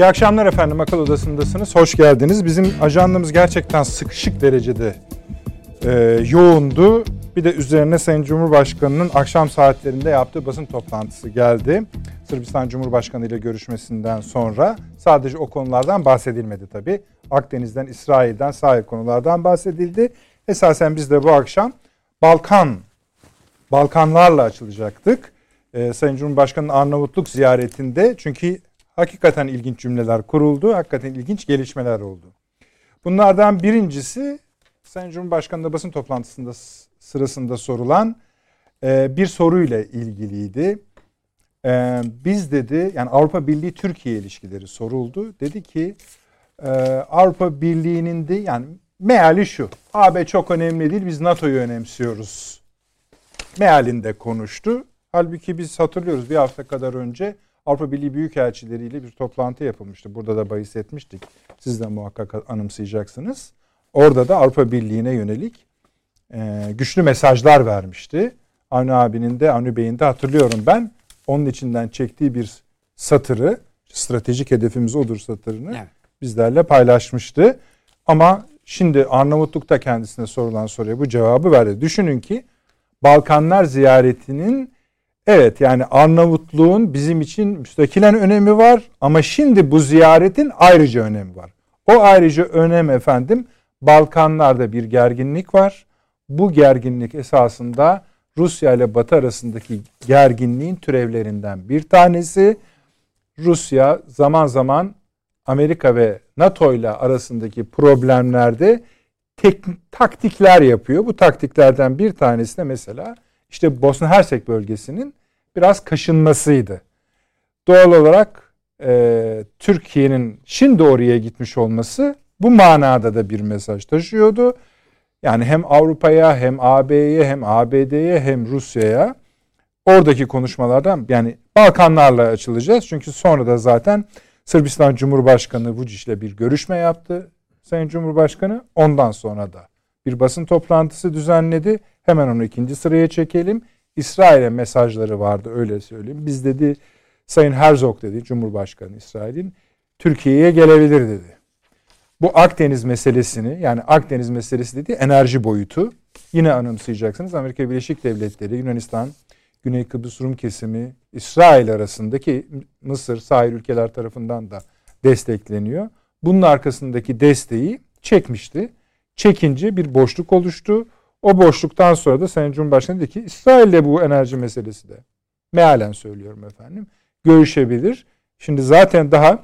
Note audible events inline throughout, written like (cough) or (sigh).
İyi akşamlar efendim. Akıl Odası'ndasınız. Hoş geldiniz. Bizim ajandamız gerçekten sıkışık derecede e, yoğundu. Bir de üzerine Sayın Cumhurbaşkanı'nın akşam saatlerinde yaptığı basın toplantısı geldi. Sırbistan Cumhurbaşkanı ile görüşmesinden sonra sadece o konulardan bahsedilmedi tabii. Akdeniz'den, İsrail'den, sahil konulardan bahsedildi. Esasen biz de bu akşam Balkan, Balkanlarla açılacaktık. Ee, Sayın Cumhurbaşkanı'nın Arnavutluk ziyaretinde çünkü hakikaten ilginç cümleler kuruldu, hakikaten ilginç gelişmeler oldu. Bunlardan birincisi Sayın Cumhurbaşkanı da basın toplantısında sırasında sorulan e, bir soruyla ilgiliydi. E, biz dedi yani Avrupa Birliği Türkiye ilişkileri soruldu. Dedi ki e, Avrupa Birliği'nin de yani meali şu. AB çok önemli değil biz NATO'yu önemsiyoruz. Mealinde konuştu. Halbuki biz hatırlıyoruz bir hafta kadar önce Avrupa Birliği Büyükelçileriyle bir toplantı yapılmıştı. Burada da bahis etmiştik. Siz de muhakkak anımsayacaksınız. Orada da Avrupa Birliği'ne yönelik e, güçlü mesajlar vermişti. Avni abinin de Avni Bey'in de hatırlıyorum ben. Onun içinden çektiği bir satırı, stratejik hedefimiz odur satırını evet. bizlerle paylaşmıştı. Ama şimdi Arnavutluk'ta kendisine sorulan soruya bu cevabı verdi. Düşünün ki Balkanlar ziyaretinin evet yani Arnavutluğun bizim için müstakilen önemi var ama şimdi bu ziyaretin ayrıca önemi var. O ayrıca önem efendim Balkanlarda bir gerginlik var. Bu gerginlik esasında Rusya ile Batı arasındaki gerginliğin türevlerinden bir tanesi. Rusya zaman zaman Amerika ve NATO ile arasındaki problemlerde tek, taktikler yapıyor. Bu taktiklerden bir tanesi de mesela işte Bosna Hersek bölgesinin biraz kaşınmasıydı. Doğal olarak e, Türkiye'nin şimdi oraya gitmiş olması bu manada da bir mesaj taşıyordu. Yani hem Avrupa'ya hem AB'ye hem ABD'ye hem Rusya'ya oradaki konuşmalardan yani Balkanlarla açılacağız. Çünkü sonra da zaten Sırbistan Cumhurbaşkanı Vučić ile bir görüşme yaptı. Sayın Cumhurbaşkanı ondan sonra da bir basın toplantısı düzenledi. Hemen onu ikinci sıraya çekelim. İsrail'e mesajları vardı öyle söyleyeyim. Biz dedi Sayın Herzog dedi Cumhurbaşkanı İsrail'in Türkiye'ye gelebilir dedi bu Akdeniz meselesini yani Akdeniz meselesi dediği enerji boyutu yine anımsayacaksınız. Amerika Birleşik Devletleri, Yunanistan, Güney Kıbrıs Rum kesimi, İsrail arasındaki Mısır sahil ülkeler tarafından da destekleniyor. Bunun arkasındaki desteği çekmişti. Çekince bir boşluk oluştu. O boşluktan sonra da Sayın Cumhurbaşkanı dedi ki İsrail'le bu enerji meselesi de mealen söylüyorum efendim görüşebilir. Şimdi zaten daha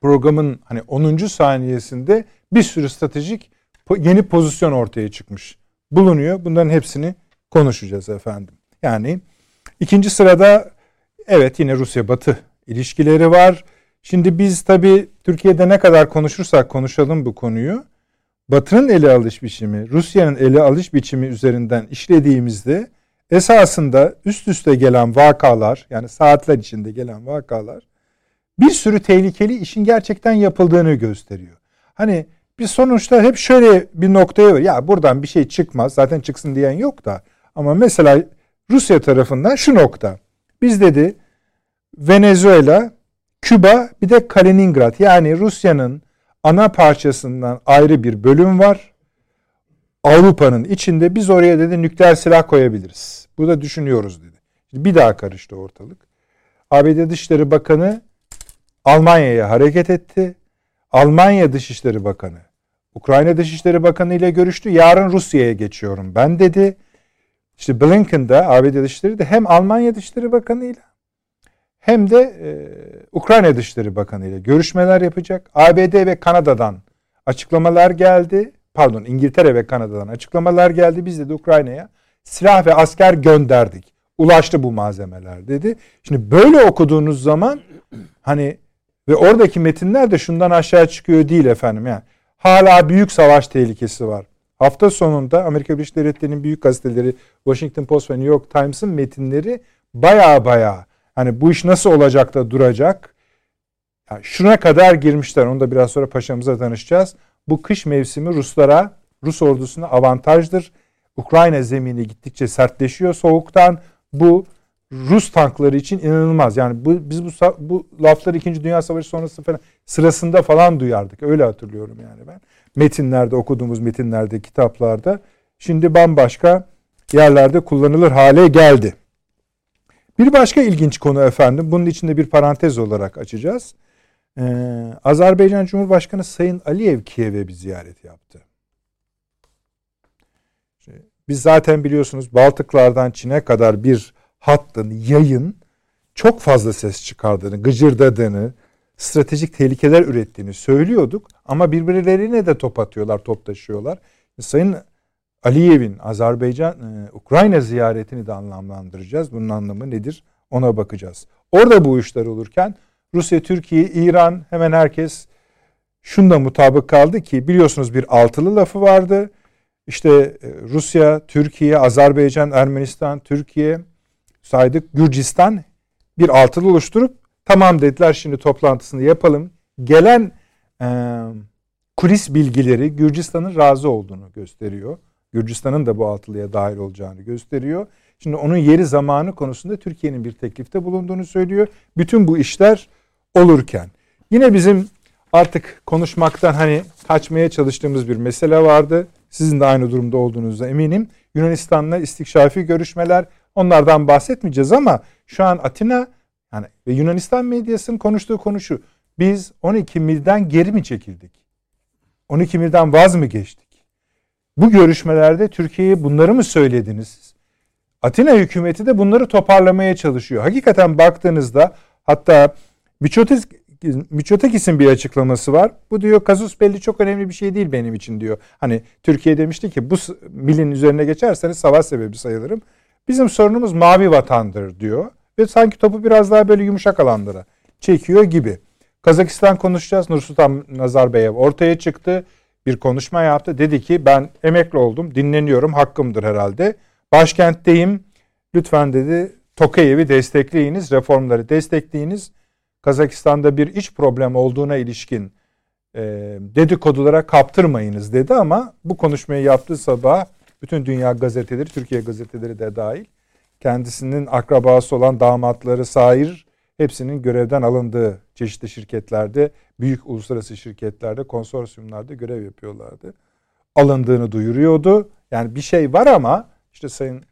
programın hani 10. saniyesinde bir sürü stratejik yeni pozisyon ortaya çıkmış bulunuyor. Bunların hepsini konuşacağız efendim. Yani ikinci sırada evet yine Rusya Batı ilişkileri var. Şimdi biz tabii Türkiye'de ne kadar konuşursak konuşalım bu konuyu. Batı'nın ele alış biçimi, Rusya'nın ele alış biçimi üzerinden işlediğimizde esasında üst üste gelen vakalar yani saatler içinde gelen vakalar bir sürü tehlikeli işin gerçekten yapıldığını gösteriyor. Hani bir sonuçta hep şöyle bir noktaya var. Ya buradan bir şey çıkmaz. Zaten çıksın diyen yok da. Ama mesela Rusya tarafından şu nokta. Biz dedi Venezuela, Küba bir de Kaliningrad. Yani Rusya'nın ana parçasından ayrı bir bölüm var. Avrupa'nın içinde biz oraya dedi nükleer silah koyabiliriz. Burada düşünüyoruz dedi. Bir daha karıştı ortalık. ABD Dışişleri Bakanı Almanya'ya hareket etti. Almanya Dışişleri Bakanı Ukrayna Dışişleri Bakanı ile görüştü. Yarın Rusya'ya geçiyorum ben dedi. İşte Blinken de ABD Dışişleri de hem Almanya Dışişleri Bakanı ile hem de e, Ukrayna Dışişleri Bakanı ile görüşmeler yapacak. ABD ve Kanada'dan açıklamalar geldi. Pardon İngiltere ve Kanada'dan açıklamalar geldi. Biz de Ukrayna'ya silah ve asker gönderdik. Ulaştı bu malzemeler dedi. Şimdi böyle okuduğunuz zaman hani ve oradaki metinler de şundan aşağı çıkıyor değil efendim. Yani hala büyük savaş tehlikesi var. Hafta sonunda Amerika Birleşik Devletleri'nin büyük gazeteleri Washington Post ve New York Times'ın metinleri baya baya hani bu iş nasıl olacak da duracak. Yani şuna kadar girmişler. Onu da biraz sonra paşamıza tanışacağız. Bu kış mevsimi Ruslara, Rus ordusuna avantajdır. Ukrayna zemini gittikçe sertleşiyor soğuktan. Bu Rus tankları için inanılmaz. Yani bu, biz bu, bu lafları 2. Dünya Savaşı sonrası falan sırasında falan duyardık. Öyle hatırlıyorum yani ben. Metinlerde okuduğumuz metinlerde, kitaplarda. Şimdi bambaşka yerlerde kullanılır hale geldi. Bir başka ilginç konu efendim. Bunun içinde bir parantez olarak açacağız. Ee, Azerbaycan Cumhurbaşkanı Sayın Aliyev Kiev'e bir ziyaret yaptı. Biz zaten biliyorsunuz Baltıklardan Çin'e kadar bir hattın, yayın çok fazla ses çıkardığını, gıcırdadığını, stratejik tehlikeler ürettiğini söylüyorduk. Ama birbirlerine de top atıyorlar, top taşıyorlar. Sayın Aliyev'in Azerbaycan, e, Ukrayna ziyaretini de anlamlandıracağız. Bunun anlamı nedir? Ona bakacağız. Orada bu işler olurken Rusya, Türkiye, İran hemen herkes şunda mutabık kaldı ki biliyorsunuz bir altılı lafı vardı. İşte e, Rusya, Türkiye, Azerbaycan, Ermenistan, Türkiye saydık. Gürcistan bir altılı oluşturup tamam dediler şimdi toplantısını yapalım. Gelen e, kulis bilgileri Gürcistan'ın razı olduğunu gösteriyor. Gürcistan'ın da bu altılıya dahil olacağını gösteriyor. Şimdi onun yeri zamanı konusunda Türkiye'nin bir teklifte bulunduğunu söylüyor. Bütün bu işler olurken yine bizim artık konuşmaktan hani kaçmaya çalıştığımız bir mesele vardı. Sizin de aynı durumda olduğunuzda eminim. Yunanistan'la istikşafi görüşmeler onlardan bahsetmeyeceğiz ama şu an Atina yani ve Yunanistan medyasının konuştuğu konu şu. Biz 12 milden geri mi çekildik? 12 milden vaz mı geçtik? Bu görüşmelerde Türkiye'ye bunları mı söylediniz? Atina hükümeti de bunları toparlamaya çalışıyor. Hakikaten baktığınızda hatta Miçotakis'in bir açıklaması var. Bu diyor kazus belli çok önemli bir şey değil benim için diyor. Hani Türkiye demişti ki bu milin üzerine geçerseniz savaş sebebi sayılırım. Bizim sorunumuz mavi vatandır diyor. Ve sanki topu biraz daha böyle yumuşak alanlara çekiyor gibi. Kazakistan konuşacağız. Nursultan Nazarbayev ortaya çıktı. Bir konuşma yaptı. Dedi ki ben emekli oldum. Dinleniyorum. Hakkımdır herhalde. Başkentteyim. Lütfen dedi Tokayev'i destekleyiniz. Reformları destekleyiniz. Kazakistan'da bir iç problem olduğuna ilişkin e, dedikodulara kaptırmayınız dedi ama bu konuşmayı yaptığı sabah bütün dünya gazeteleri, Türkiye gazeteleri de dahil kendisinin akrabası olan damatları Sair hepsinin görevden alındığı çeşitli şirketlerde, büyük uluslararası şirketlerde, konsorsiyumlarda görev yapıyorlardı. Alındığını duyuruyordu. Yani bir şey var ama işte Sayın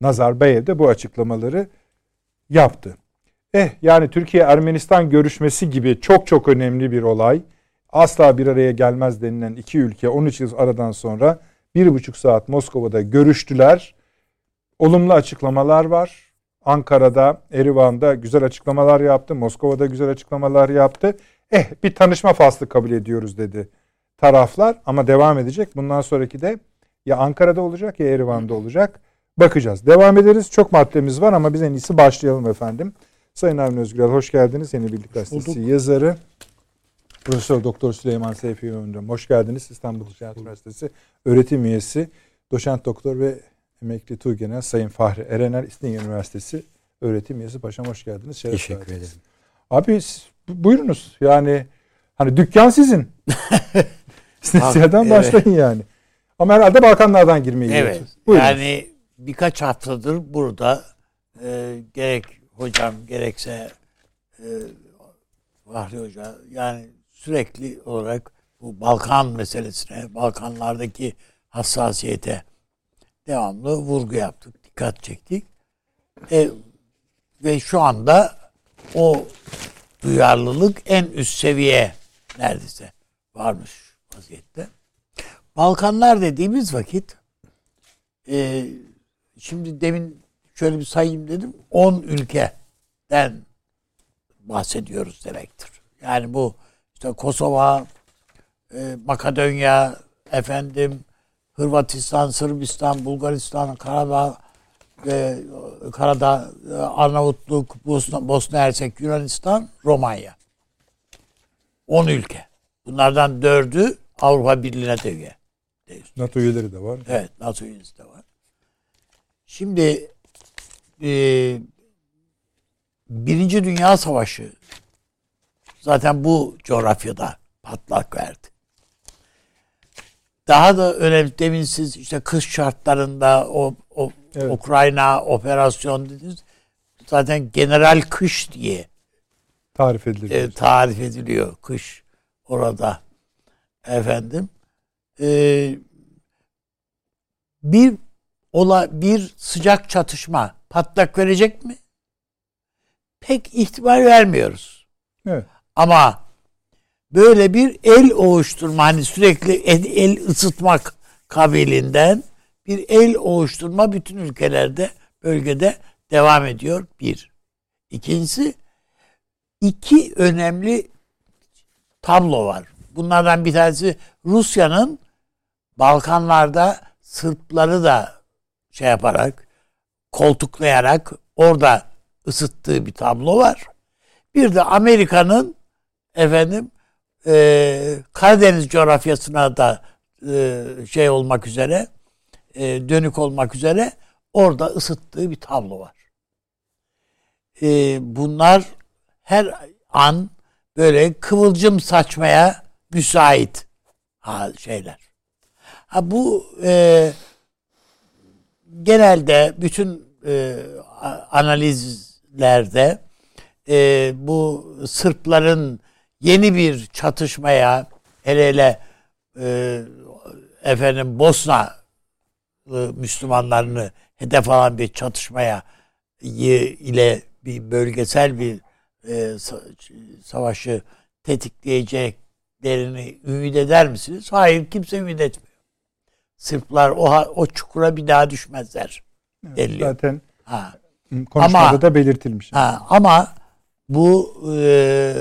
Nazarbayev de bu açıklamaları yaptı. Eh yani Türkiye-Ermenistan görüşmesi gibi çok çok önemli bir olay. Asla bir araya gelmez denilen iki ülke 13 yıl aradan sonra bir buçuk saat Moskova'da görüştüler. Olumlu açıklamalar var. Ankara'da, Erivan'da güzel açıklamalar yaptı. Moskova'da güzel açıklamalar yaptı. Eh bir tanışma faslı kabul ediyoruz dedi taraflar ama devam edecek. Bundan sonraki de ya Ankara'da olacak ya Erivan'da olacak. Bakacağız. Devam ederiz. Çok maddemiz var ama biz en iyisi başlayalım efendim. Sayın Avni Özgürel hoş geldiniz. Yeni Birlik Gazetesi yazarı. Profesör Doktor Süleyman Seyfi Öndüm. Hoş geldiniz. İstanbul Ticaret Üniversitesi öğretim üyesi, doçent doktor ve emekli Tuğgenel Sayın Fahri Erener İstinye Üniversitesi öğretim üyesi. Paşam hoş geldiniz. Şeref Teşekkür verdiniz. ederim. Abi buyurunuz. Yani hani dükkan sizin. (laughs) Sizya'dan evet. başlayın yani. Ama herhalde Balkanlardan girmeyi Evet. Buyurunuz. Yani birkaç haftadır burada e, gerek hocam gerekse e, Fahri Hoca yani sürekli olarak bu Balkan meselesine, Balkanlardaki hassasiyete devamlı vurgu yaptık, dikkat çektik. E, ve şu anda o duyarlılık en üst seviye neredeyse varmış vaziyette. Balkanlar dediğimiz vakit e, şimdi demin şöyle bir sayayım dedim. 10 ülkeden bahsediyoruz demektir. Yani bu işte Kosova, e, Makedonya, efendim Hırvatistan, Sırbistan, Bulgaristan, Karadağ, e, Karadağ, e, Arnavutluk, Bosna, Bosna Hersek, Yunanistan, Romanya. 10 ülke. Bunlardan dördü Avrupa Birliği'ne de üye. NATO üyeleri de var. Evet, NATO üyesi de var. Şimdi e, Birinci Dünya Savaşı zaten bu coğrafyada patlak verdi. Daha da önemli demin siz işte kış şartlarında o, o evet. Ukrayna operasyon dediniz. zaten general kış diye Tarif edilir. e, tarif ediliyor kış orada efendim e, bir ola bir sıcak çatışma patlak verecek mi? Pek ihtimal vermiyoruz. evet. Ama böyle bir el ovuşturma hani sürekli el, el ısıtmak kabilinden bir el ovuşturma bütün ülkelerde bölgede devam ediyor. Bir. İkincisi iki önemli tablo var. Bunlardan bir tanesi Rusya'nın Balkanlarda Sırpları da şey yaparak koltuklayarak orada ısıttığı bir tablo var. Bir de Amerika'nın efendim e, Karadeniz coğrafyasına da e, şey olmak üzere e, dönük olmak üzere orada ısıttığı bir tablo var. E, bunlar her an böyle kıvılcım saçmaya müsait şeyler. Ha, bu e, genelde bütün e, analizlerde e, bu Sırpların yeni bir çatışmaya hele hele e, efendim Bosna Müslümanlarını hedef alan bir çatışmaya ile bir bölgesel bir e, sa- savaşı tetikleyeceklerini ümit eder misiniz? Hayır kimse ümit etmiyor. Sırplar o o çukura bir daha düşmezler. deniliyor. Zaten Ha. konuşmada Ama- da belirtilmiş. Ha, ama bu e,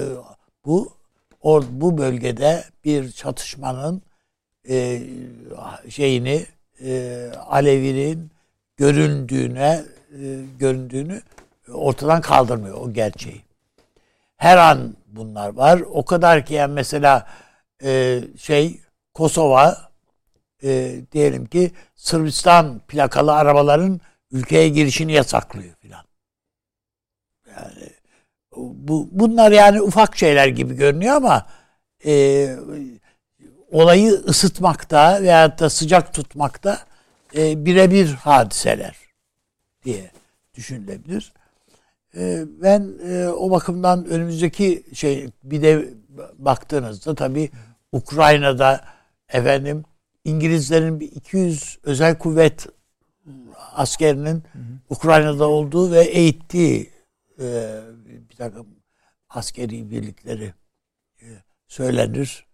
bu or, bu bölgede bir çatışmanın e, şeyini e, Alevi'nin göründüğüne e, göründüğünü ortadan kaldırmıyor o gerçeği. Her an bunlar var. O kadar ki yani mesela e, şey Kosova e, diyelim ki Sırbistan plakalı arabaların ülkeye girişini yasaklıyor filan. Yani bu bunlar yani ufak şeyler gibi görünüyor ama e, olayı ısıtmakta veyahut da sıcak tutmakta e, birebir hadiseler diye düşünülebilir. E, ben e, o bakımdan önümüzdeki şey bir de baktığınızda tabii Ukrayna'da efendim İngilizlerin bir 200 özel kuvvet askerinin Ukrayna'da olduğu ve eğittiği e, bir takım askeri birlikleri e, söylenir.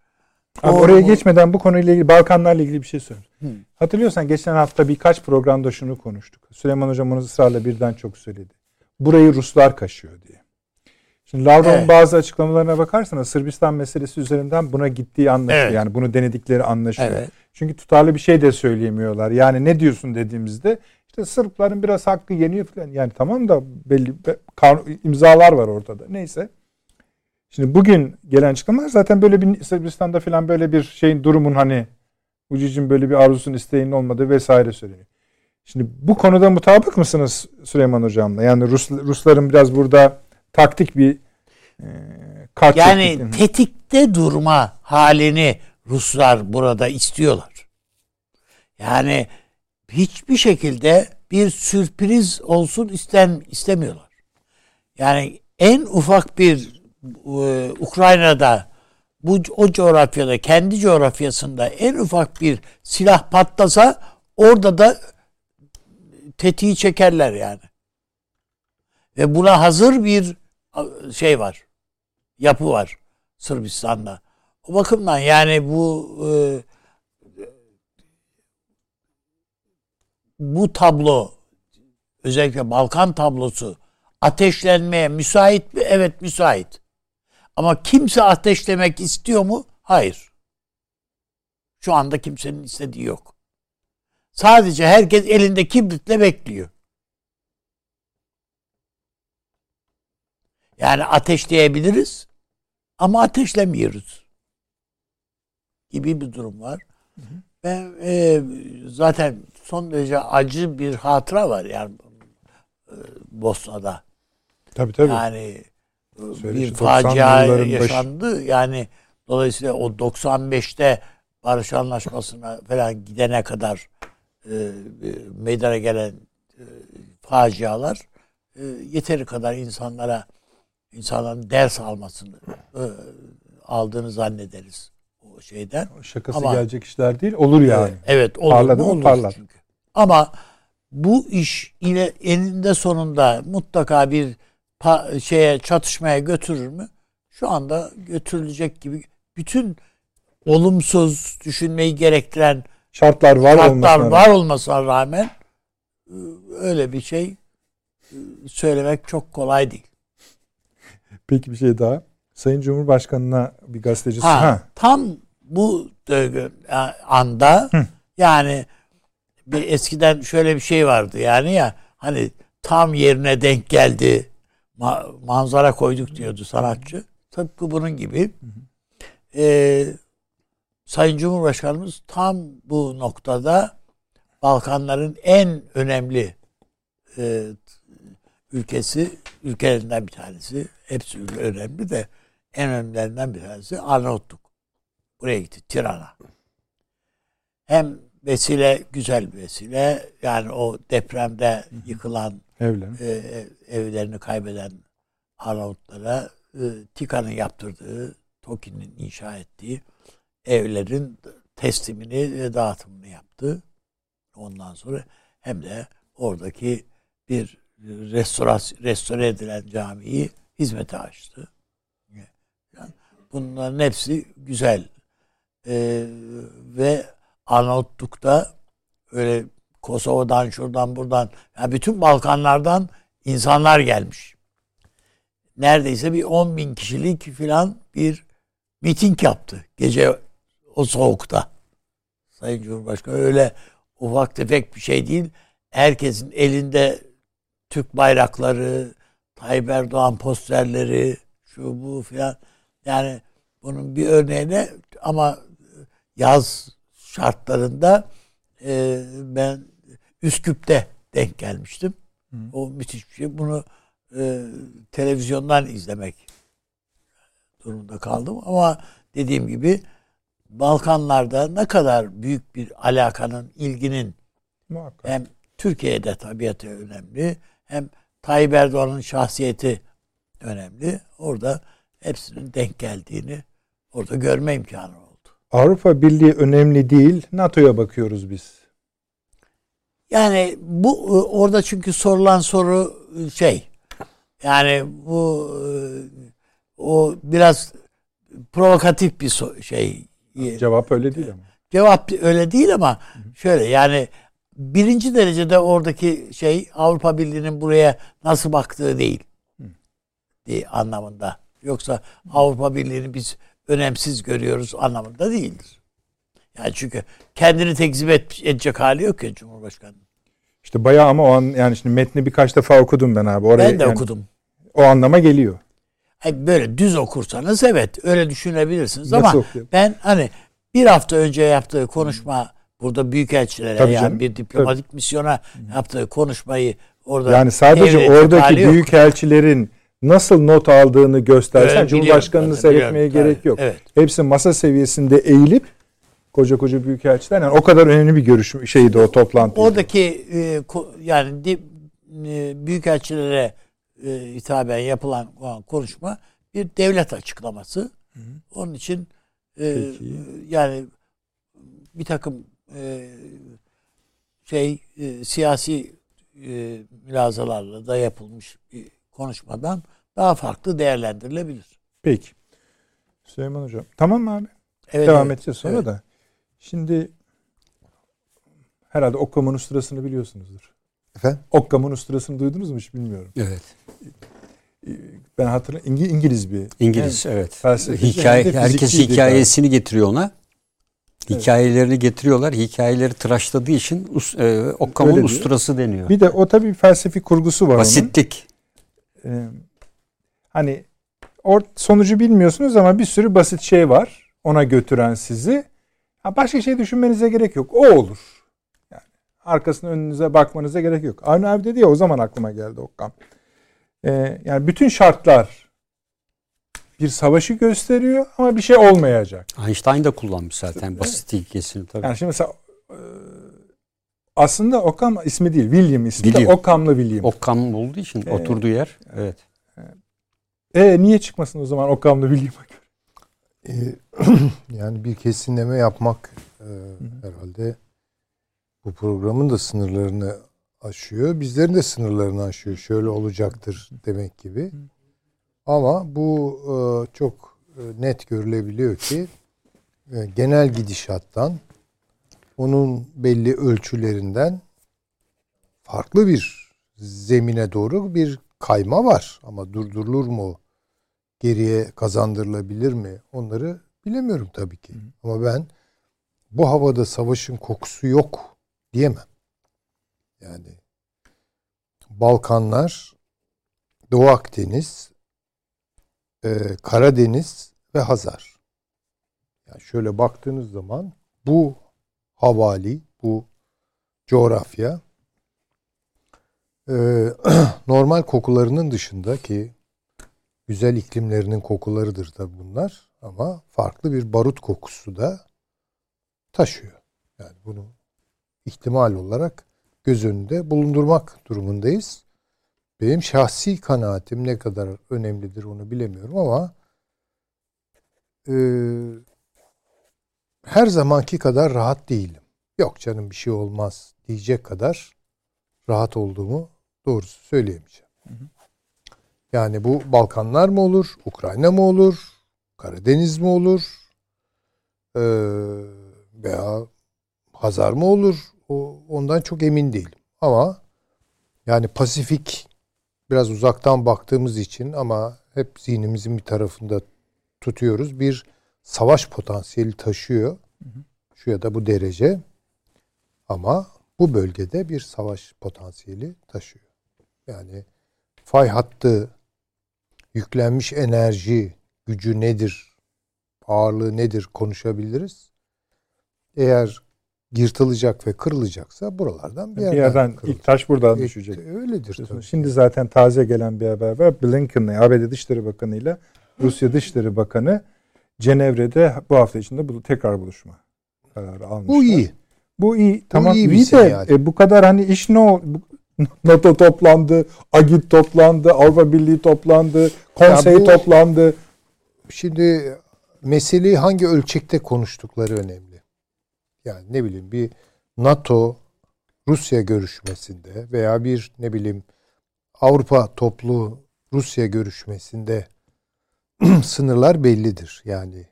Abi oraya geçmeden bu konuyla ilgili Balkanlarla ilgili bir şey. Hı. Hatırlıyorsan geçen hafta birkaç programda şunu konuştuk. Süleyman Hocam onu ısrarla birden çok söyledi. Burayı Ruslar kaşıyor diye. Şimdi Lavrov'un Evet. bazı açıklamalarına bakarsanız Sırbistan meselesi üzerinden buna gittiği anlaşılıyor. Evet. Yani bunu denedikleri anlaşılıyor. Evet. Çünkü tutarlı bir şey de söyleyemiyorlar. Yani ne diyorsun dediğimizde işte Sırpların biraz hakkı yeniyor falan. Yani tamam da belli imzalar var ortada. Neyse. Şimdi bugün gelen açıklamalar zaten böyle bir Sırbistan'da falan böyle bir şeyin durumun hani Ucic'in böyle bir arzusun isteğinin olmadığı vesaire söyleniyor. Şimdi bu konuda mutabık mısınız Süleyman Hocam'la? Yani Rus, Rusların biraz burada taktik bir e, kart Yani çektiklerini- tetikte durma halini Ruslar burada istiyorlar. Yani hiçbir şekilde bir sürpriz olsun isten istemiyorlar. Yani en ufak bir e, Ukrayna'da bu o coğrafyada kendi coğrafyasında en ufak bir silah patlasa orada da tetiği çekerler yani. Ve buna hazır bir şey var. Yapı var Sırbistan'da. O bakımdan yani bu e, bu tablo özellikle Balkan tablosu ateşlenmeye müsait mi? Evet müsait. Ama kimse ateşlemek istiyor mu? Hayır. Şu anda kimsenin istediği yok. Sadece herkes elinde kibritle bekliyor. Yani ateşleyebiliriz ama ateşlemiyoruz gibi bir durum var. Ben e, zaten son derece acı bir hatıra var yani e, Bosna'da. Tabii tabii. Yani Söyle bir işte, 90'lı facia yaşandı. Yani dolayısıyla o 95'te barış anlaşmasına falan gidene kadar e, e, meydana gelen e, facialar e, yeteri kadar insanlara insanların ders almasını e, aldığını zannederiz o şeyden. Şakası Ama- gelecek işler değil. Olur yani. Evet, evet olur Parladı mu? Olur Parlar. çünkü. Ama bu iş yine eninde sonunda mutlaka bir pa- şeye çatışmaya götürür mü? Şu anda götürülecek gibi bütün olumsuz düşünmeyi gerektiren Şartlar var şartlar olmasına var olmasına rağmen e, öyle bir şey e, söylemek çok kolay değil. Peki bir şey daha. Sayın Cumhurbaşkanı'na bir gazetecisi... Ha, Ha. tam bu dögü- anda Hı. yani bir eskiden şöyle bir şey vardı yani ya hani tam yerine denk geldi ma- manzara koyduk diyordu sanatçı. Tıpkı bunun gibi. Ee, Sayın Cumhurbaşkanımız tam bu noktada Balkanların en önemli e, ülkesi, ülkelerinden bir tanesi. Hepsi önemli de en önemlilerinden bir tanesi Arnavutluk. Buraya gitti, Tirana. Hem vesile, güzel bir vesile. Yani o depremde yıkılan Evlen. e, ev- evlerini kaybeden Arnavutlara e, TİKA'nın yaptırdığı, TOKİ'nin inşa ettiği evlerin teslimini ve dağıtımını yaptı. Ondan sonra hem de oradaki bir restorasyon, restore edilen camiyi hizmete açtı. Yani bunların hepsi güzel. E, ve Arnavutluk'ta öyle Kosova'dan şuradan buradan ya bütün Balkanlardan insanlar gelmiş. Neredeyse bir 10 bin kişilik filan bir miting yaptı gece o soğukta. Sayın Cumhurbaşkanı öyle ufak tefek bir şey değil. Herkesin elinde Türk bayrakları, Tayyip Erdoğan posterleri, şu bu filan. Yani bunun bir örneğine ama yaz şartlarında e, ben Üsküp'te denk gelmiştim. O müthiş bir şey. Bunu e, televizyondan izlemek durumunda kaldım. Ama dediğim gibi Balkanlarda ne kadar büyük bir alakanın, ilginin Muhakkak. hem Türkiye'de tabiatı önemli hem Tayyip Erdoğan'ın şahsiyeti önemli. Orada hepsinin denk geldiğini orada görme imkanı oldu. Avrupa Birliği önemli değil. NATO'ya bakıyoruz biz. Yani bu e, orada çünkü sorulan soru e, şey yani bu e, o biraz provokatif bir so- şey Cevap öyle değil ama. cevap öyle değil ama şöyle yani birinci derecede oradaki şey Avrupa Birliği'nin buraya nasıl baktığı değil diye anlamında. Yoksa Avrupa Birliği'ni biz önemsiz görüyoruz anlamında değildir. Yani çünkü kendini tekzip et- edecek hali yok ya Cumhurbaşkanı. İşte bayağı ama o an yani şimdi metni birkaç defa okudum ben abi. Oraya Ben de yani okudum. O anlama geliyor. Hayır, böyle düz okursanız evet öyle düşünebilirsiniz Nasıl ama okuyalım? ben hani bir hafta önce yaptığı konuşma burada büyükelçilere Tabii yani canım, bir diplomatik misyona yaptığı konuşmayı orada Yani sadece oradaki hali yok. nasıl not aldığını göstersen Cumhurbaşkanını seyretmeye biliyorum. gerek yok. Evet. Hepsi masa seviyesinde eğilip koca koca büyük elçiler yani o kadar önemli bir görüşüm şeydi o toplantı. Oradaki e, ko- yani di, e, büyükelçilere e, hitaben yapılan konuşma bir devlet açıklaması. Onun için e, Peki. yani bir takım e, şey e, siyasi e, mülazalarla da yapılmış bir konuşmadan daha farklı değerlendirilebilir. Peki. Süleyman Hocam. Tamam mı abi? Evet, Devam evet. edeceğiz sonra Evet. da. Şimdi herhalde Okkam'ın usturasını biliyorsunuzdur. Efendim? Okkam'ın usturasını duydunuz mu hiç bilmiyorum. Evet. Ben hatırlıyorum İngi- İngiliz bir. İngiliz Hem evet. Hikaye herkes hikayesini getiriyor ona. Evet. Hikayelerini getiriyorlar. Hikayeleri tıraşladığı için us, e, Öyle Okkam'ın diyor. usturası deniyor. Bir de o tabii bir felsefi kurgusu var onun. Basitlik. Ee, hani or sonucu bilmiyorsunuz ama bir sürü basit şey var ona götüren sizi. Ha, başka şey düşünmenize gerek yok. O olur. Yani arkasına önünüze bakmanıza gerek yok. Avni abi dedi ya o zaman aklıma geldi Okkam. Ee, yani bütün şartlar bir savaşı gösteriyor ama bir şey olmayacak. Einstein da kullanmış zaten basit ilkesini tabii. Yani şimdi mesela e, Aslında Occam ismi değil. William ismi de William. Occam'lı William. Okkam olduğu için Evet. oturduğu yer. Evet. e niye çıkmasın o zaman Occam'lı William'a Ee, (clears throat) yani bir kesinleme yapmak e, herhalde bu programın da sınırlarını aşıyor. Bizlerin de sınırlarını aşıyor. Şöyle olacaktır demek gibi. Ama bu e, çok e, net görülebiliyor ki e, genel gidişattan onun belli ölçülerinden farklı bir zemine doğru bir kayma var. Ama durdurulur mu? Geriye kazandırılabilir mi? Onları bilemiyorum tabii ki. Ama ben bu havada savaşın kokusu yok diyemem. Yani Balkanlar, Doğu Akdeniz, e, Karadeniz ve Hazar. Yani şöyle baktığınız zaman bu havali, bu coğrafya e, (clears throat) normal kokularının dışında ki güzel iklimlerinin kokularıdır tabi bunlar ama farklı bir barut kokusu da taşıyor. Yani bunu ihtimal olarak göz önünde bulundurmak durumundayız. Benim şahsi kanaatim ne kadar önemlidir onu bilemiyorum ama e, her zamanki kadar rahat değilim. Yok canım bir şey olmaz diyecek kadar rahat olduğumu doğrusu söyleyemeyeceğim. Yani bu Balkanlar mı olur, Ukrayna mı olur, Karadeniz mi olur ee, veya Hazar mı olur? O, ondan çok emin değilim. Ama yani Pasifik biraz uzaktan baktığımız için ama hep zihnimizin bir tarafında tutuyoruz. Bir savaş potansiyeli taşıyor. Şu ya da bu derece. Ama bu bölgede bir savaş potansiyeli taşıyor. Yani fay hattı, yüklenmiş enerji, gücü nedir, ağırlığı nedir konuşabiliriz. Eğer yırtılacak ve kırılacaksa buralardan bir Bir yerden, yerden kırılır. ilk taş buradan E, düşecek. Öyledir tabii. Şimdi zaten taze gelen bir haber var. Blinken'la ABD Dışişleri Bakanı ile Rusya Dışişleri Bakanı Cenevre'de bu hafta içinde bu tekrar buluşma kararı almışlar. Bu iyi. Bu iyi. Tamam iyi iyi, bir de sinyal. e, bu kadar hani iş ne ol? (laughs) NATO toplandı, AGİT toplandı, Avrupa Birliği toplandı, konsey bu- toplandı. Şimdi meseleyi hangi ölçekte konuştukları önemli. Yani ne bileyim bir NATO Rusya görüşmesinde veya bir ne bileyim Avrupa toplu Rusya görüşmesinde (clears throat) sınırlar bellidir. Yani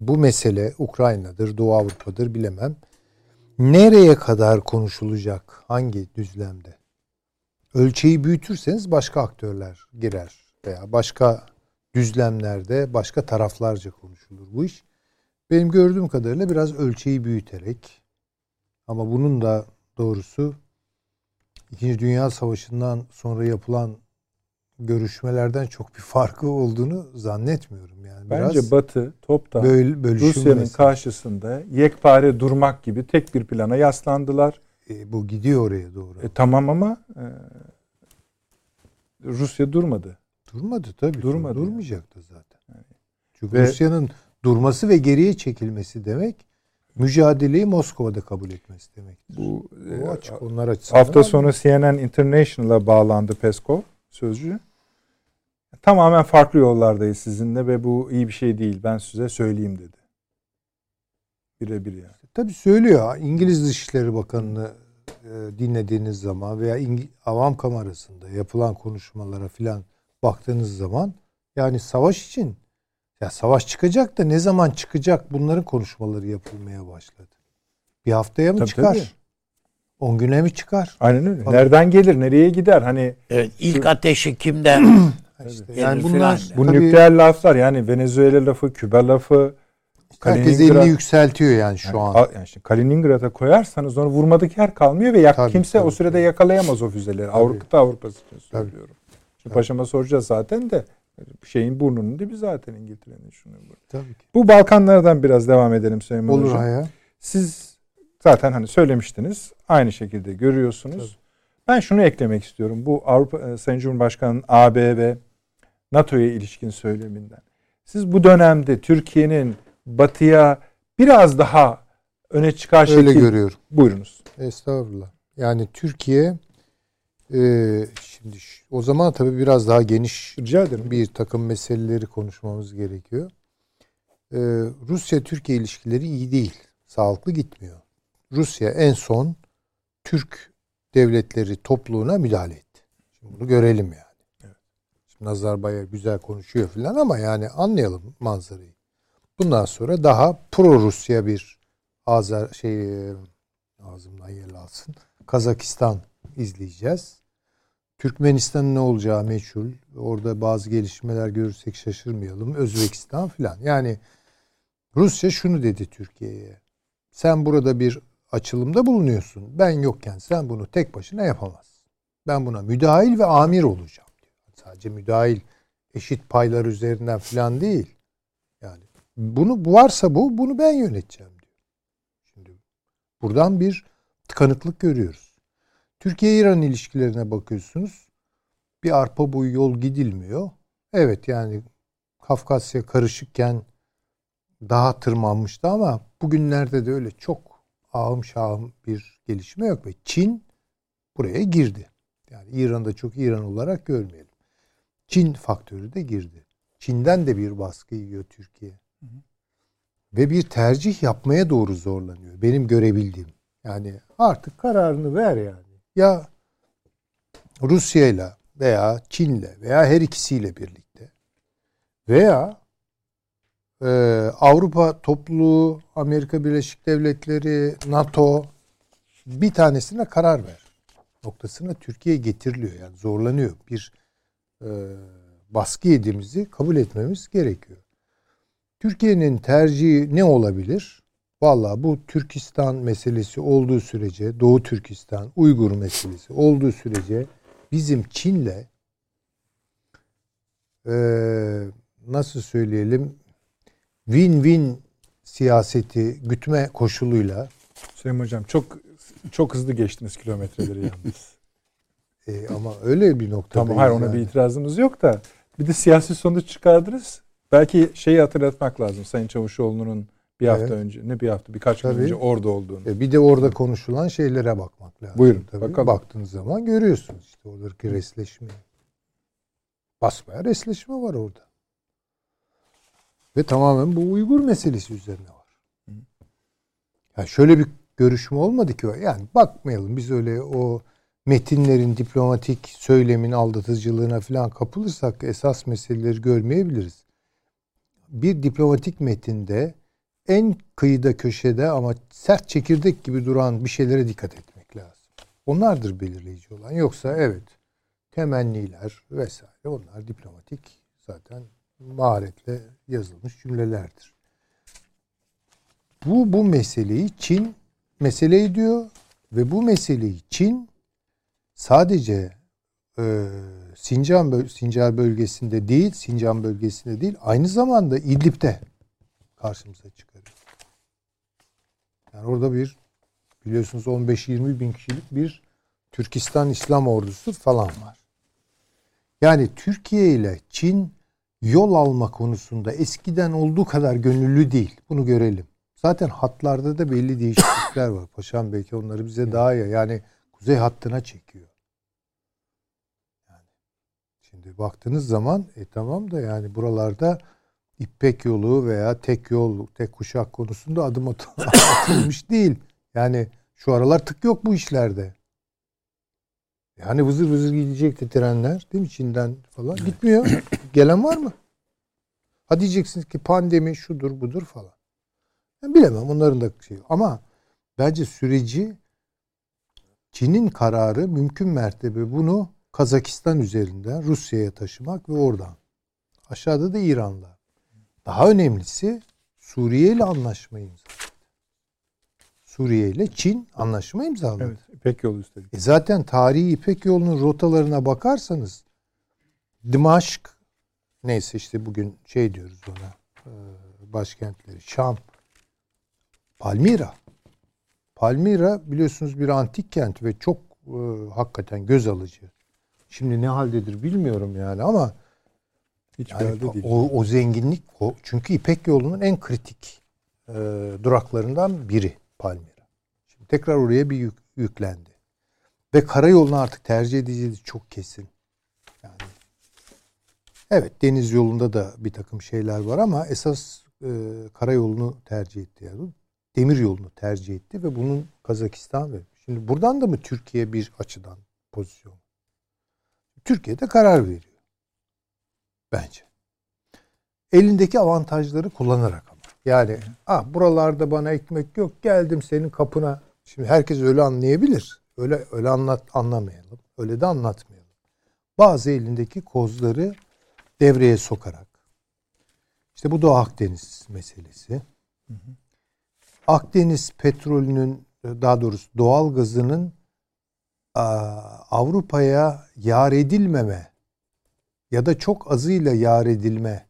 bu mesele Ukrayna'dır, Doğu Avrupa'dır bilemem. Nereye kadar konuşulacak? Hangi düzlemde? Ölçeği büyütürseniz başka aktörler girer veya başka düzlemlerde başka taraflarca konuşulur bu iş. Benim gördüğüm kadarıyla biraz ölçeği büyüterek ama bunun da doğrusu İkinci Dünya Savaşı'ndan sonra yapılan görüşmelerden çok bir farkı olduğunu zannetmiyorum. Yani biraz Bence Batı toptan böl, Rusya'nın karşısında yekpare durmak gibi tek bir plana yaslandılar. E, bu gidiyor oraya doğru. E, tamam ama e, Rusya durmadı. Durmadı tabii. Durmadı yani. Durmayacak da zaten. Çünkü Ve- Rusya'nın durması ve geriye çekilmesi demek mücadeleyi Moskova'da kabul etmesi demektir. Bu Bu e, açık onlar açısından. hafta sonu CNN International'a bağlandı Peskov sözcü. Tamamen farklı yollardayız sizinle ve bu iyi bir şey değil. Ben size söyleyeyim dedi. Birebir yani. Tabii söylüyor. İngiliz Dışişleri Bakanı'nı e, dinlediğiniz zaman veya avam kamerasında yapılan konuşmalara filan baktığınız zaman yani savaş için ya savaş çıkacak da ne zaman çıkacak bunların konuşmaları yapılmaya başladı. Bir haftaya mı Tabii, çıkar? tabii. 10 güne mi çıkar? Aynen öyle. Tabii. Nereden gelir, nereye gider? Hani Evet, ilk ateşi kimden? (clears throat) İşte yani bunlar bu tabii nükleer laflar yani Venezuela lafı, Küba lafı, herkes elini yükseltiyor yani şu Yani, an. yani işte Kaliningrad'a koyarsanız onu vurmadık yer kalmıyor ve yak, Tabii, kimse o tabii, sürede tabii. yakalayamaz o füzeleri. Avrupa Avrupa'sı için Tabii. söylüyorum. Şimdi Tabii. paşama soracağız zaten de şeyin burnunun dibi zaten İngiltere'nin şunu. bunu. Tabii ki. Bu Balkanlardan biraz devam edelim Süleyman Olur Hocam. Haya. Siz zaten hani söylemiştiniz. Aynı şekilde görüyorsunuz. Ben şunu eklemek istiyorum. Bu Avrupa e, Sayın Cumhurbaşkanı'nın AB ve NATO'ya ilişkin söyleminden. Siz bu dönemde Türkiye'nin batıya biraz daha öne çıkar Öyle şekil... görüyorum. Buyurunuz. Estağfurullah. Yani Türkiye e, şimdi o zaman tabii biraz daha geniş Rica ederim. bir takım meseleleri konuşmamız gerekiyor. Ee, Rusya-Türkiye ilişkileri iyi değil. Sağlıklı gitmiyor. Rusya en son Türk devletleri topluluğuna müdahale etti. Şimdi bunu görelim yani. Şimdi Nazarbayev güzel konuşuyor falan ama yani anlayalım manzarayı. Bundan sonra daha pro Rusya bir Azer şey e, ağzımdan yer alsın. Kazakistan izleyeceğiz. Türkmenistan'ın ne olacağı meçhul. Orada bazı gelişmeler görürsek şaşırmayalım. Özbekistan filan. Yani Rusya şunu dedi Türkiye'ye. Sen burada bir açılımda bulunuyorsun. Ben yokken sen bunu tek başına yapamazsın. Ben buna müdahil ve amir olacağım diyor. Sadece müdahil eşit paylar üzerinden filan değil. Bunu bu varsa bu bunu ben yöneteceğim diyor. Şimdi buradan bir tıkanıklık görüyoruz. Türkiye-İran ilişkilerine bakıyorsunuz. Bir arpa boyu yol gidilmiyor. Evet yani Kafkasya karışıkken daha tırmanmıştı ama bugünlerde de öyle çok ahım şahım bir gelişme yok ve Çin buraya girdi. Yani İran'da çok İran olarak görmeyelim. Çin faktörü de girdi. Çin'den de bir baskı yiyor Türkiye. Ve bir tercih yapmaya doğru zorlanıyor. Benim görebildiğim. Yani artık kararını ver yani. Ya Rusya'yla veya Çin'le veya her ikisiyle birlikte veya e, Avrupa topluluğu, Amerika Birleşik Devletleri, NATO bir tanesine karar ver. Noktasına Türkiye getiriliyor. Yani zorlanıyor. Bir e, baskı yediğimizi kabul etmemiz gerekiyor. Türkiye'nin tercihi ne olabilir? Vallahi bu Türkistan meselesi olduğu sürece, Doğu Türkistan, Uygur meselesi olduğu sürece bizim Çin'le e, nasıl söyleyelim win-win siyaseti gütme koşuluyla Süleyman Hocam çok çok hızlı geçtiniz kilometreleri (laughs) yalnız. e, ama öyle bir noktada tamam hayır ona bir itirazımız yok da bir de siyasi sonuç çıkardınız. Belki şeyi hatırlatmak lazım Sayın Çavuşoğlu'nun bir hafta Evet. önce ne bir hafta birkaç gün Tabii. önce orada olduğunu. E, bir de orada konuşulan şeylere bakmak lazım. Buyurun, Tabii. bakalım. Baktığınız zaman görüyorsunuz işte oradaki resleşmeyi. Basbaya resleşme var orada. Ve tamamen bu Uygur meselesi üzerine var. Yani şöyle bir görüşme olmadı ki. Yani bakmayalım biz öyle o metinlerin diplomatik söylemin aldatıcılığına falan kapılırsak esas meseleleri görmeyebiliriz. Bir diplomatik metinde en kıyıda köşede ama sert çekirdek gibi duran bir şeylere dikkat etmek lazım. Onlardır belirleyici olan. Yoksa evet temenniler vesaire onlar diplomatik zaten maharetle yazılmış cümlelerdir. Bu bu meseleyi Çin mesele ediyor ve bu meseleyi Çin sadece e, Sincan böl- Sincar bölgesinde değil, Sincan bölgesinde değil, aynı zamanda İdlib'de karşımıza çıkarıyor. Yani orada bir biliyorsunuz 15-20 bin kişilik bir Türkistan İslam ordusu falan var. Yani Türkiye ile Çin yol alma konusunda eskiden olduğu kadar gönüllü değil. Bunu görelim. Zaten hatlarda da belli değişiklikler var. Paşam belki onları bize daha iyi. Yani kuzey hattına çekiyor. Şimdi baktığınız zaman e tamam da yani buralarda İpek yolu veya tek yol, tek kuşak konusunda adım at- (coughs) atılmış değil. Yani şu aralar tık yok bu işlerde. Yani vızır vızır gidecekti trenler değil mi Çin'den falan. Gitmiyor. (coughs) Gelen var mı? Ha diyeceksiniz ki pandemi şudur budur falan. Ben bilemem onların da şey. Ama bence süreci Çin'in kararı mümkün mertebe bunu Kazakistan üzerinden Rusya'ya taşımak ve oradan. Aşağıda da İran'la. Daha önemlisi Suriye ile anlaşma imzaladı. Suriye ile Çin anlaşma imzaladı. Evet, İpek yolu üstelik. E zaten tarihi İpek yolunun rotalarına bakarsanız Dimaşk neyse işte bugün şey diyoruz ona e, başkentleri Şam Palmira Palmira biliyorsunuz bir antik kent ve çok e, hakikaten göz alıcı. Şimdi ne haldedir bilmiyorum yani ama Hiç yani değil. o, o zenginlik o çünkü İpek yolunun en kritik e, duraklarından biri Palmira. Şimdi tekrar oraya bir yük, yüklendi. Ve karayolunu artık tercih edeceği çok kesin. Yani evet deniz yolunda da bir takım şeyler var ama esas e, karayolunu tercih etti. Yani. Demir yolunu tercih etti ve bunun Kazakistan ve şimdi buradan da mı Türkiye bir açıdan pozisyon? Türkiye de karar veriyor. Bence. Elindeki avantajları kullanarak ama. Yani ah buralarda bana ekmek yok geldim senin kapına. Şimdi herkes öyle anlayabilir. Öyle öyle anlat anlamayalım. Öyle de anlatmayalım. Bazı elindeki kozları devreye sokarak. İşte bu Doğu Akdeniz meselesi. Akdeniz petrolünün daha doğrusu doğal gazının Avrupa'ya yar edilmeme ya da çok azıyla yar edilme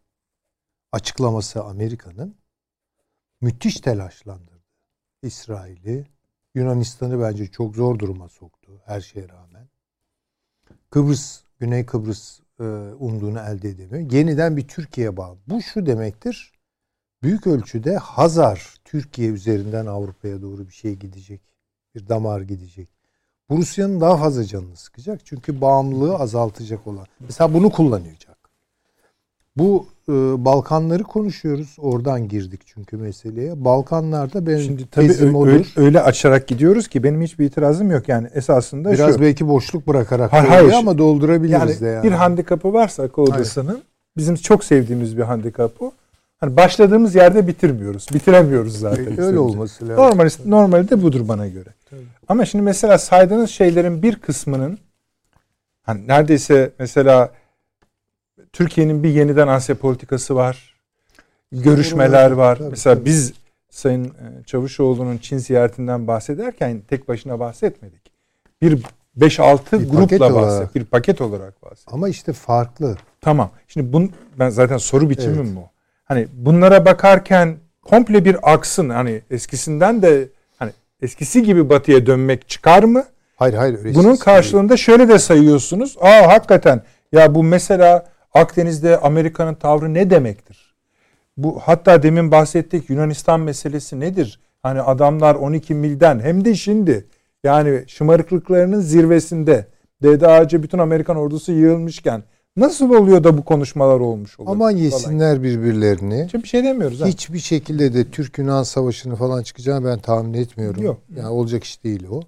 açıklaması Amerika'nın müthiş telaşlandırdı. İsrail'i, Yunanistan'ı bence çok zor duruma soktu her şeye rağmen. Kıbrıs, Güney Kıbrıs e, umduğunu elde edemiyor. Yeniden bir Türkiye bağlı. Bu şu demektir. Büyük ölçüde Hazar Türkiye üzerinden Avrupa'ya doğru bir şey gidecek. Bir damar gidecek. Bu Rusya'nın daha fazla canını sıkacak. Çünkü bağımlılığı azaltacak olan. Mesela bunu kullanacak. Bu e, Balkanları konuşuyoruz. Oradan girdik çünkü meseleye. Balkanlarda benim Şimdi tabii öyle, olur. öyle açarak gidiyoruz ki benim hiçbir itirazım yok. Yani esasında Biraz şu. belki boşluk bırakarak Hayır, hayır. ama doldurabiliriz yani, de yani. bir handikapı varsa akıl odasının bizim çok sevdiğimiz bir handikap bu. Hani başladığımız yerde bitirmiyoruz. Bitiremiyoruz zaten. Öyle olması lazım. Normal, normali de budur bana göre. Ama şimdi mesela saydığınız şeylerin bir kısmının hani neredeyse mesela Türkiye'nin bir yeniden Asya politikası var. Görüşmeler var. tabii, mesela tabii. biz Sayın e, Çavuşoğlu'nun Çin ziyaretinden bahsederken tek başına bahsetmedik. Bir 5-6 Bir paket grupla bahset, bir paket olarak bahset. Ama işte farklı. Tamam. Şimdi bun ben zaten soru biçimim Evet. bu. Hani bunlara bakarken komple bir aksın hani eskisinden de eskisi gibi batıya dönmek çıkar mı? Hayır hayır. öyle Bunun karşılığında şöyle de sayıyorsunuz. Aa hakikaten ya bu mesela Akdeniz'de Amerika'nın tavrı ne demektir? Bu hatta demin bahsettik Yunanistan meselesi nedir? Hani adamlar 12 milden hem de şimdi yani şımarıklıklarının zirvesinde dede ağacı bütün Amerikan ordusu yığılmışken nasıl oluyor da bu konuşmalar olmuş oluyor? Aman falan. yesinler birbirlerini. Şimdi bir şey demiyoruz. ha. Hiçbir şekilde de Türk-Yunan savaşını falan çıkacağını ben tahmin etmiyorum. Yok. Yani olacak iş değil o.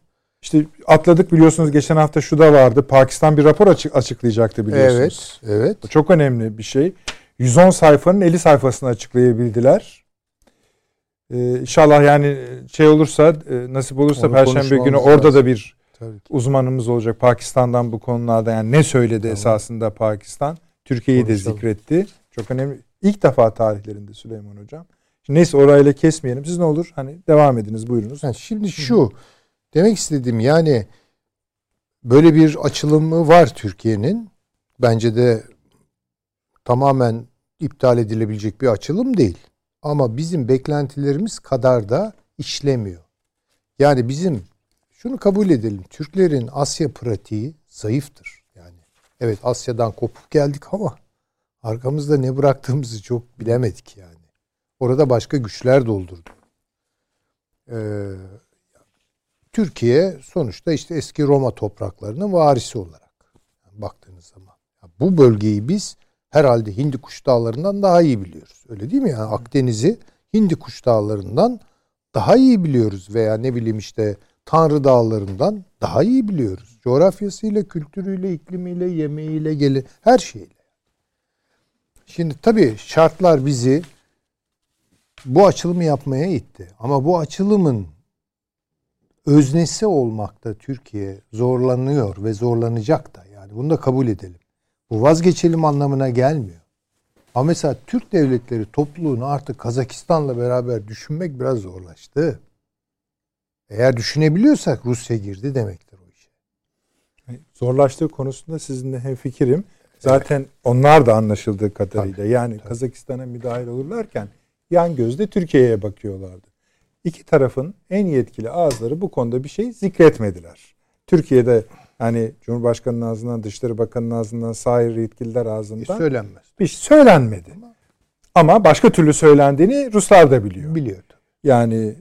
İşte atladık biliyorsunuz geçen hafta şu da vardı. Pakistan bir rapor açık, açıklayacaktı biliyorsunuz. Evet. Evet. Bu çok önemli bir şey. 110 sayfanın 50 sayfasını açıklayabildiler. Ee, inşallah yani şey olursa e, nasip olursa Onu Perşembe günü orada lazım. da bir Tabii ki. uzmanımız olacak Pakistan'dan bu konularda yani ne söyledi Tamam. esasında Pakistan Türkiye'yi de zikretti. Çok önemli. İlk defa tarihlerinde Süleyman Hocam. Şimdi neyse orayla kesmeyelim. Siz ne olur hani devam ediniz buyurunuz. Yani şimdi şu demek istediğim yani böyle bir açılımı var Türkiye'nin. Bence de tamamen iptal edilebilecek bir açılım değil. Ama bizim beklentilerimiz kadar da işlemiyor. Yani bizim şunu kabul edelim. Türklerin Asya pratiği zayıftır. Yani evet Asya'dan kopup geldik ama arkamızda ne bıraktığımızı çok bilemedik yani. Orada başka güçler doldurdu. Ee, Türkiye sonuçta işte eski Roma topraklarının varisi olarak yani baktığınız zaman. Bu bölgeyi biz herhalde Hindi Kuş Dağları'ndan daha iyi biliyoruz. Öyle değil mi? Yani Akdeniz'i Hindi Kuş Dağları'ndan daha iyi biliyoruz veya ne bileyim işte Tanrı Dağları'ndan daha iyi biliyoruz. Coğrafyasıyla, kültürüyle, iklimiyle, yemeğiyle, geli her şeyle. Şimdi tabii şartlar bizi bu açılımı yapmaya itti. Ama bu açılımın öznesi olmakta Türkiye zorlanıyor ve zorlanacak da. Yani bunu da kabul edelim. Bu vazgeçelim anlamına gelmiyor. Ama mesela Türk devletleri topluluğunu artık Kazakistan'la beraber düşünmek biraz zorlaştı. Eğer düşünebiliyorsak Rusya girdi demektir o işe. Zorlaştığı konusunda sizinle hemfikirim. Zaten onlar da anlaşıldığı kadarıyla. yani Kazakistan'a müdahil olurlarken yan gözle Türkiye'ye bakıyorlardı. İki tarafın en yetkili ağızları bu konuda bir şey zikretmediler. Türkiye'de yani Cumhurbaşkanı'nın ağzından, Dışişleri Bakanı'nın ağzından, sair yetkililer E, ağzından söylenmez. bir şey söylenmedi. Ama başka türlü söylendiğini Ruslar da biliyor. Biliyordu. Yani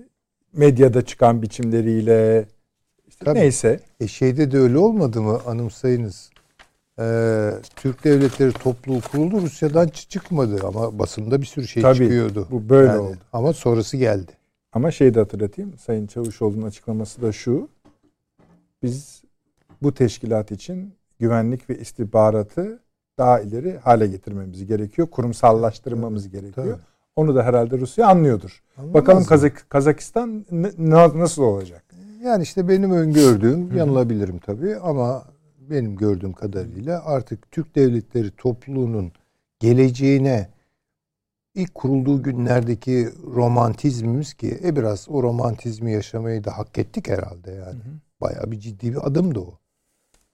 medyada çıkan biçimleriyle, işte Tabii. Neyse. E şeyde de öyle olmadı mı anımsayınız? Ee, Türk Devletleri Topluluğu kuruldu Rusya'dan çı- çıkmadı ama basında bir sürü şey Tabii, çıkıyordu. bu böyle Yani oldu. Ama sonrası geldi. Ama şeyi de hatırlatayım. Sayın Çavuşoğlu'nun açıklaması da şu. Biz bu teşkilat için güvenlik ve istihbaratı daha ileri hale getirmemiz gerekiyor. Kurumsallaştırmamız gerekiyor. Tabii. Onu da herhalde Rusya anlıyordur. Anlamaz Bakalım? Kazak Kazakistan nasıl olacak? Yani işte benim öngördüğüm, yanılabilirim tabii ama benim gördüğüm kadarıyla artık Türk Devletleri topluluğunun geleceğine ilk kurulduğu günlerdeki romantizmimiz ki e biraz o romantizmi yaşamayı da hak ettik herhalde yani. Bayağı bir ciddi bir adımdı o.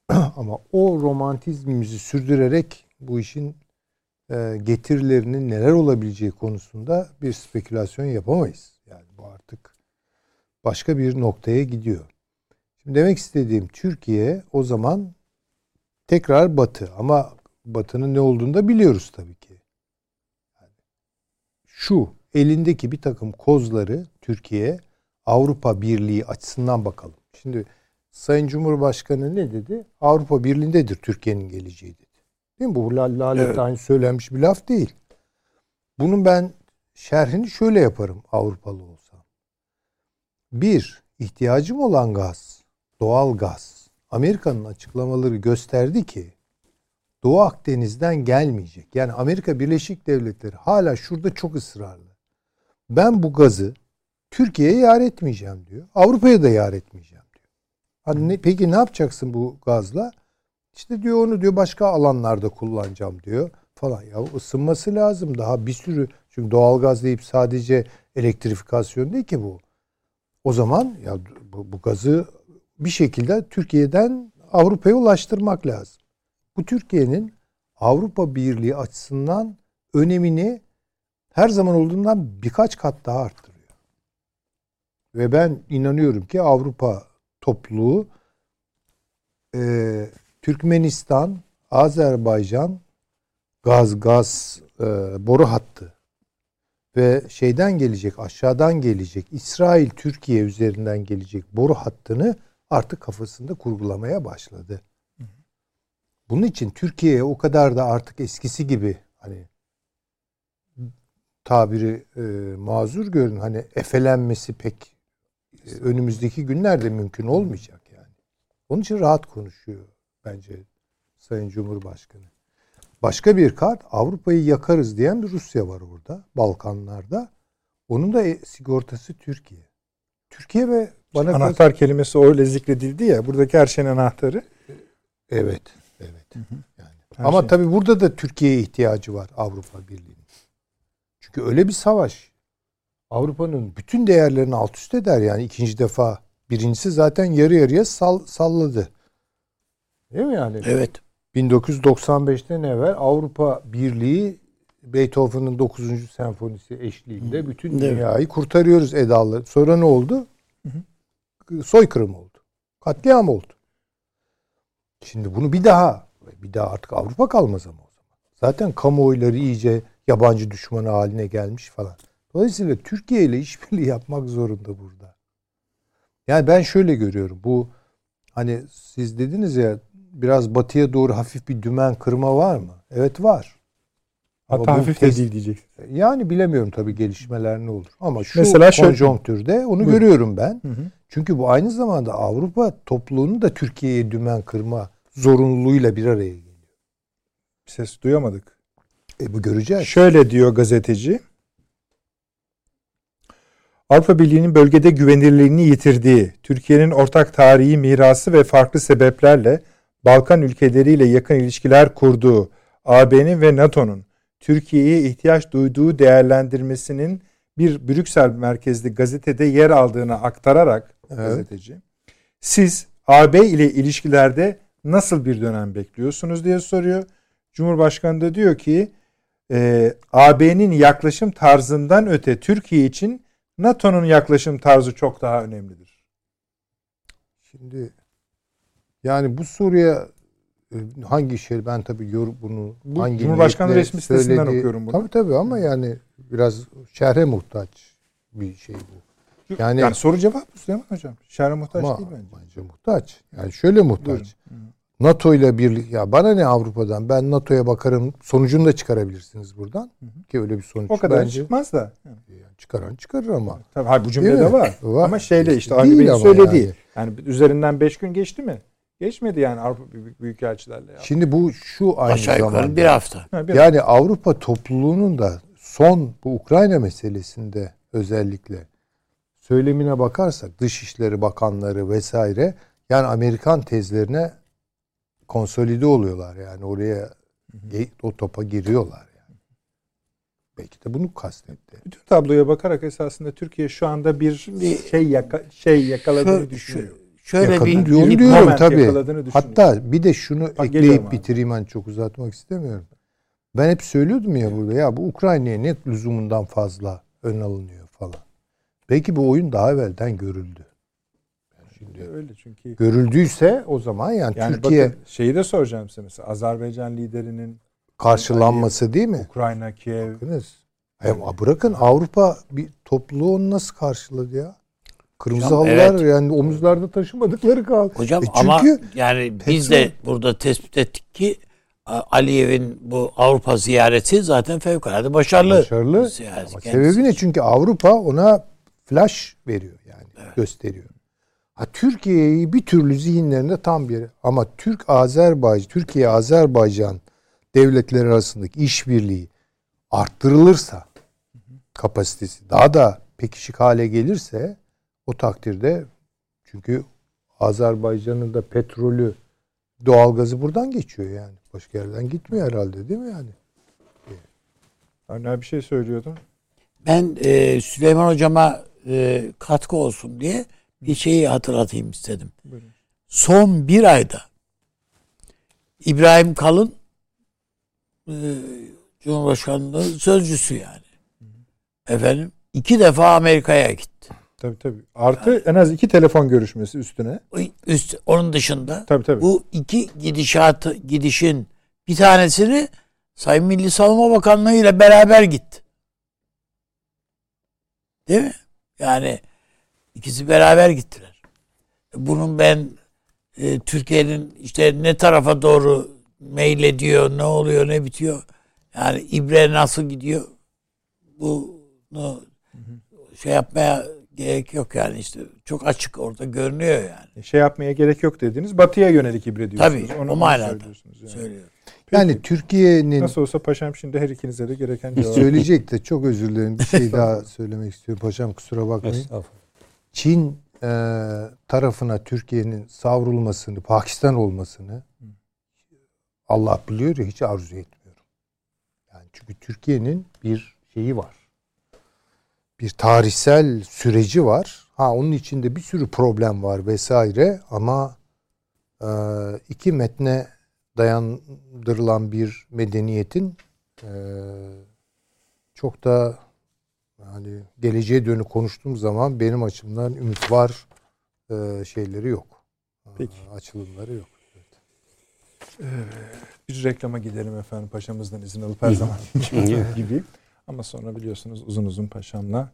(clears throat) ama o romantizmimizi sürdürerek bu işin getirilerinin neler olabileceği konusunda bir spekülasyon yapamayız. Yani bu artık başka bir noktaya gidiyor. Şimdi demek istediğim Türkiye o zaman tekrar Batı ama Batı'nın ne olduğunu da biliyoruz tabii ki. Şu elindeki bir takım kozları Türkiye Avrupa Birliği açısından bakalım. Şimdi Sayın Cumhurbaşkanı ne dedi? Avrupa Birliği'ndedir Türkiye'nin geleceği dedi. Değil mi? Bu la- lalet Evet. aynı söylenmiş bir laf değil. Bunun ben şerhini şöyle yaparım Avrupalı olsam. Bir, ihtiyacım olan gaz, doğal gaz. Amerika'nın açıklamaları gösterdi ki Doğu Akdeniz'den gelmeyecek. Yani Amerika Birleşik Devletleri hala şurada çok ısrarlı. Ben bu gazı Türkiye'ye yar etmeyeceğim diyor. Avrupa'ya da yar etmeyeceğim diyor. Hani ne, peki ne yapacaksın bu gazla? İşte diyor onu diyor başka alanlarda kullanacağım diyor falan. Ya ısınması lazım daha bir sürü. Çünkü doğalgaz deyip sadece elektrifikasyon değil ki bu. O zaman ya bu, bu gazı bir şekilde Türkiye'den Avrupa'ya ulaştırmak lazım. Bu Türkiye'nin Avrupa Birliği açısından önemini her zaman olduğundan birkaç kat daha arttırıyor. Ve ben inanıyorum ki Avrupa topluluğu e, Türkmenistan, Azerbaycan gaz gaz e, boru hattı ve şeyden gelecek aşağıdan gelecek İsrail Türkiye üzerinden gelecek boru hattını artık kafasında kurgulamaya başladı. Bunun için Türkiye'ye o kadar da artık eskisi gibi hani tabiri e, mazur görün hani efelenmesi pek e, önümüzdeki günlerde mümkün olmayacak yani. Onun için rahat konuşuyor bence Sayın Cumhurbaşkanı. Başka bir kart Avrupa'yı yakarız diyen bir Rusya var orada Balkanlarda. Onun da e, sigortası Türkiye. Türkiye ve bana Anahtar kelimesi öyle zikredildi ya. Buradaki her şeyin anahtarı. Evet. Evet. Yani. Her Ama şey. tabii burada da Türkiye'ye ihtiyacı var Avrupa Birliği'nin. Çünkü öyle bir savaş Avrupa'nın bütün değerlerini alt üst eder yani ikinci defa. Birincisi zaten yarı yarıya sal, salladı. Değil mi yani? Evet. 1995'ten evvel Avrupa Birliği Beethoven'ın 9. senfonisi eşliğinde bütün Evet. dünyayı kurtarıyoruz edalı. Sonra ne oldu? Soykırım oldu. Katliam oldu. Şimdi bunu bir daha bir daha artık Avrupa kalmaz ama o zaman. Zaten kamuoyları iyice yabancı düşmanı haline gelmiş falan. Dolayısıyla Türkiye ile işbirliği yapmak zorunda burada. Yani ben şöyle görüyorum. Bu hani siz dediniz ya biraz batıya doğru hafif bir dümen kırma var mı? Evet var. Ama Hatta hafif de değil diyeceksin. Yani bilemiyorum tabii gelişmeler ne olur. Ama şu Mesela şöyle- konjonktürde onu Buyurun. görüyorum ben. Hı hı. Çünkü bu aynı zamanda Avrupa topluluğunu da Türkiye'ye dümen kırma zorunluluğuyla bir araya geliyor. Ses duyamadık. E bu göreceğiz. Şöyle diyor gazeteci. Avrupa Birliği'nin bölgede güvenirliğini yitirdiği, Türkiye'nin ortak tarihi mirası ve farklı sebeplerle Balkan ülkeleriyle yakın ilişkiler kurduğu, AB'nin ve NATO'nun Türkiye'ye ihtiyaç duyduğu değerlendirmesinin bir Brüksel merkezli gazetede yer aldığını aktararak gazeteci, siz AB ile ilişkilerde nasıl bir dönem bekliyorsunuz diye soruyor. Cumhurbaşkanı da diyor ki e, AB'nin yaklaşım tarzından öte Türkiye için NATO'nun yaklaşım tarzı çok daha önemlidir. Şimdi yani bu soruya e, hangi şey ben tabii yor bunu Bu hangi Cumhurbaşkanı resmi sitesinden söylediği- okuyorum bunu. Tabii tabii ama yani biraz şerhe muhtaç bir şey bu. Yani, Yani, soru cevap mı Süleyman Hocam? Şerre muhtaç ama değil bence. bence muhtaç. Yani şöyle muhtaç. Buyurun. NATO ile birlik ya bana ne Avrupa'dan ben NATO'ya bakarım sonucunu da çıkarabilirsiniz buradan ki öyle bir sonuç O kadar bence çıkmaz da. Yani çıkaran çıkarır ama Tabii hayır, bu cümlede var. Var. Ama şeyle işte Avni Bey'in söylediği. yani. Yani. üzerinden 5 gün geçti mi? Geçmedi yani Avrupa Büyük- Büyükelçilerle. Ya. şimdi bu şu aynı Aşağı yukarı zamanda bir hafta. Ha, bir- yani Avrupa topluluğunun da son bu Ukrayna meselesinde özellikle söylemine bakarsak Dışişleri Bakanları vesaire yani Amerikan tezlerine konsolide oluyorlar yani oraya ge- o topa giriyorlar yani. Belki de bunu kastetti. Bütün tabloya bakarak esasında Türkiye şu anda bir şey yaka, şey yakaladığını Şu- düşünüyor. şu- şöyle Yakaladı bir diyorum, bir- diyorum tabii. Hatta bir de şunu geliyorum ekleyip bitireyim ben çok uzatmak istemiyorum. Ben hep söylüyordum ya burada ya bu Ukrayna'ya net lüzumundan fazla ön alınıyor falan. Belki bu oyun daha evvelden görüldü. Şimdi öyle çünkü Görüldüyse o zaman yani, yani Türkiye bakın şeyi de soracağım size mesela Azerbaycan liderinin karşılanması değil mi? Ukrayna, Kiev Bakınız. Hem bırakın Avrupa bir topluluğu onu nasıl karşıladı ya? Kırmızı Hocam, halılar evet. yani omuzlarda taşımadıkları kaldı. Hocam E ama çünkü yani biz de burada tespit ettik ki Aliyev'in bu Avrupa ziyareti zaten fevkalade başarılı. Başarılı. Ziyaret Ama sebebi ne? Çünkü Avrupa ona flash veriyor yani gösteriyor. Ha, Türkiye'yi bir türlü zihinlerinde tam bir ama Türk Azerbaycan Türkiye Azerbaycan devletleri arasındaki işbirliği arttırılırsa kapasitesi daha da pekişik hale gelirse o takdirde çünkü Azerbaycan'ın da petrolü doğalgazı buradan geçiyor yani. Başka yerden gitmiyor herhalde değil mi yani? Avni bir şey söylüyordun. Ben e, Süleyman Hocama e, katkı olsun diye bir şeyi hatırlatayım istedim. Buyurun. Son bir ayda İbrahim Kalın e, Cumhurbaşkanlığı sözcüsü yani. Efendim iki defa Amerika'ya gitti. Tabii tabii. Artı en az iki telefon görüşmesi üstüne. Üst, onun dışında Tabii tabii. bu iki gidişatı gidişin bir tanesini Sayın Milli Savunma Bakanlığı ile beraber gitti. Değil mi? Yani ikisi beraber gittiler. Bunun ben e, Türkiye'nin işte ne tarafa doğru meylediyor, ne oluyor, ne bitiyor. Yani ibre nasıl gidiyor? Bunu şey yapmaya gerek yok yani işte çok açık orada görünüyor yani. şey yapmaya gerek yok dediniz. Batı'ya yönelik ibre diyorsunuz. Tabii, Onu- o manada söylüyorsunuz yani. Söylüyorum. Yani Türkiye'nin Nasıl olsa paşam şimdi her ikinize de gereken cevap. söyleyecek de çok özür dilerim. Bir şey daha söylemek istiyorum. Paşam kusura bakmayın. Estağfurullah. Çin e, tarafına Türkiye'nin savrulmasını, Pakistan olmasını Allah biliyor ya hiç arzu etmiyorum. Yani çünkü Türkiye'nin bir şeyi var. Bir tarihsel süreci var. Ha onun içinde bir sürü problem var vesaire ama e, iki metne dayandırılan bir medeniyetin e, çok da yani geleceğe dönük konuştuğum zaman benim açımdan ümit var e, şeyleri yok. Peki. E, Açılımları yok. Bir reklama gidelim efendim paşamızdan izin alıp her zaman (laughs) gibi. Ama sonra biliyorsunuz uzun uzun paşamla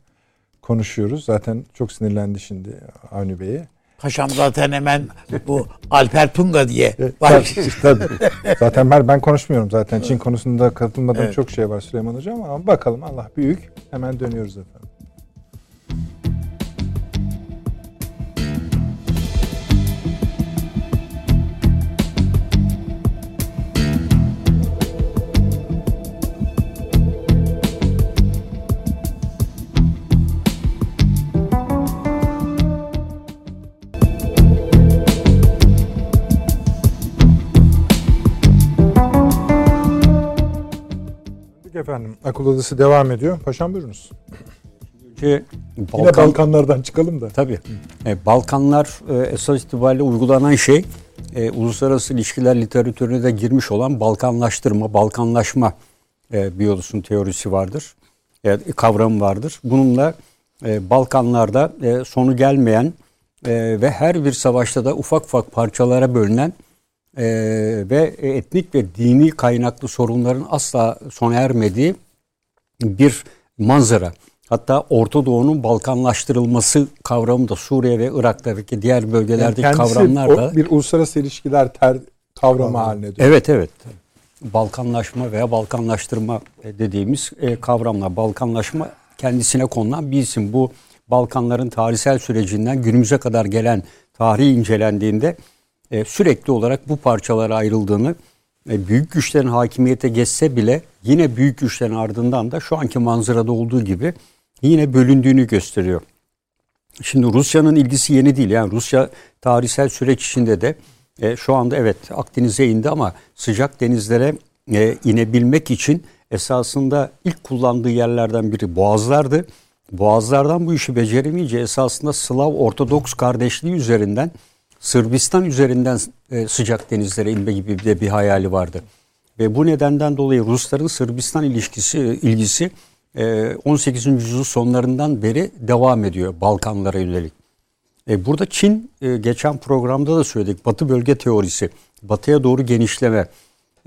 konuşuyoruz. Zaten çok sinirlendi şimdi Avni Bey'e. Paşam zaten hemen bu Alper Tunga diye var. tabii. Zaten ben ben konuşmuyorum zaten. Çin konusunda katılmadığım Evet. çok şey var Süleyman Hocam ama bakalım Allah büyük. Hemen dönüyoruz efendim. Efendim. Akıl odası devam ediyor. Paşam buyurunuz. Ki Yine Balkan, Balkanlardan çıkalım da. tabii. E, Balkanlar e, esas itibariyle uygulanan şey e, uluslararası ilişkiler literatürüne de girmiş olan Balkanlaştırma, Balkanlaşma e, biyolosun teorisi vardır. E, kavramı vardır. Bununla e, Balkanlarda e, sonu gelmeyen e, ve her bir savaşta da ufak ufak parçalara bölünen e, ve etnik ve dini kaynaklı sorunların asla sona ermediği bir manzara. Hatta Orta Doğu'nun Balkanlaştırılması kavramı da Suriye ve Irak'taki diğer bölgelerdeki Yani kavramlar da bir uluslararası ilişkiler ter kavramı haline dönüyor. Evet evet. Balkanlaşma veya Balkanlaştırma dediğimiz e, kavramlar. Balkanlaşma kendisine konulan bir isim. Bu Balkanların tarihsel sürecinden günümüze kadar gelen tarihi incelendiğinde e, sürekli olarak bu parçalara ayrıldığını e, büyük güçlerin hakimiyete geçse bile yine büyük güçlerin ardından da şu anki manzarada olduğu gibi yine bölündüğünü gösteriyor. Şimdi Rusya'nın ilgisi yeni değil. Yani Rusya tarihsel süreç içinde de e, şu anda evet Akdeniz'e indi ama sıcak denizlere e, inebilmek için esasında ilk kullandığı yerlerden biri boğazlardı. Boğazlardan bu işi beceremeyince esasında Slav Ortodoks kardeşliği üzerinden Sırbistan üzerinden e, sıcak denizlere inme gibi de bir hayali vardı. Ve bu nedenden dolayı Rusların Sırbistan ilişkisi ilgisi e, 18. yüzyıl sonlarından beri devam ediyor Balkanlara yönelik. E, burada Çin e, geçen programda da söyledik Batı bölge teorisi, batıya doğru genişleme.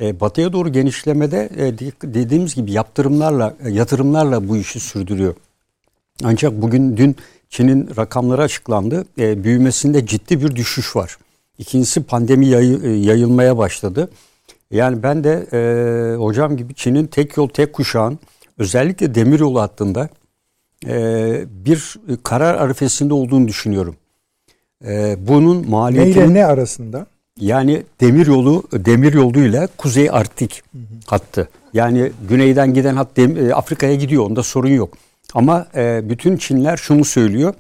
E, batıya doğru genişlemede e, dediğimiz gibi yaptırımlarla, e, yatırımlarla bu işi sürdürüyor. Ancak bugün dün Çin'in rakamları açıklandı. E, büyümesinde ciddi bir düşüş var. İkincisi pandemi yayı, e, yayılmaya başladı. Yani ben de e, hocam gibi Çin'in tek yol tek kuşağın özellikle demiryolu hattında e, bir karar arifesinde olduğunu düşünüyorum. E, bunun maliyeti Neyle ne arasında? Yani demiryolu demir yoluyla Kuzey Arktik hattı. Yani güneyden giden hat e, Afrika'ya gidiyor onda sorun yok. Ama e, bütün Çinler şunu söylüyor.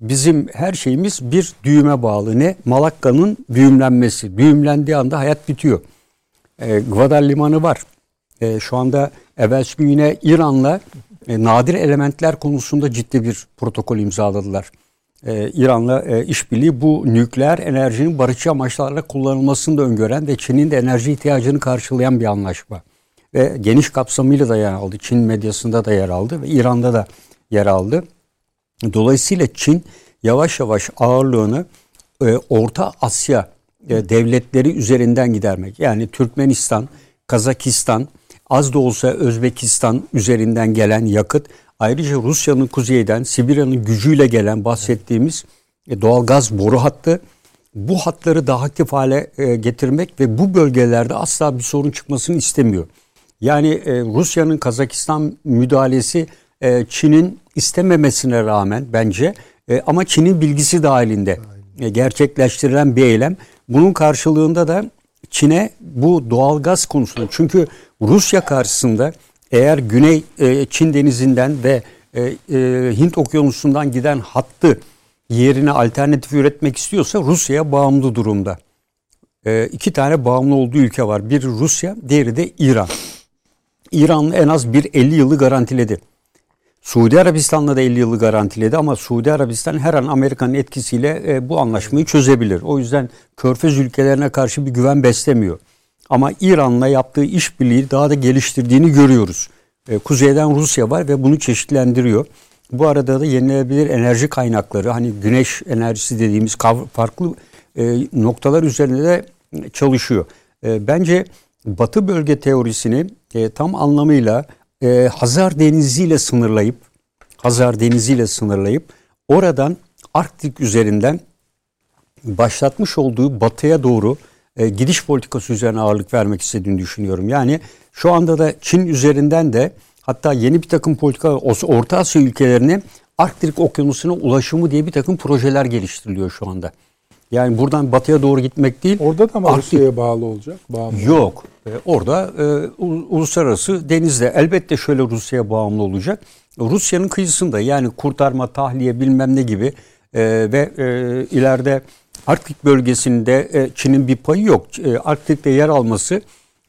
Bizim her şeyimiz bir düğüme bağlı. Ne? Malakka'nın düğümlenmesi. Düğümlendiği anda hayat bitiyor. E, Gwadar Limanı var. E, şu anda evvelsi gün yine İran'la e, nadir elementler konusunda ciddi bir protokol imzaladılar. E, İran'la e, işbirliği bu nükleer enerjinin barışçı amaçlarla kullanılmasını da öngören ve Çin'in de enerji ihtiyacını karşılayan bir anlaşma. Ve geniş kapsamıyla da yer aldı. Çin medyasında da yer aldı ve İran'da da yer aldı. Dolayısıyla Çin yavaş yavaş ağırlığını e, Orta Asya e, devletleri üzerinden gidermek. Yani Türkmenistan, Kazakistan, az da olsa Özbekistan üzerinden gelen yakıt Ayrıca Rusya'nın kuzeyden Sibirya'nın gücüyle gelen bahsettiğimiz e, doğal gaz boru hattı bu hatları daha aktif hale e, getirmek ve bu bölgelerde asla bir sorun çıkmasını istemiyor. Yani e, Rusya'nın Kazakistan müdahalesi Çin'in istememesine rağmen bence ama Çin'in bilgisi dahilinde gerçekleştirilen bir eylem. Bunun karşılığında da Çin'e bu doğal gaz konusunda çünkü Rusya karşısında eğer Güney e, Çin denizinden ve e, e, Hint okyanusundan giden hattı yerine alternatif üretmek istiyorsa Rusya'ya bağımlı durumda. E, iki tane bağımlı olduğu ülke var. Biri Rusya, diğeri de İran. İran en az bir 50 yılı garantiledi. Suudi Arabistan'la da 50 yılı garantiledi ama Suudi Arabistan her an Amerika'nın etkisiyle e, bu anlaşmayı çözebilir. O yüzden Körfez ülkelerine karşı bir güven beslemiyor. Ama İran'la yaptığı işbirliği daha da geliştirdiğini görüyoruz. E, kuzeyden Rusya var ve bunu çeşitlendiriyor. Bu arada da yenilenebilir enerji kaynakları hani güneş enerjisi dediğimiz farklı e, noktalar üzerinde de çalışıyor. E, bence Batı bölge teorisini tam anlamıyla Hazar Denizi ile sınırlayıp Hazar Denizi ile sınırlayıp oradan Arktik üzerinden başlatmış olduğu batıya doğru e, gidiş politikası üzerine ağırlık vermek istediğini düşünüyorum. Yani şu anda da Çin üzerinden de hatta yeni bir takım politika Orta Asya ülkelerine Arktik Okyanusu'na ulaşımı diye bir takım projeler geliştiriliyor şu anda. Yani buradan batıya doğru gitmek değil. Orada da mı Arktik... Rusya'ya bağlı olacak? Bağımlı Yok. Ee, orada e, uluslararası denizde elbette şöyle Rusya'ya bağımlı olacak. Rusya'nın kıyısında yani kurtarma, tahliye bilmem ne gibi e, ve e, ileride Arktik bölgesinde e, Çin'in bir payı yok. E, Arktik'te yer alması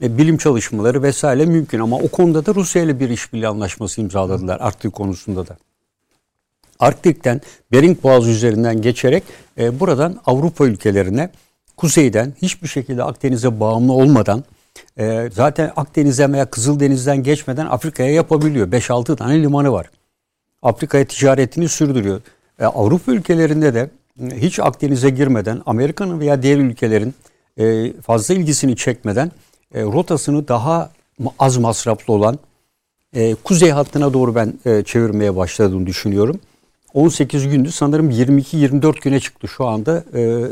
e, bilim çalışmaları vesaire mümkün ama o konuda da Rusya ile bir işbirliği anlaşması imzaladılar Arktik konusunda da. Arktik'ten Bering Boğazı üzerinden geçerek buradan Avrupa ülkelerine kuzeyden hiçbir şekilde Akdeniz'e bağımlı olmadan zaten Akdeniz'e veya Kızıldeniz'den geçmeden Afrika'ya yapabiliyor. 5-6 tane limanı var. Afrika'ya ticaretini sürdürüyor. Avrupa ülkelerinde de hiç Akdeniz'e girmeden Amerika'nın veya diğer ülkelerin e, fazla ilgisini çekmeden e, rotasını daha az masraflı olan e, kuzey hattına doğru ben e, çevirmeye başladığını düşünüyorum. 18 gündü sanırım 22-24 güne çıktı şu anda e,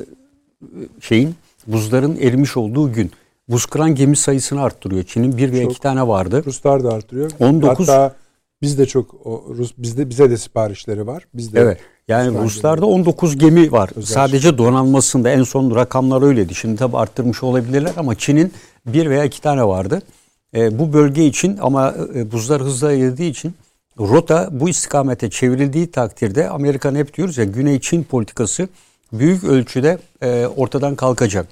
şeyin buzların erimiş olduğu gün. Buz kıran gemi sayısını arttırıyor. Çin'in bir ve iki tane vardı. Ruslar da artırıyor. 19 Hatta biz de çok o, Rus bizde bize de siparişleri var. Biz de Evet. Yani Ruslar Ruslarda 19 gemi var. Özel Sadece donanmasında en son rakamlar öyleydi. Şimdi tabii arttırmış olabilirler ama Çin'in bir veya iki tane vardı. E, bu bölge için ama e, buzlar hızla eridiği için rota bu istikamete çevrildiği takdirde Amerika'nın hep diyoruz ya Güney Çin politikası büyük ölçüde e, ortadan kalkacak.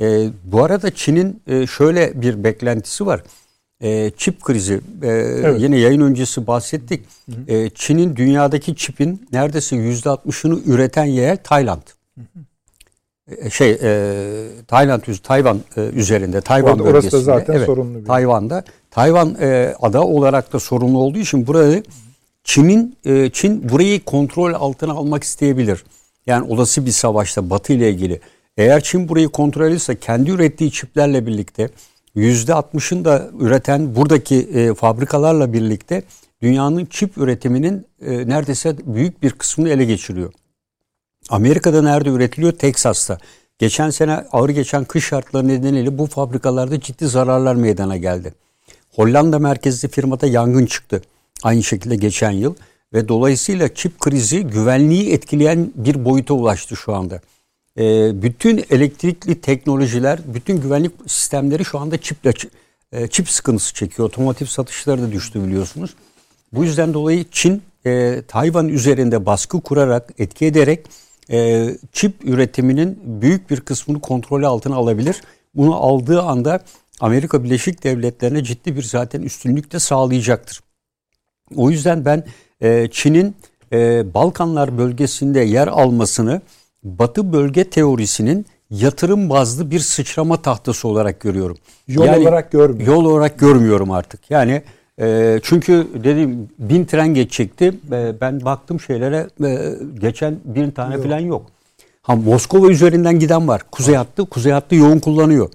E, bu arada Çin'in e, şöyle bir beklentisi var. E, çip krizi. E, Yine yayın öncesi bahsettik. E, Çin'in dünyadaki çipin neredeyse yüzde 60'ını üreten yer Tayland. E, şey e, Tayland Tayvan e, üzerinde Tayvan Orada- orası da bölgesinde. zaten evet, sorunlu bir- Tayvan'da Tayvan e, ada olarak da sorunlu olduğu için burayı Çin'in e, Çin burayı kontrol altına almak isteyebilir. Yani olası bir savaşta Batı ile ilgili. Eğer Çin burayı kontrol ederse kendi ürettiği çiplerle birlikte %60'ın da üreten buradaki e, fabrikalarla birlikte dünyanın çip üretiminin e, neredeyse büyük bir kısmını ele geçiriyor. Amerika'da nerede üretiliyor? Teksas'ta. Geçen sene ağır geçen kış şartları nedeniyle bu fabrikalarda ciddi zararlar meydana geldi. Hollanda merkezli firmada yangın çıktı. Aynı şekilde geçen yıl ve dolayısıyla çip krizi güvenliği etkileyen bir boyuta ulaştı şu anda. Ee, bütün elektrikli teknolojiler, bütün güvenlik sistemleri şu anda çiple e, çip sıkıntısı çekiyor. Otomotiv satışları da düştü biliyorsunuz. Bu yüzden dolayı Çin e, Tayvan üzerinde baskı kurarak, etki ederek e, çip üretiminin büyük bir kısmını kontrolü altına alabilir. Bunu aldığı anda Amerika Birleşik Devletleri'ne ciddi bir zaten üstünlük de sağlayacaktır. O yüzden ben e, Çin'in e, Balkanlar bölgesinde yer almasını Batı bölge teorisinin yatırım bazlı bir sıçrama tahtası olarak görüyorum. Yol olarak görmüyorum. Yol olarak görmüyorum artık. Yani e, çünkü dedim bin tren geçecekti. E, ben baktım şeylere e, geçen bir tane Yok. falan yok. Ha Moskova üzerinden giden var. Kuzey hattı, kuzey hattı yoğun kullanıyor.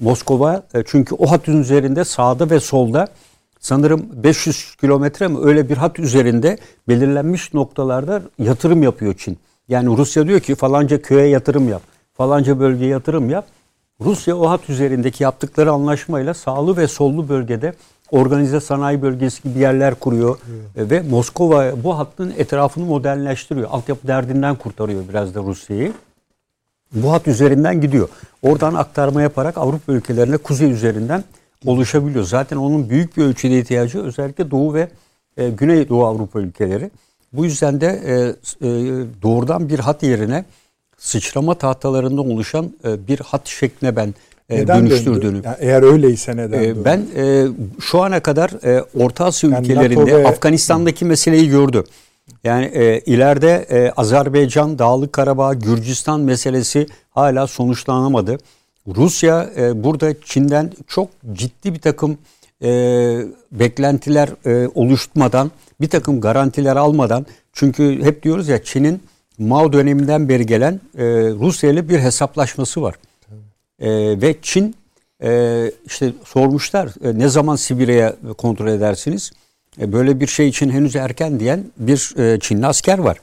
Moskova e, çünkü o hatın üzerinde sağda ve solda sanırım 500 kilometre mi öyle bir hat üzerinde belirlenmiş noktalarda yatırım yapıyor Çin. Yani Rusya diyor ki falanca köye yatırım yap, falanca bölgeye yatırım yap. Rusya o hat üzerindeki yaptıkları anlaşmayla sağlı ve sollu bölgede organize sanayi bölgesi gibi yerler kuruyor E, ve Moskova bu hattın etrafını modernleştiriyor. Altyapı derdinden kurtarıyor biraz da Rusya'yı. Bu hat üzerinden gidiyor. Oradan aktarma yaparak Avrupa ülkelerine kuzey üzerinden oluşabiliyor. Zaten onun büyük bir ölçüde ihtiyacı özellikle Doğu ve e, Güney Doğu Avrupa ülkeleri. Bu yüzden de e, e, doğrudan bir hat yerine sıçrama tahtalarından oluşan e, bir hat şekline ben e, Neden dönüştürdüğünü. döndü? Yani eğer öyleyse neden? Döndü? ben e, şu ana kadar e, Orta Asya Yani ülkelerinde ve- Afganistan'daki meseleyi gördü. Yani e, ileride e, Azerbaycan, Dağlık Karabağ, Gürcistan meselesi hala sonuçlanamadı. Rusya e, burada Çin'den çok ciddi bir takım e, beklentiler e, oluşturmadan, bir takım garantiler almadan, çünkü hep diyoruz ya Çin'in Mao döneminden beri gelen e, Rusya ile bir hesaplaşması var. E, ve Çin e, işte sormuşlar e, ne zaman Sibirya'ya kontrol edersiniz? E, böyle bir şey için henüz erken diyen bir e, Çinli asker var.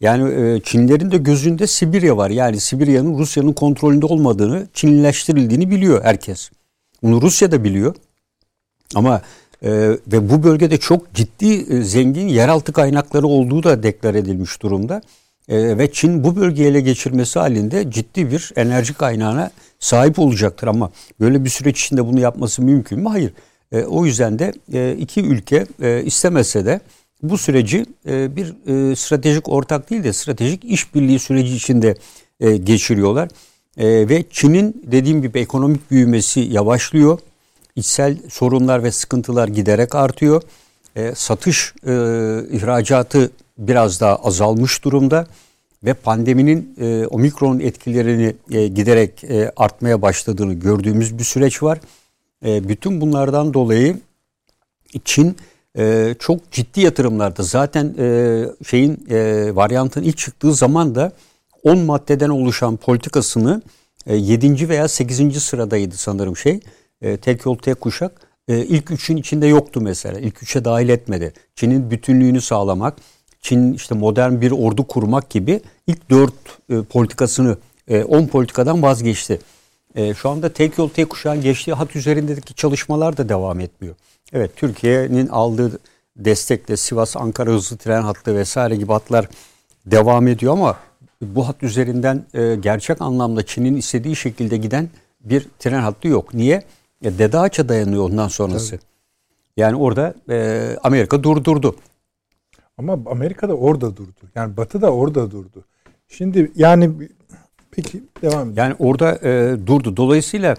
Yani e, Çinlerin de gözünde Sibirya var. Yani Sibirya'nın Rusya'nın kontrolünde olmadığını, Çinlileştirildiğini biliyor herkes. Bunu Rusya da biliyor. Ama ve bu bölgede çok ciddi zengin yeraltı kaynakları olduğu da deklar edilmiş durumda. Ve Çin bu bölgeyi ele geçirmesi halinde ciddi bir enerji kaynağına sahip olacaktır. Ama böyle bir süreç içinde bunu yapması mümkün mü? Hayır. E, o yüzden de e, iki ülke e, istemese de bu süreci e, bir e, stratejik ortak değil de stratejik işbirliği süreci içinde e, geçiriyorlar. E, ve Çin'in dediğim gibi ekonomik büyümesi yavaşlıyor. İçsel sorunlar ve sıkıntılar giderek artıyor. E, satış e, ihracatı biraz daha azalmış durumda ve pandeminin e, omikron etkilerini e, giderek e, artmaya başladığını gördüğümüz bir süreç var. E, bütün bunlardan dolayı Çin e, çok ciddi yatırımlarda zaten e, şeyin e, varyantın ilk çıktığı zaman da 10 maddeden oluşan politikasını e, 7. veya 8. sıradaydı sanırım şey. E, tek yol tek kuşak. e, ilk üçün içinde yoktu mesela. İlk üçe dahil etmedi. Çin'in bütünlüğünü sağlamak, Çin işte modern bir ordu kurmak gibi ilk dört e, politikasını, e, on politikadan vazgeçti. E, şu anda tek yol tek kuşağın geçtiği hat üzerindeki çalışmalar da devam etmiyor. Evet Türkiye'nin aldığı destekle Sivas Ankara hızlı tren hattı vesaire gibi hatlar devam ediyor ama bu hat üzerinden e, gerçek anlamda Çin'in istediği şekilde giden bir tren hattı yok. Niye? E, Dede Ağaç'a dayanıyor ondan sonrası. Yani orada e, Amerika durdurdu. Ama Amerika da orada durdu. Yani Batı da orada durdu. Şimdi yani peki devam edelim. Yani orada e, durdu. Dolayısıyla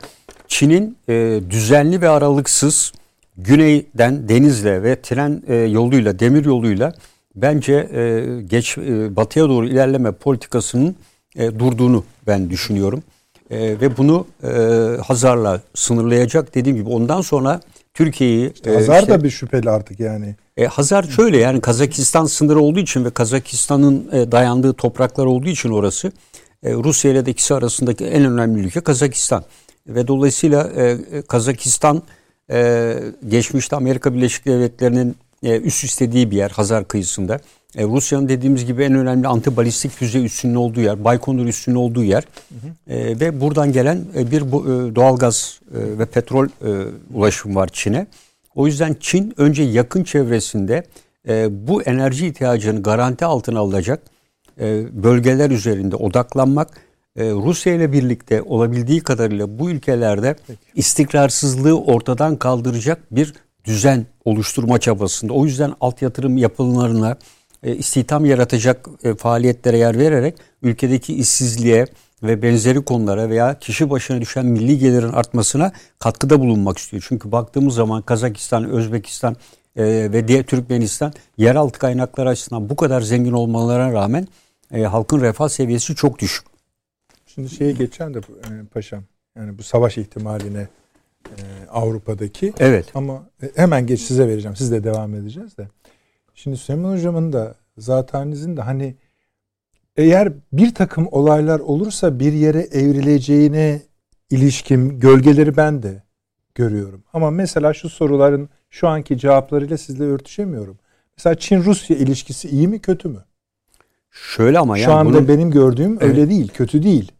Çin'in e, düzenli ve aralıksız güneyden denizle ve tren e, yoluyla, demir yoluyla bence e, geç e, batıya doğru ilerleme politikasının e, durduğunu ben düşünüyorum. E, ve bunu e, Hazar'la sınırlayacak dediğim gibi ondan sonra Türkiye'yi e, Hazar işte- da bir şüpheli artık yani. e, Hazar şöyle yani Kazakistan sınırı olduğu için ve Kazakistan'ın e, dayandığı topraklar olduğu için orası e, Rusya ile de ikisi arasındaki en önemli ülke Kazakistan. Ve dolayısıyla e, e, Kazakistan geçmişte Amerika Birleşik Devletleri'nin e, üst istediği bir yer Hazar kıyısında. Rusya'nın dediğimiz gibi en önemli antibalistik füze üssünün olduğu yer, Baykonur üssünün olduğu yer. E, ve buradan gelen bir bu, e, doğalgaz ve petrol e, ulaşım var Çin'e. O yüzden Çin önce yakın çevresinde bu enerji ihtiyacını garanti altına alacak e, bölgeler üzerinde odaklanmak, e, Rusya ile birlikte olabildiği kadarıyla bu ülkelerde istikrarsızlığı ortadan kaldıracak bir düzen oluşturma çabasında. O yüzden alt yatırım yapılarına, e, istihdam yaratacak faaliyetlere yer vererek ülkedeki işsizliğe ve benzeri konulara veya kişi başına düşen milli gelirin artmasına katkıda bulunmak istiyor. Çünkü baktığımız zaman Kazakistan, Özbekistan ve diğer Türkmenistan yeraltı kaynakları açısından bu kadar zengin olmalarına rağmen e, halkın refah seviyesi çok düşük. Şimdi şeye geçen de e, paşam yani bu savaş ihtimaline e, Avrupa'daki Evet. ama hemen geç size vereceğim. Siz de devam edeceğiz de. Şimdi Süleyman Hocam'ın da zatenizin de hani eğer bir takım olaylar olursa bir yere evrileceğine ilişkin gölgeleri ben de görüyorum. Ama mesela şu soruların şu anki cevaplarıyla sizle örtüşemiyorum. Mesela Çin-Rusya ilişkisi iyi mi kötü mü? Şöyle ama Şu yani anda bunun- benim gördüğüm öyle değil, kötü değil.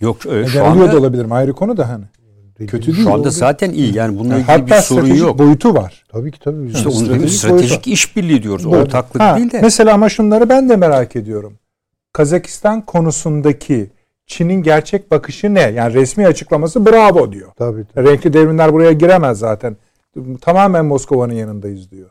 yok e, Neden şu oluyor da anda, olabilirim ayrı konu da hani. Kötü değil. şu anda oldu. zaten iyi. Yani bununla Yani ilgili bir sorun yok. boyutu var. Tabii ki tabii. İşte onu Stratejik stratejik işbirliği diyoruz. Doğru. Ortaklık Ha, değil de. Mesela ama şunları ben de merak ediyorum. Kazakistan konusundaki Çin'in gerçek bakışı ne? Yani resmi açıklaması bravo diyor. Tabii, tabii. Renkli devrimler buraya giremez zaten. Tamamen Moskova'nın yanındayız diyor.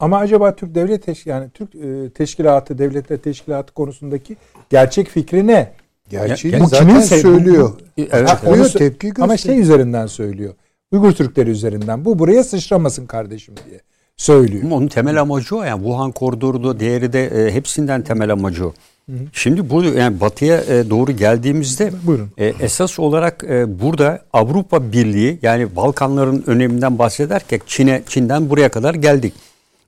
Ama acaba Türk devlet teş yani Türk e, teşkilatı, devletler teşkilatı konusundaki gerçek fikri ne? Gerçeği Ya- Bu zaten kimin söylüyor. Evet, Ha, evet. tepki Ama gösteriyor. şey üzerinden söylüyor. Uygur Türkleri üzerinden. Bu buraya sıçramasın kardeşim diye söylüyor. Ama onun temel amacı o yani Wuhan koridoru da diğeri de e, hepsinden temel amacı o. Şimdi bu yani batıya e, doğru geldiğimizde Buyurun. e, esas olarak e, burada Avrupa Birliği yani Balkanların öneminden bahsederken Çin'e Çin'den buraya kadar geldik.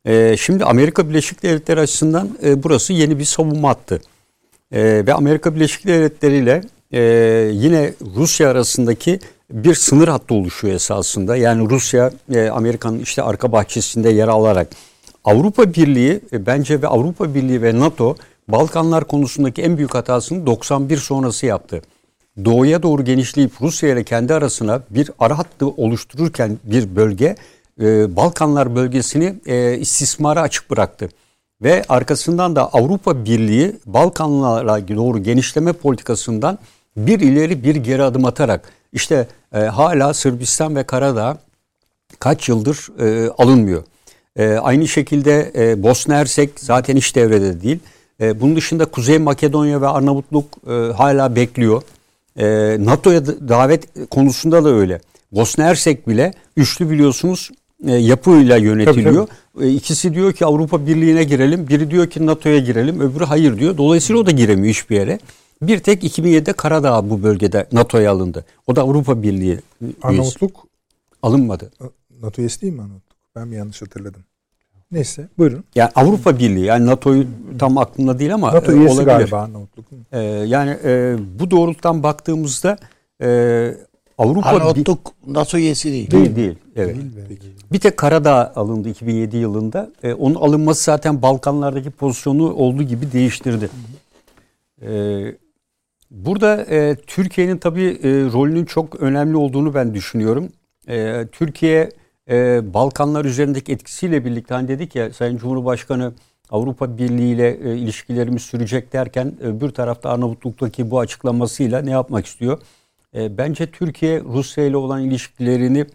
E, şimdi Amerika Birleşik Devletleri açısından e, burası yeni bir savunma hattı. E, ve Amerika Birleşik Devletleri ile e, yine Rusya arasındaki bir sınır hattı oluşuyor esasında. Yani Rusya e, Amerika'nın işte arka bahçesinde yer alarak Avrupa Birliği e, bence ve Avrupa Birliği ve NATO Balkanlar konusundaki en büyük hatasını 91 sonrası yaptı. Doğuya doğru genişleyip Rusya ile kendi arasına bir ara hattı oluştururken bir bölge e, Balkanlar bölgesini e, istismara açık bıraktı. Ve arkasından da Avrupa Birliği Balkanlara doğru genişleme politikasından bir ileri bir geri adım atarak işte e, hala Sırbistan ve Karadağ kaç yıldır e, alınmıyor. E, aynı şekilde e, Bosna Hersek zaten hiç devrede değil. E, bunun dışında Kuzey Makedonya ve Arnavutluk e, hala bekliyor. E, NATO'ya da- davet konusunda da öyle. Bosna Hersek bile üçlü biliyorsunuz e, yapıyla yönetiliyor. E, ikisi diyor ki Avrupa Birliği'ne girelim, biri diyor ki NATO'ya girelim, öbürü hayır diyor. Dolayısıyla o da giremiyor hiçbir yere. Bir tek 2007'de Karadağ bu bölgede NATO'ya alındı. O da Avrupa Birliği üyesi. Arnavutluk alınmadı. NATO üyesi değil mi Arnavutluk? Ben mi yanlış hatırladım? Neyse buyurun. Yani Avrupa Birliği yani NATO'yu tam aklımda değil ama NATO e, üyesi olabilir. galiba Arnavutluk. E, yani e, bu doğrultudan baktığımızda e, Avrupa bir- Arnavutluk NATO üyesi değil. değil değil. Evet. Değil? Bir tek Karadağ alındı 2007 yılında. E, onun alınması zaten Balkanlardaki pozisyonu olduğu gibi değiştirdi. E, burada e, Türkiye'nin tabii e, rolünün çok önemli olduğunu ben düşünüyorum. E, Türkiye e, Balkanlar üzerindeki etkisiyle birlikte hani dedik ya Sayın Cumhurbaşkanı Avrupa Birliği ile e, ilişkilerimiz sürecek derken öbür tarafta Arnavutluk'taki bu açıklamasıyla ne yapmak istiyor? E, bence Türkiye Rusya ile olan ilişkilerini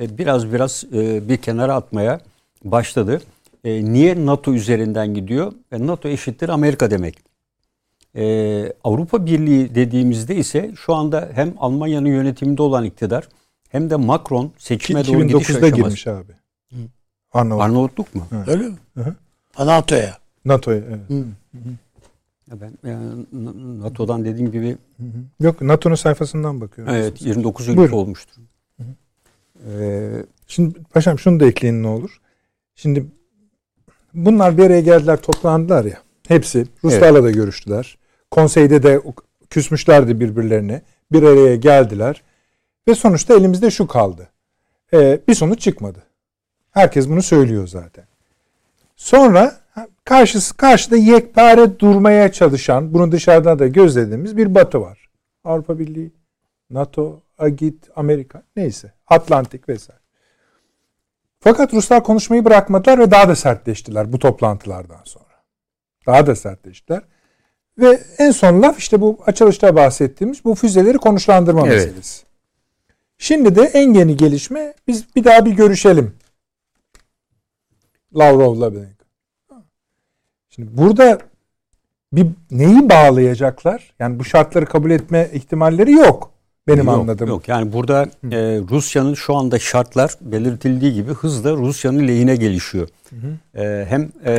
e, biraz biraz e, bir kenara atmaya başladı. E, niye NATO üzerinden gidiyor? E, NATO eşittir Amerika demek. E, Avrupa Birliği dediğimizde ise şu anda hem Almanya'nın yönetiminde olan iktidar hem de Macron seçime doğru gidiş 2009'da aşaması. girmiş abi. Arnavut. Arnavutluk mu? Öyle mi? Hı hı. NATO'ya. NATO'ya evet. Ya Ben yani NATO'dan dediğim gibi Yok NATO'nun sayfasından bakıyorum. evet 29 ülke Buyurun. olmuştur. Ee, Şimdi paşam şunu da ekleyin ne olur. Şimdi bunlar bir araya geldiler toplandılar ya. Hepsi Ruslarla da görüştüler. Konseyde de küsmüşlerdi birbirlerine. Bir araya geldiler. Ve sonuçta elimizde şu kaldı. Ee, bir sonuç çıkmadı. Herkes bunu söylüyor zaten. Sonra karşısı karşıda yekpare durmaya çalışan, bunu dışarıdan da gözlediğimiz bir batı var. Avrupa Birliği, NATO, AGİT, Amerika neyse. Atlantik vesaire. Fakat Ruslar konuşmayı bırakmadılar ve daha da sertleştiler bu toplantılardan sonra. Daha da sertleştiler. Ve en son laf işte bu açılışta bahsettiğimiz bu füzeleri konuşlandırma Evet. meselesi. Şimdi de en yeni gelişme biz bir daha bir görüşelim. Lavrov'la birlikte. Şimdi burada bir neyi bağlayacaklar? Yani bu şartları kabul etme ihtimalleri yok. Benim yok, anladığım. Yok yani burada e, Rusya'nın şu anda şartlar belirtildiği gibi hızla Rusya'nın lehine gelişiyor. E, hem e,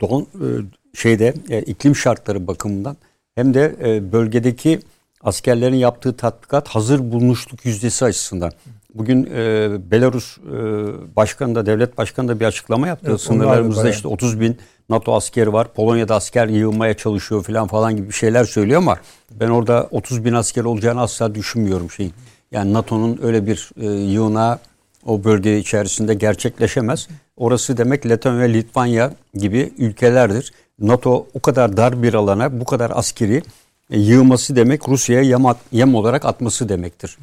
don, e, şeyde e, iklim şartları bakımından hem de e, bölgedeki askerlerin yaptığı tatbikat hazır bulunuşluk yüzdesi açısından. Bugün e, Belarus e, başkanı da devlet başkanı da bir açıklama yaptı. Evet, Sınırlarımızda işte 30 bin NATO askeri var. Polonya'da asker yığılmaya çalışıyor falan falan gibi şeyler söylüyor ama ben orada 30 bin asker olacağını asla düşünmüyorum şeyin. Yani NATO'nun öyle bir e, yığınağı o bölge içerisinde gerçekleşemez. Orası demek Letonya ve Litvanya gibi ülkelerdir. NATO o kadar dar bir alana bu kadar askeri e, yığması demek Rusya'ya yem, at- yem olarak atması demektir.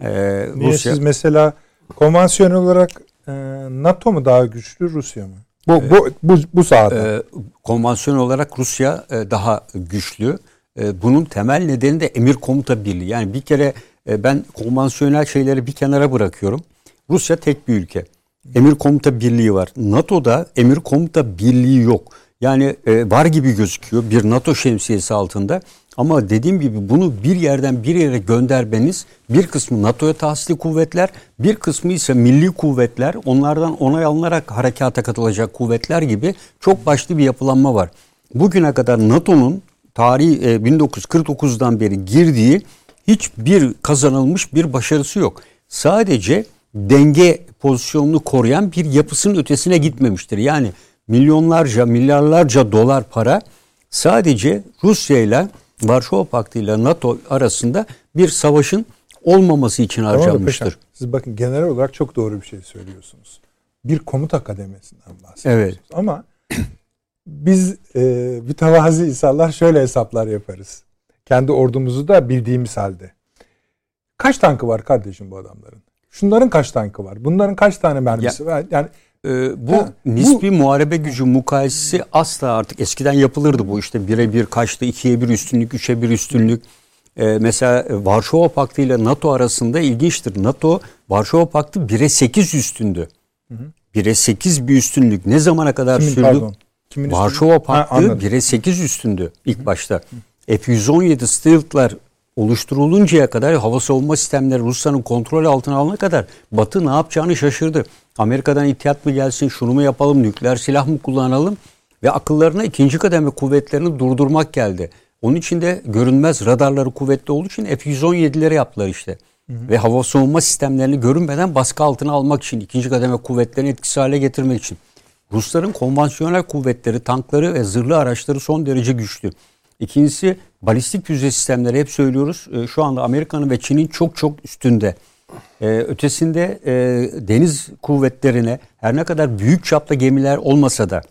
E, Niye Rusya siz mesela konvansiyonel olarak e, NATO mu daha güçlü Rusya mı? Bu bu bu, bu sahada. e, konvansiyonel olarak Rusya e, daha güçlü. E, bunun temel nedeni de emir komuta birliği. Yani bir kere e, ben konvansiyonel şeyleri bir kenara bırakıyorum. Rusya tek bir ülke. Emir komuta birliği var. NATO'da emir komuta birliği yok. Yani e, var gibi gözüküyor bir NATO şemsiyesi altında. Ama dediğim gibi bunu bir yerden bir yere göndermeniz bir kısmı NATO'ya tahsisli kuvvetler, bir kısmı ise milli kuvvetler, onlardan onay alınarak harekata katılacak kuvvetler gibi çok başlı bir yapılanma var. Bugüne kadar NATO'nun tarihi e, 1949'dan beri girdiği hiçbir kazanılmış bir başarısı yok. Sadece denge pozisyonunu koruyan bir yapısının ötesine gitmemiştir. Yani milyonlarca, milyarlarca dolar para sadece Rusya ile Varşova Paktı ile NATO arasında bir savaşın olmaması için harcanmıştır. paşam, siz bakın genel olarak çok doğru bir şey söylüyorsunuz. Bir komuta kademesinden bahsediyorsunuz. Evet. Ama biz e, mütevazi insanlar şöyle hesaplar yaparız. Kendi ordumuzu da bildiğimiz halde. Kaç tankı var kardeşim bu adamların? Şunların kaç tankı var? Bunların kaç tane mermisi var? Yani bu Ha, bu- nispi muharebe gücü mukayesesi asla artık eskiden yapılırdı bu işte bire bir kaçtı, ikiye bir üstünlük, üçe bir üstünlük. Ee, mesela Varşova Paktı ile NATO arasında ilginçtir. NATO Varşova Paktı 1'e 8 üstündü. 1'e 8 bir üstünlük ne zamana kadar kimin sürdü? pardon? Kimin Varşova Paktı anladım. 1'e 8 üstündü ilk başta. F-117 Stealth'lar oluşturuluncaya kadar hava savunma sistemleri Rusya'nın kontrol altına alana kadar Batı ne yapacağını şaşırdı. Amerika'dan ihtiyat mı gelsin, şunu mu yapalım, nükleer silah mı kullanalım? Ve akıllarına ikinci kademe kuvvetlerini durdurmak geldi. Onun için de görünmez radarları kuvvetli olduğu için F-117'leri yaptılar işte. Ve hava savunma sistemlerini görünmeden baskı altına almak için, ikinci kademe kuvvetlerini etkisiz hale getirmek için. Rusların konvansiyonel kuvvetleri, tankları ve zırhlı araçları son derece güçlü. İkincisi balistik füze sistemleri hep söylüyoruz. E, şu anda Amerika'nın ve Çin'in çok çok üstünde. E, ötesinde e, deniz kuvvetlerine her ne kadar büyük çapta gemiler olmasa da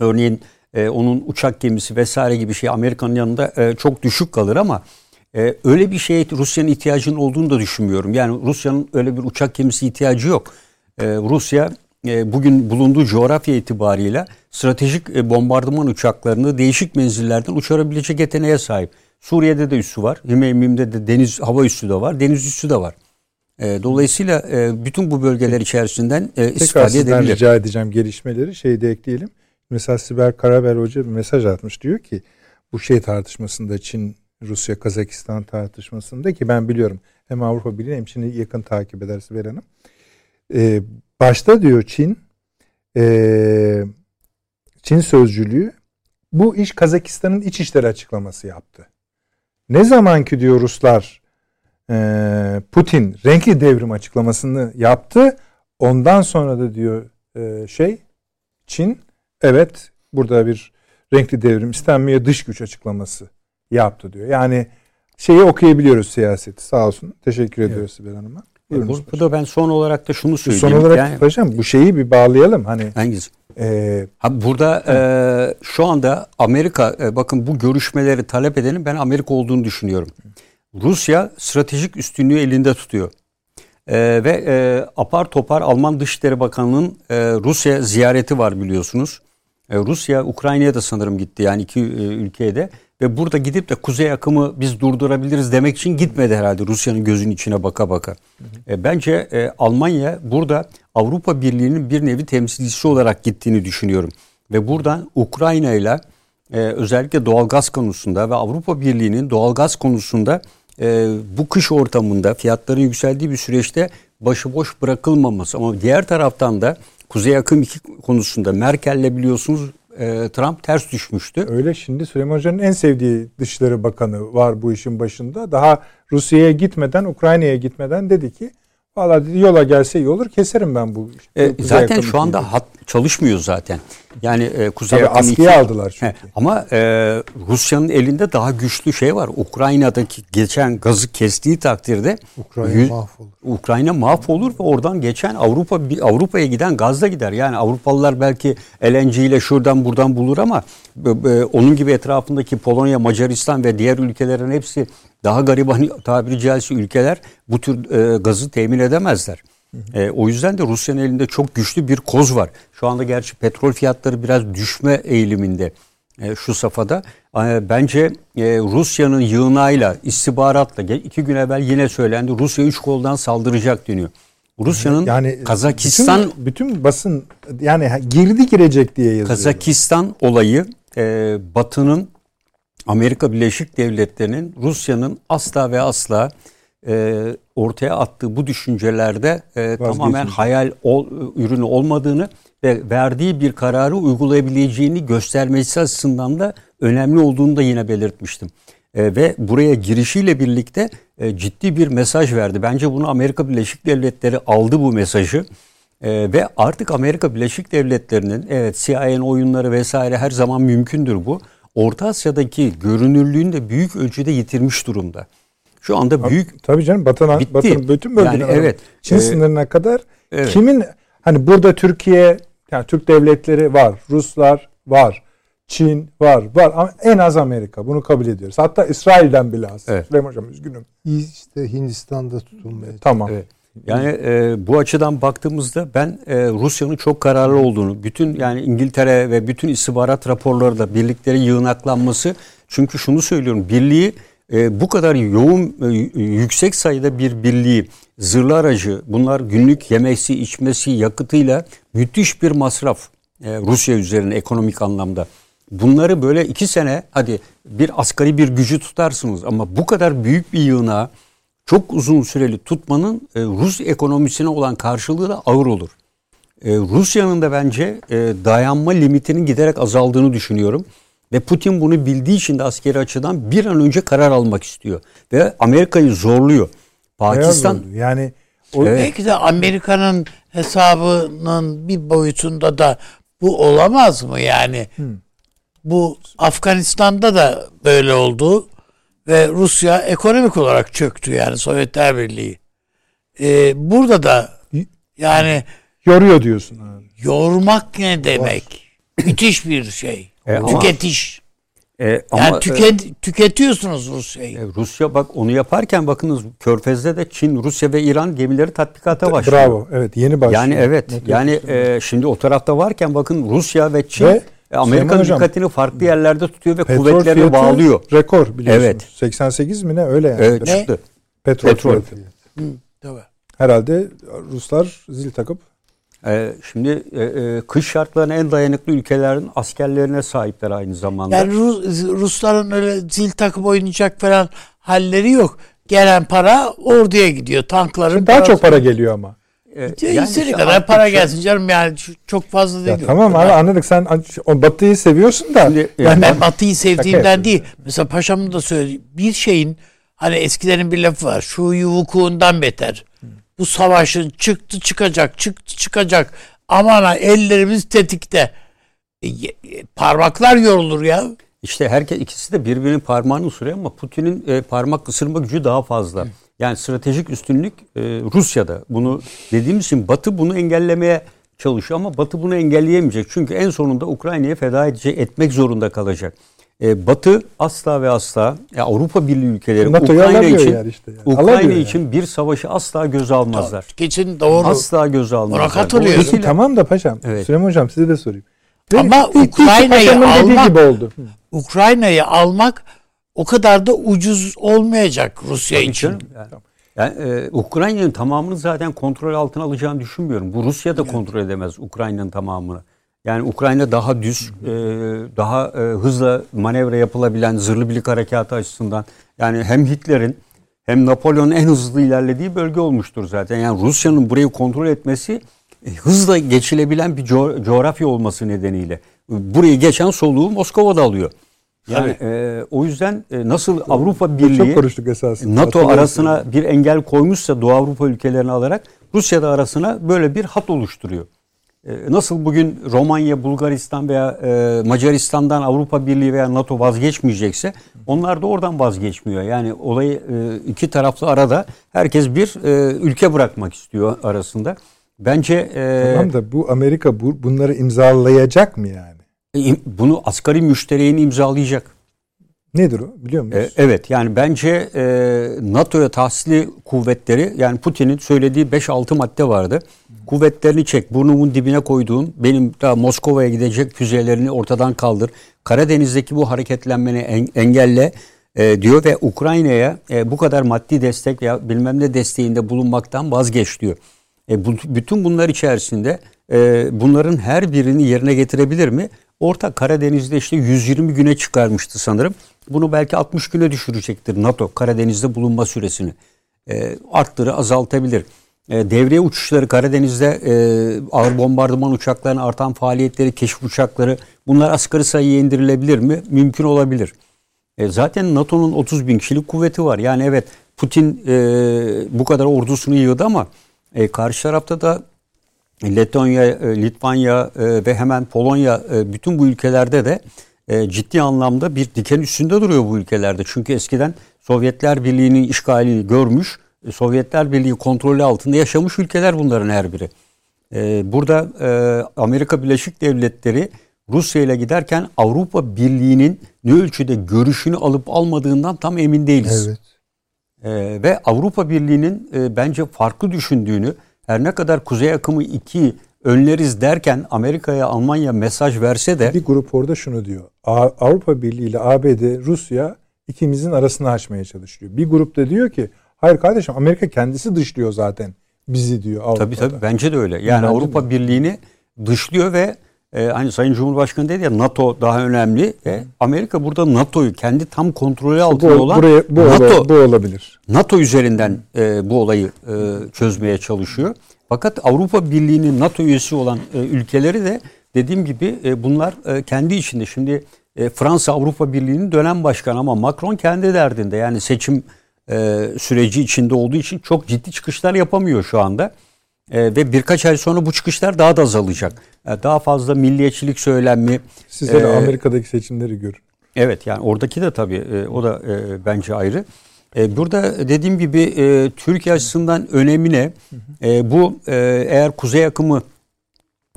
örneğin e, onun uçak gemisi vesaire gibi şey Amerika'nın yanında e, çok düşük kalır ama e, öyle bir şeye Rusya'nın ihtiyacının olduğunu da düşünmüyorum. Yani Rusya'nın öyle bir uçak gemisi ihtiyacı yok. E, Rusya e, bugün bulunduğu coğrafya itibariyle stratejik e, bombardıman uçaklarını değişik menzillerden uçurabilecek yeteneğe sahip. Suriye'de de üssü var. Hümeymim'de de deniz hava üssü de var. Deniz üssü de var. E, dolayısıyla e, bütün bu bölgeler içerisinden e, Tekrar istifade sizden edebilir. rica edeceğim gelişmeleri. Şeyi de ekleyelim. Mesela Sibel Karabel Hoca bir mesaj atmış. Diyor ki bu şey tartışmasında Çin, Rusya, Kazakistan tartışmasında ki ben biliyorum hem Avrupa Birliği hem Çin'i yakın takip eder Sibel Hanım. Ee, başta diyor Çin Çin sözcülüğü bu iş Kazakistan'ın iç işleri açıklaması yaptı. Ne zaman ki diyor Ruslar Putin renkli devrim açıklamasını yaptı. Ondan sonra da diyor ee, şey Çin evet burada bir renkli devrim istenmeye dış güç açıklaması yaptı diyor. Yani şeyi okuyabiliyoruz siyaseti. Sağ olsun. Teşekkür ediyoruz Sibel Hanım'a. E. Burada ben son olarak da şunu söyleyeyim. Son olarak Yani- paşam bu şeyi bir bağlayalım. Hani Hangisi? ee, Ha, burada e, şu anda Amerika e, bakın bu görüşmeleri talep edenin ben Amerika olduğunu düşünüyorum. Rusya stratejik üstünlüğü elinde tutuyor. E, ve e, apar topar Alman Dışişleri Bakanı'nın e, Rusya ziyareti var biliyorsunuz. E, Rusya Ukrayna'ya da sanırım gitti yani iki e, ülkeye de ve burada gidip de kuzey akımı biz durdurabiliriz demek için gitmedi herhalde Rusya'nın gözünün içine baka baka. E, bence e, Almanya burada Avrupa Birliği'nin bir nevi temsilcisi olarak gittiğini düşünüyorum. Ve buradan Ukrayna ile e, özellikle doğalgaz konusunda ve Avrupa Birliği'nin doğalgaz konusunda e, bu kış ortamında fiyatların yükseldiği bir süreçte başıboş bırakılmaması. Ama diğer taraftan da Kuzey Akım 2 konusunda Merkel'le biliyorsunuz e, Trump ters düşmüştü. öyle şimdi Süleyman Hoca'nın en sevdiği Dışişleri Bakanı var bu işin başında. Daha Rusya'ya gitmeden, Ukrayna'ya gitmeden dedi ki Valla dedi yola gelse iyi olur keserim ben bu. E, zaten şu anda ikiyi." hat çalışmıyor zaten. Yani e, Kuzey Akım askıya 2 aldılar çünkü. He, ama e, Rusya'nın elinde daha güçlü şey var. Ukrayna'daki geçen gazı kestiği takdirde Ukrayna yüz- mahvolur. Ukrayna mahvolur ve oradan geçen Avrupa bir- Avrupa'ya giden gazla gider. Yani Avrupalılar belki LNG ile şuradan buradan bulur ama b- b- onun gibi etrafındaki Polonya, Macaristan ve diğer ülkelerin hepsi daha gariban tabiri caizse ülkeler bu tür e, gazı temin edemezler. E, o yüzden de Rusya'nın elinde çok güçlü bir koz var. Şu anda gerçi petrol fiyatları biraz düşme eğiliminde e, şu safhada. E, bence e, Rusya'nın yığınağıyla, istihbaratla iki gün evvel yine söylendi. Rusya üç koldan saldıracak deniyor. Rusya'nın Yani Kazakistan bütün, bütün basın yani girdi girecek diye yazıyor. Kazakistan olayı e, Batı'nın Amerika Birleşik Devletleri'nin Rusya'nın asla ve asla e, ortaya attığı bu düşüncelerde e, tamamen hayal ol, ürünü olmadığını ve verdiği bir kararı uygulayabileceğini göstermesi açısından da önemli olduğunu da yine belirtmiştim. E, ve buraya girişiyle birlikte e, ciddi bir mesaj verdi. Bence bunu Amerika Birleşik Devletleri aldı bu mesajı. Ee, ve artık Amerika Birleşik Devletleri'nin evet CIA'nin oyunları vesaire her zaman mümkündür bu. Orta Asya'daki görünürlüğünü de büyük ölçüde yitirmiş durumda. Şu anda büyük Tabii canım Batı'nın Bitti. Batı'nın bütün bölgeler. Yani evet. Çin Ee, sınırına kadar evet. kimin hani burada Türkiye yani Türk devletleri var, Ruslar var, Çin var, var ama en az Amerika. Bunu kabul ediyoruz. Hatta İsrail'den bile az. Evet. Süleyman Hocam üzgünüm. İşte Hindistan'da tutulmaya Tamam. Evet. Yani e, bu açıdan baktığımızda ben e, Rusya'nın çok kararlı olduğunu, bütün yani İngiltere ve bütün istihbarat raporları da birlikleri yığınaklanması. Çünkü şunu söylüyorum, birliği e, bu kadar yoğun, e, yüksek sayıda bir birliği, zırhlı aracı, bunlar günlük yemesi, içmesi, yakıtıyla müthiş bir masraf e, Rusya üzerine ekonomik anlamda. Bunları böyle iki sene hadi bir asgari bir gücü tutarsınız ama bu kadar büyük bir yığınağı çok uzun süreli tutmanın e, Rus ekonomisine olan karşılığı da ağır olur. E, Rusya'nın da bence e, dayanma limitinin giderek azaldığını düşünüyorum. Ve Putin bunu bildiği için de askeri açıdan bir an önce karar almak istiyor. Ve Amerika'yı zorluyor. Pakistan. Yani o Evet. Belki de Amerika'nın hesabının bir boyutunda da bu olamaz mı yani? Bu Afganistan'da da böyle oldu ve Rusya ekonomik olarak çöktü yani Sovyetler Birliği. Ee, burada da yani Yoruyor diyorsun abi. yormak ne demek? (coughs) Müthiş bir şey. E, ama- Tüketiş. E, ama Yani e, tüket, tüketiyorsunuz Rusya'yı. e, Rusya bak onu yaparken bakınız Körfez'de de Çin, Rusya ve İran gemileri tatbikata başlıyor. Bravo. Evet yeni başlıyor. Yani evet. Not Yani e, şimdi o tarafta varken bakın Rusya ve Çin Ve e, Amerika'nın Hocam, dikkatini farklı yerlerde tutuyor ve fiyatı bağlıyor. Rekor biliyorsunuz. Evet. 88 mi ne öyle yani. Evet çıktı. Petrol, Petrol. fiyatı. Tabii. Herhalde Ruslar zil takıp E, şimdi e, e, kış şartlarına en dayanıklı ülkelerin askerlerine sahipler aynı zamanda. Yani Rus, Rusların öyle zil takıp oynayacak falan halleri yok. Gelen para orduya gidiyor. Tankların daha parası- çok para geliyor ama. E, Ya yani istediği kadar artık para şey- gelsin canım yani çok fazla Ya değil. tamam abi anladık sen Batı'yı seviyorsun da. Şimdi, e, yani Ben Batı'yı sevdiğimden değil. Mesela paşamın da söylediği bir şeyin hani eskilerin bir lafı var. Şu vukuundan beter. Bu savaşın çıktı çıkacak, çıktı çıkacak. Aman ha ellerimiz tetikte. E, e, parmaklar yorulur ya. İşte herkes ikisi de birbirinin parmağını ısırıyor ama Putin'in e, parmak ısırma gücü daha fazla. Yani stratejik üstünlük e, Rusya'da. Bunu dediğimiz için Batı bunu engellemeye çalışıyor ama Batı bunu engelleyemeyecek. Çünkü en sonunda Ukrayna'ya feda edecek, etmek zorunda kalacak. E, Batı asla ve asla ya Avrupa Birliği ülkeleri NATO'yu Ukrayna için yani işte yani. Ukrayna Alamıyor yani. için bir savaşı asla göze almazlar. Geçin doğru. Asla göze almazlar. katılıyorum. Dolayısıyla- Tamam da paşam. Evet. Süleyman hocam size de sorayım. Ama Ukrayna'yı almak- gibi oldu. Ukrayna'yı almak o kadar da ucuz olmayacak Rusya Tabii için. canım. Yani, yani, e, Ukrayna'nın tamamını zaten kontrol altına alacağını düşünmüyorum. Bu Rusya da kontrol edemez Ukrayna'nın tamamını. Yani Ukrayna daha düz, e, daha e, hızla manevra yapılabilen zırhlı birlik harekatı açısından yani hem Hitler'in hem Napolyon'un en hızlı ilerlediği bölge olmuştur zaten. Yani Rusya'nın burayı kontrol etmesi e, hızla geçilebilen bir co- coğrafya olması nedeniyle. Burayı geçen soluğu Moskova'da alıyor. Yani e, o yüzden e, nasıl Avrupa Birliği Çok konuştuk esasında. NATO arasına bir engel koymuşsa Doğu Avrupa ülkelerini alarak Rusya da arasına böyle bir hat oluşturuyor. E, Nasıl bugün Romanya, Bulgaristan veya e, Macaristan'dan Avrupa Birliği veya NATO vazgeçmeyecekse onlar da oradan vazgeçmiyor. Yani olayı e, iki taraflı arada herkes bir e, ülke bırakmak istiyor arasında. Bence e, Tamam da bu Amerika bu, bunları imzalayacak mı yani? İm- bunu asgari müştereğini imzalayacak. Nedir o biliyor muyuz? E, Evet yani bence e, NATO'ya tahsili kuvvetleri yani Putin'in söylediği 5-6 madde vardı. Kuvvetlerini çek, burnumun dibine koyduğun benim daha Moskova'ya gidecek füzelerini ortadan kaldır. Karadeniz'deki bu hareketlenmeni en- engelle e, diyor ve Ukrayna'ya e, bu kadar maddi destek ya bilmem ne desteğinde bulunmaktan vazgeç diyor. E, bu, bütün bunlar içerisinde e, bunların her birini yerine getirebilir mi? Orta Karadeniz'de işte 120 güne çıkarmıştı sanırım. Bunu belki 60 güne düşürecektir NATO Karadeniz'de bulunma süresini. E, arttırı azaltabilir. E, devriye uçuşları Karadeniz'de e, ağır bombardıman uçaklarının artan faaliyetleri, keşif uçakları bunlar asgari sayıya indirilebilir mi? Mümkün olabilir. E, zaten NATO'nun 30 bin kişilik kuvveti var. Yani evet Putin e, bu kadar ordusunu yığdı ama e, karşı tarafta da Letonya, e, Litvanya e, ve hemen Polonya e, bütün bu ülkelerde de ciddi anlamda bir diken üstünde duruyor bu ülkelerde. Çünkü eskiden Sovyetler Birliği'nin işgalini görmüş, Sovyetler Birliği kontrolü altında yaşamış ülkeler bunların her biri. Burada Amerika Birleşik Devletleri Rusya ile giderken Avrupa Birliği'nin ne ölçüde görüşünü alıp almadığından tam emin değiliz. Evet. Ve Avrupa Birliği'nin bence farklı düşündüğünü her ne kadar Kuzey Akımı 2 önleriz derken Amerika'ya Almanya mesaj verse de Bir grup orada şunu diyor. Avrupa Birliği ile ABD, Rusya ikimizin arasını açmaya çalışıyor. Bir grup da diyor ki hayır kardeşim Amerika kendisi dışlıyor zaten bizi diyor Avrupa'da. tabii tabii bence de öyle. Yani Bence Avrupa Birliği'ni dışlıyor ve e, hani Sayın Cumhurbaşkanı dedi ya NATO daha önemli. E, Amerika burada NATO'yu kendi tam kontrolü Bu, altında olan buraya, bu, NATO bu olabilir. NATO üzerinden e, bu olayı e, çözmeye çalışıyor. Fakat Avrupa Birliği'nin NATO üyesi olan e, ülkeleri de dediğim gibi e, bunlar e, kendi içinde. Şimdi e, Fransa Avrupa Birliği'nin dönem başkanı ama Macron kendi derdinde. Yani seçim e, süreci içinde olduğu için çok ciddi çıkışlar yapamıyor şu anda. E, ve birkaç ay sonra bu çıkışlar daha da azalacak. E, daha fazla milliyetçilik söylenmi. Siz de Ee, Amerika'daki seçimleri görün. Evet yani oradaki de tabii e, o da e, bence ayrı. E, burada dediğim gibi e, Türkiye açısından önemli ne? E, bu e, eğer kuzey akımı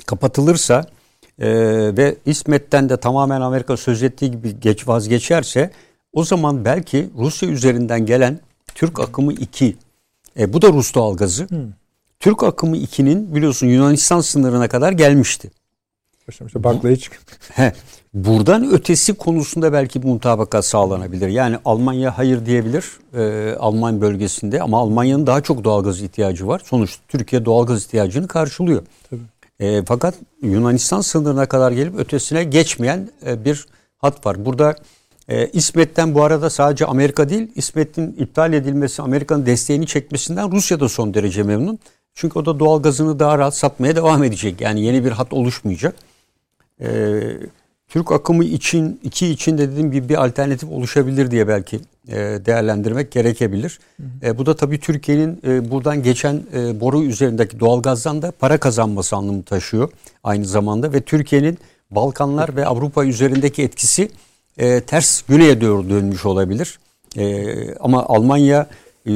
kapatılırsa e, ve İsmet'ten de tamamen Amerika söz ettiği gibi geç vazgeçerse o zaman belki Rusya üzerinden gelen Türk akımı 2 e, bu da Rus doğalgazı. Türk akımı 2'nin biliyorsun Yunanistan sınırına kadar gelmişti. Başım işte baklayı çık. He, buradan ötesi konusunda belki bir mutabakat sağlanabilir. Yani Almanya hayır diyebilir e, Alman bölgesinde ama Almanya'nın daha çok doğalgaz ihtiyacı var. Sonuçta Türkiye doğalgaz ihtiyacını karşılıyor. E, fakat Yunanistan sınırına kadar gelip ötesine geçmeyen e, bir hat var. Burada e, İsmet'ten bu arada sadece Amerika değil İsmet'in iptal edilmesi Amerika'nın desteğini çekmesinden Rusya da son derece memnun. Çünkü o da doğalgazını daha rahat satmaya devam edecek. Yani yeni bir hat oluşmayacak. Ee, Türk akımı için iki için de dediğim gibi bir alternatif oluşabilir diye belki e, değerlendirmek gerekebilir. E, bu da tabii Türkiye'nin e, buradan geçen e, boru üzerindeki doğalgazdan da para kazanması anlamı taşıyor aynı zamanda ve Türkiye'nin Balkanlar ve Avrupa üzerindeki etkisi e, ters güneye doğru dönmüş olabilir. E, ama Almanya e,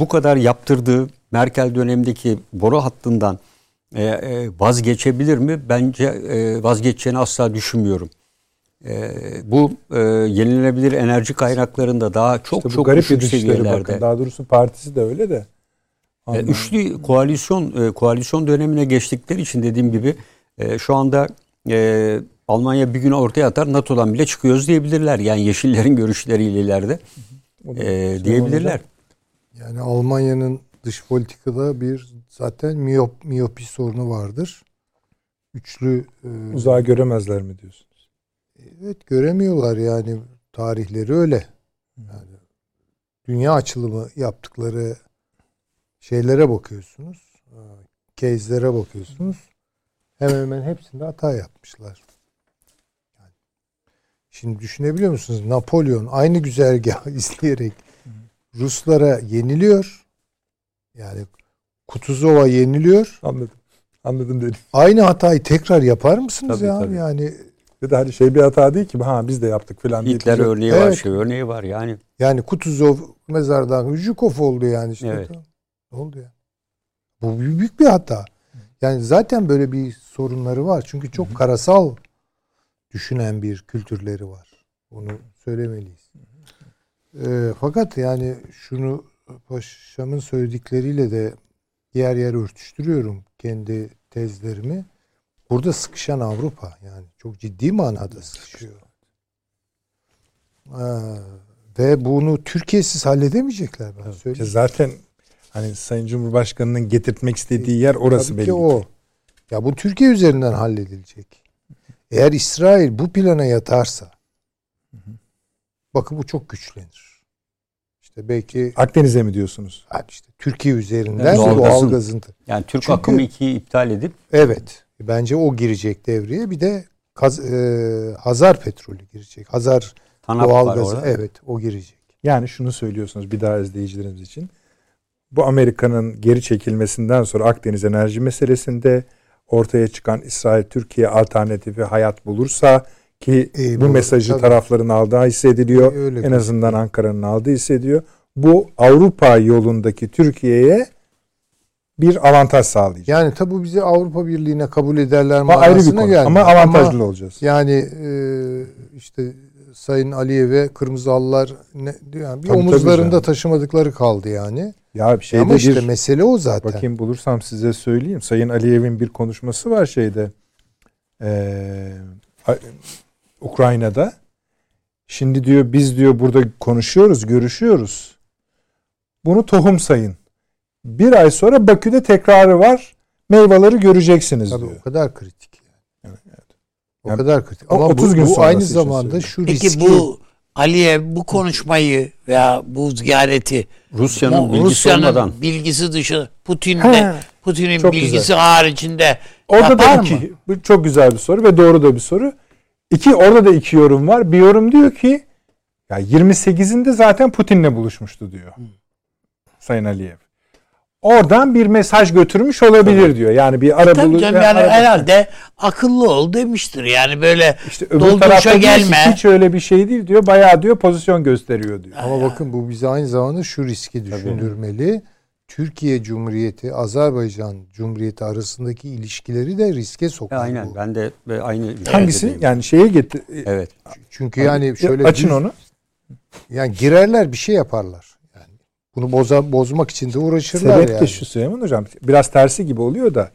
bu kadar yaptırdığı Merkel dönemindeki boru hattından e, e, vazgeçebilir mi? Bence e, vazgeçeceğini asla düşünmüyorum. E, bu e, yenilenebilir enerji kaynaklarında daha çok İşte çok garip düşük seviyelerde. bakın. Daha doğrusu partisi de öyle de. E, Alman- Üçlü koalisyon e, koalisyon dönemine geçtikleri için dediğim gibi e, şu anda e, Almanya bir gün ortaya atar NATO'dan bile çıkıyoruz diyebilirler. Yani Yeşillerin görüşleriyle ileride e, işte diyebilirler. Yani Almanya'nın dış politikada bir zaten miyop, miyopi sorunu vardır. Üçlü e, Uzağa göremezler mi diyorsunuz? evet göremiyorlar yani tarihleri öyle. Yani dünya açılımı yaptıkları şeylere bakıyorsunuz. e, Case'lere bakıyorsunuz. Hemen hemen hepsinde hata yapmışlar. Yani şimdi düşünebiliyor musunuz? Napolyon aynı güzergahı (laughs) izleyerek Ruslara yeniliyor. Yani Kutuzova yeniliyor. Anladım. Anladım dedim. Aynı hatayı tekrar yapar mısınız Tabii, ya? tabii. Yani Bir de hani şey bir hata değil ki. Ha biz de yaptık falan. deyip Hitler bize- örneği var, Evet. şey örneği var yani. yani Kutuzov mezardan Jukov oldu yani işte. Evet. Ne oldu ya? Bu büyük bir hata. Yani zaten böyle bir sorunları var. Çünkü çok karasal düşünen bir kültürleri var. Bunu söylemeliyiz. Ee, fakat yani şunu paşamın söyledikleriyle de yer yer örtüştürüyorum kendi tezlerimi. Burada sıkışan Avrupa yani çok ciddi manada sıkışıyor. Ha, ve bunu Türkiye'siz halledemeyecekler ben İşte söyleyeyim. zaten hani Sayın Cumhurbaşkanı'nın getirtmek istediği yer orası Tabii belli. ki o. Ya bu Türkiye üzerinden halledilecek. Eğer İsrail bu plana yatarsa bakın bu çok güçlenir. İşte belki Akdeniz'e mi diyorsunuz? yani işte Türkiye üzerinden doğal doğalgazın- gazın Yani Türk Çünkü- akımı 2'yi iptal edip Evet. Bence o girecek devreye. Bir de Kaz, e, Hazar petrolü girecek. Hazar TANAP doğal gazı. orada. Evet, o girecek. Yani şunu söylüyorsunuz bir daha izleyicilerimiz için. Bu Amerika'nın geri çekilmesinden sonra Akdeniz enerji meselesinde ortaya çıkan İsrail-Türkiye alternatifi hayat bulursa ki E, bu bu- mesajı tabii. tarafların aldığı hissediliyor. E, öyle en azından Ankara'nın aldığı hissediyor. Bu Avrupa yolundaki Türkiye'ye bir avantaj sağlayacak. Yani tabi bizi Avrupa Birliği'ne kabul ederler Ama ayrı bir konu gelmiyor. ama avantajlı olacağız. Yani e, işte Sayın Aliyev'e Kırmızı Halılar ne, yani bir Tabii, omuzlarında tabii taşımadıkları kaldı yani. Ya bir şeyde Ama işte bir mesele o zaten. bakayım bulursam size söyleyeyim. Sayın Aliyev'in bir konuşması var şeyde. Ee, A- Ukrayna'da. Şimdi diyor biz diyor burada konuşuyoruz, görüşüyoruz. Bunu tohum sayın. Bir ay sonra Bakü'de tekrarı var. Meyveleri göreceksiniz Tabii diyor. o kadar kritik. Evet, O Yani kadar kritik. o Ama 30 bu, gün bu aynı zamanda şu Peki riski bu Aliye bu konuşmayı veya bu ziyareti Rusya'nın bilgisi Rusya'nın olmadan bilgisi dışı Putin'de Putin'in bilgisi güzel. haricinde Orada da yapar mı? iki, bu çok güzel bir soru ve doğru da bir soru. İki orada da iki yorum var. Bir yorum diyor ki ya 28'inde zaten Putin'le buluşmuştu diyor. Sayın Aliyev. oradan bir mesaj götürmüş olabilir diyor. Yani bir ara Tabii bulu- canım yani ara- herhalde akıllı ol demiştir. Yani böyle işte öbür tarafta gelme. hiç öyle bir şey değil diyor. Bayağı diyor pozisyon gösteriyor diyor. Ama bakın bu bize aynı zamanda şu riski düşündürmeli. Türkiye Cumhuriyeti, Azerbaycan Cumhuriyeti arasındaki ilişkileri de riske sokar aynen bu. ben de ve aynı Hangisi? Yani şeye getir. Evet. Çünkü yani şöyle açın düz- onu. Yani girerler bir şey yaparlar. Yani bunu boza, bozmak için de uğraşırlar Sebep yani. de şu Süleyman Hocam. Biraz tersi gibi oluyor da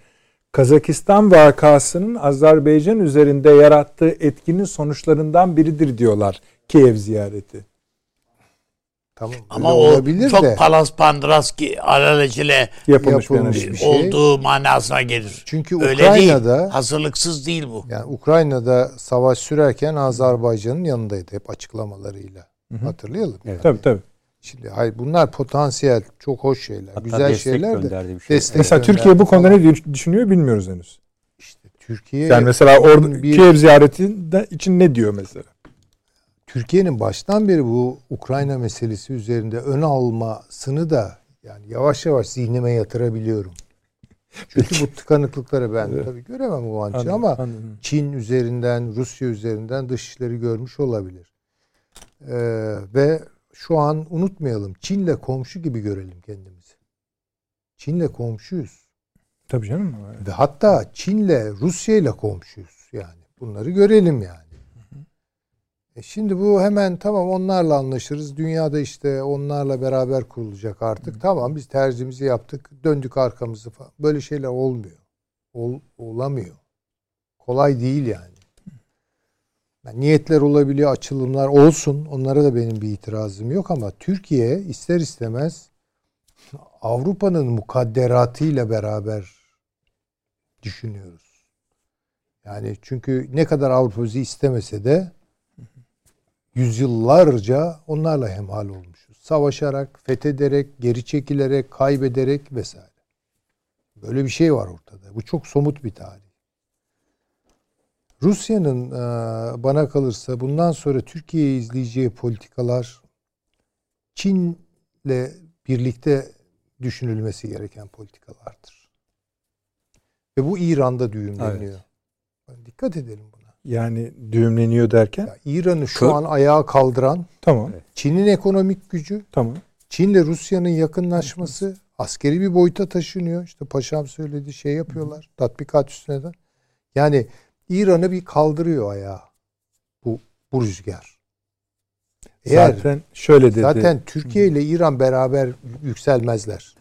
Kazakistan vakasının Azerbaycan üzerinde yarattığı etkinin sonuçlarından biridir diyorlar Kiev ziyareti. Tamam. Ama o olabilir çok de. palas pandras ki alelacele Yapılmış, Yapılmış bir şey. olduğu manasına gelir. Çünkü Öyle Ukrayna'da değil. Hazırlıksız değil bu. yani Ukrayna'da savaş sürerken Azerbaycan'ın yanındaydı hep açıklamalarıyla. hı. Hatırlayalım. Evet. Tabii tabii. Şimdi hayır bunlar potansiyel çok hoş şeyler. Hatta güzel destek şeyler de gönderdi bir şey. destek Mesela Türkiye bu konuda falan. ne düşünüyor bilmiyoruz henüz. İşte Türkiye Yani mesela orada bir- Kiev ziyaretinde için ne diyor mesela? Türkiye'nin baştan beri bu Ukrayna meselesi üzerinde ön almasını da yani yavaş yavaş zihnime yatırabiliyorum. Çünkü bu tıkanıklıkları ben tabii göremem o an için ama Anladım. Çin üzerinden, Rusya üzerinden dışişleri görmüş olabilir. Ee, ve şu an unutmayalım Çin'le komşu gibi görelim kendimizi. Çin'le komşuyuz. Tabii canım. Ve hatta Çin'le Rusya'yla komşuyuz yani. Bunları görelim yani. E şimdi bu hemen tamam onlarla anlaşırız. Dünyada işte onlarla beraber kurulacak artık. Tamam biz tercihimizi yaptık. Döndük arkamızı falan. Böyle şeyler olmuyor. Ol, olamıyor. Kolay değil yani. Yani niyetler olabiliyor, açılımlar olsun. Onlara da benim bir itirazım yok ama Türkiye ister istemez Avrupa'nın mukadderatıyla beraber düşünüyoruz. Yani çünkü ne kadar Avrupa bizi istemese de yüzyıllarca onlarla hemhal olmuşuz. Savaşarak, fethederek, geri çekilerek, kaybederek vesaire. Böyle bir şey var ortada. Bu çok somut bir tarih. Rusya'nın e, bana kalırsa bundan sonra Türkiye'yi izleyeceği politikalar Çin'le birlikte düşünülmesi gereken politikalardır. Ve bu İran'da düğümleniyor. Dikkat edelim buna. Yani düğümleniyor derken. Ya İran'ı şu Kö- an ayağa kaldıran Tamam. Çin'in ekonomik gücü, Tamam. Çin'le Rusya'nın yakınlaşması askeri bir boyuta taşınıyor. İşte paşam söyledi şey yapıyorlar. Tatbikat üstüne de. Yani İran'ı bir kaldırıyor ayağa bu, bu rüzgar. Eğer Zaten şöyle dedi. zaten Türkiye ile İran beraber yükselmezler.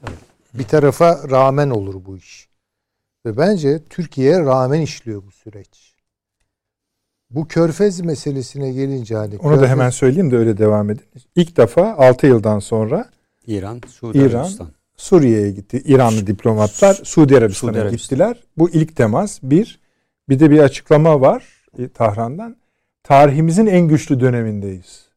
Bir tarafa rağmen olur bu iş. Ve bence Türkiye'ye rağmen işliyor bu süreç. Bu körfez meselesine gelince hani Onu da Körfez- hemen söyleyeyim de öyle devam edin. İlk defa 6 yıldan sonra İran, Suudi İran, Arabistan. Suriye'ye gitti. İranlı diplomatlar Suudi Arabistan'a Suudi Arabistan. gittiler. Bu ilk temas. Bir, bir de bir açıklama var e, Tahran'dan. Tarihimizin en güçlü dönemindeyiz.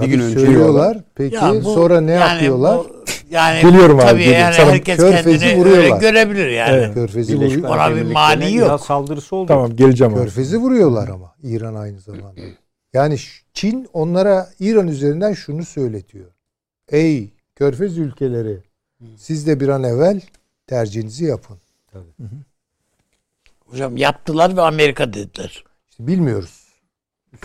Bir gün önce söylüyorlar. Peki Ya bu- sonra ne yani yapıyorlar? bu- yani Geliyorum abi, tabii yani Sana herkes Körfezi kendini öyle vuruyorlar. görebilir yani. Evet. Körfezi Birleşik vuruyor. Ona bir mani yok. Saldırısı oldu. Tamam geleceğim abi. Körfezi vuruyorlar ama İran aynı zamanda. Yani Çin onlara İran üzerinden şunu söyletiyor. Ey Körfez ülkeleri siz de bir an evvel tercihinizi yapın. Hocam yaptılar ve Amerika dediler. İşte bilmiyoruz.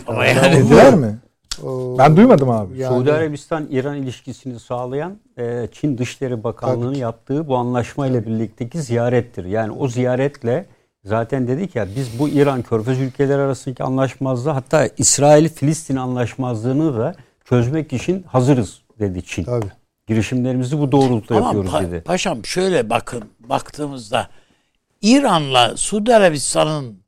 Ama Yani yani Dediler mi? O- Ben duymadım abi. Yani- Suudi Arabistan-İran ilişkisini sağlayan e, Çin Dışişleri Bakanlığı'nın Tabii. yaptığı bu anlaşmayla birlikteki ziyarettir. Yani o ziyaretle zaten dedik ya biz bu İran Körfez ülkeleri arasındaki anlaşmazlığı hatta İsrail-Filistin anlaşmazlığını da çözmek için hazırız dedi Çin. Tabii. Girişimlerimizi bu doğrultuda Ama yapıyoruz pa- dedi. paşam şöyle bakın baktığımızda İran'la Suudi Arabistan'ın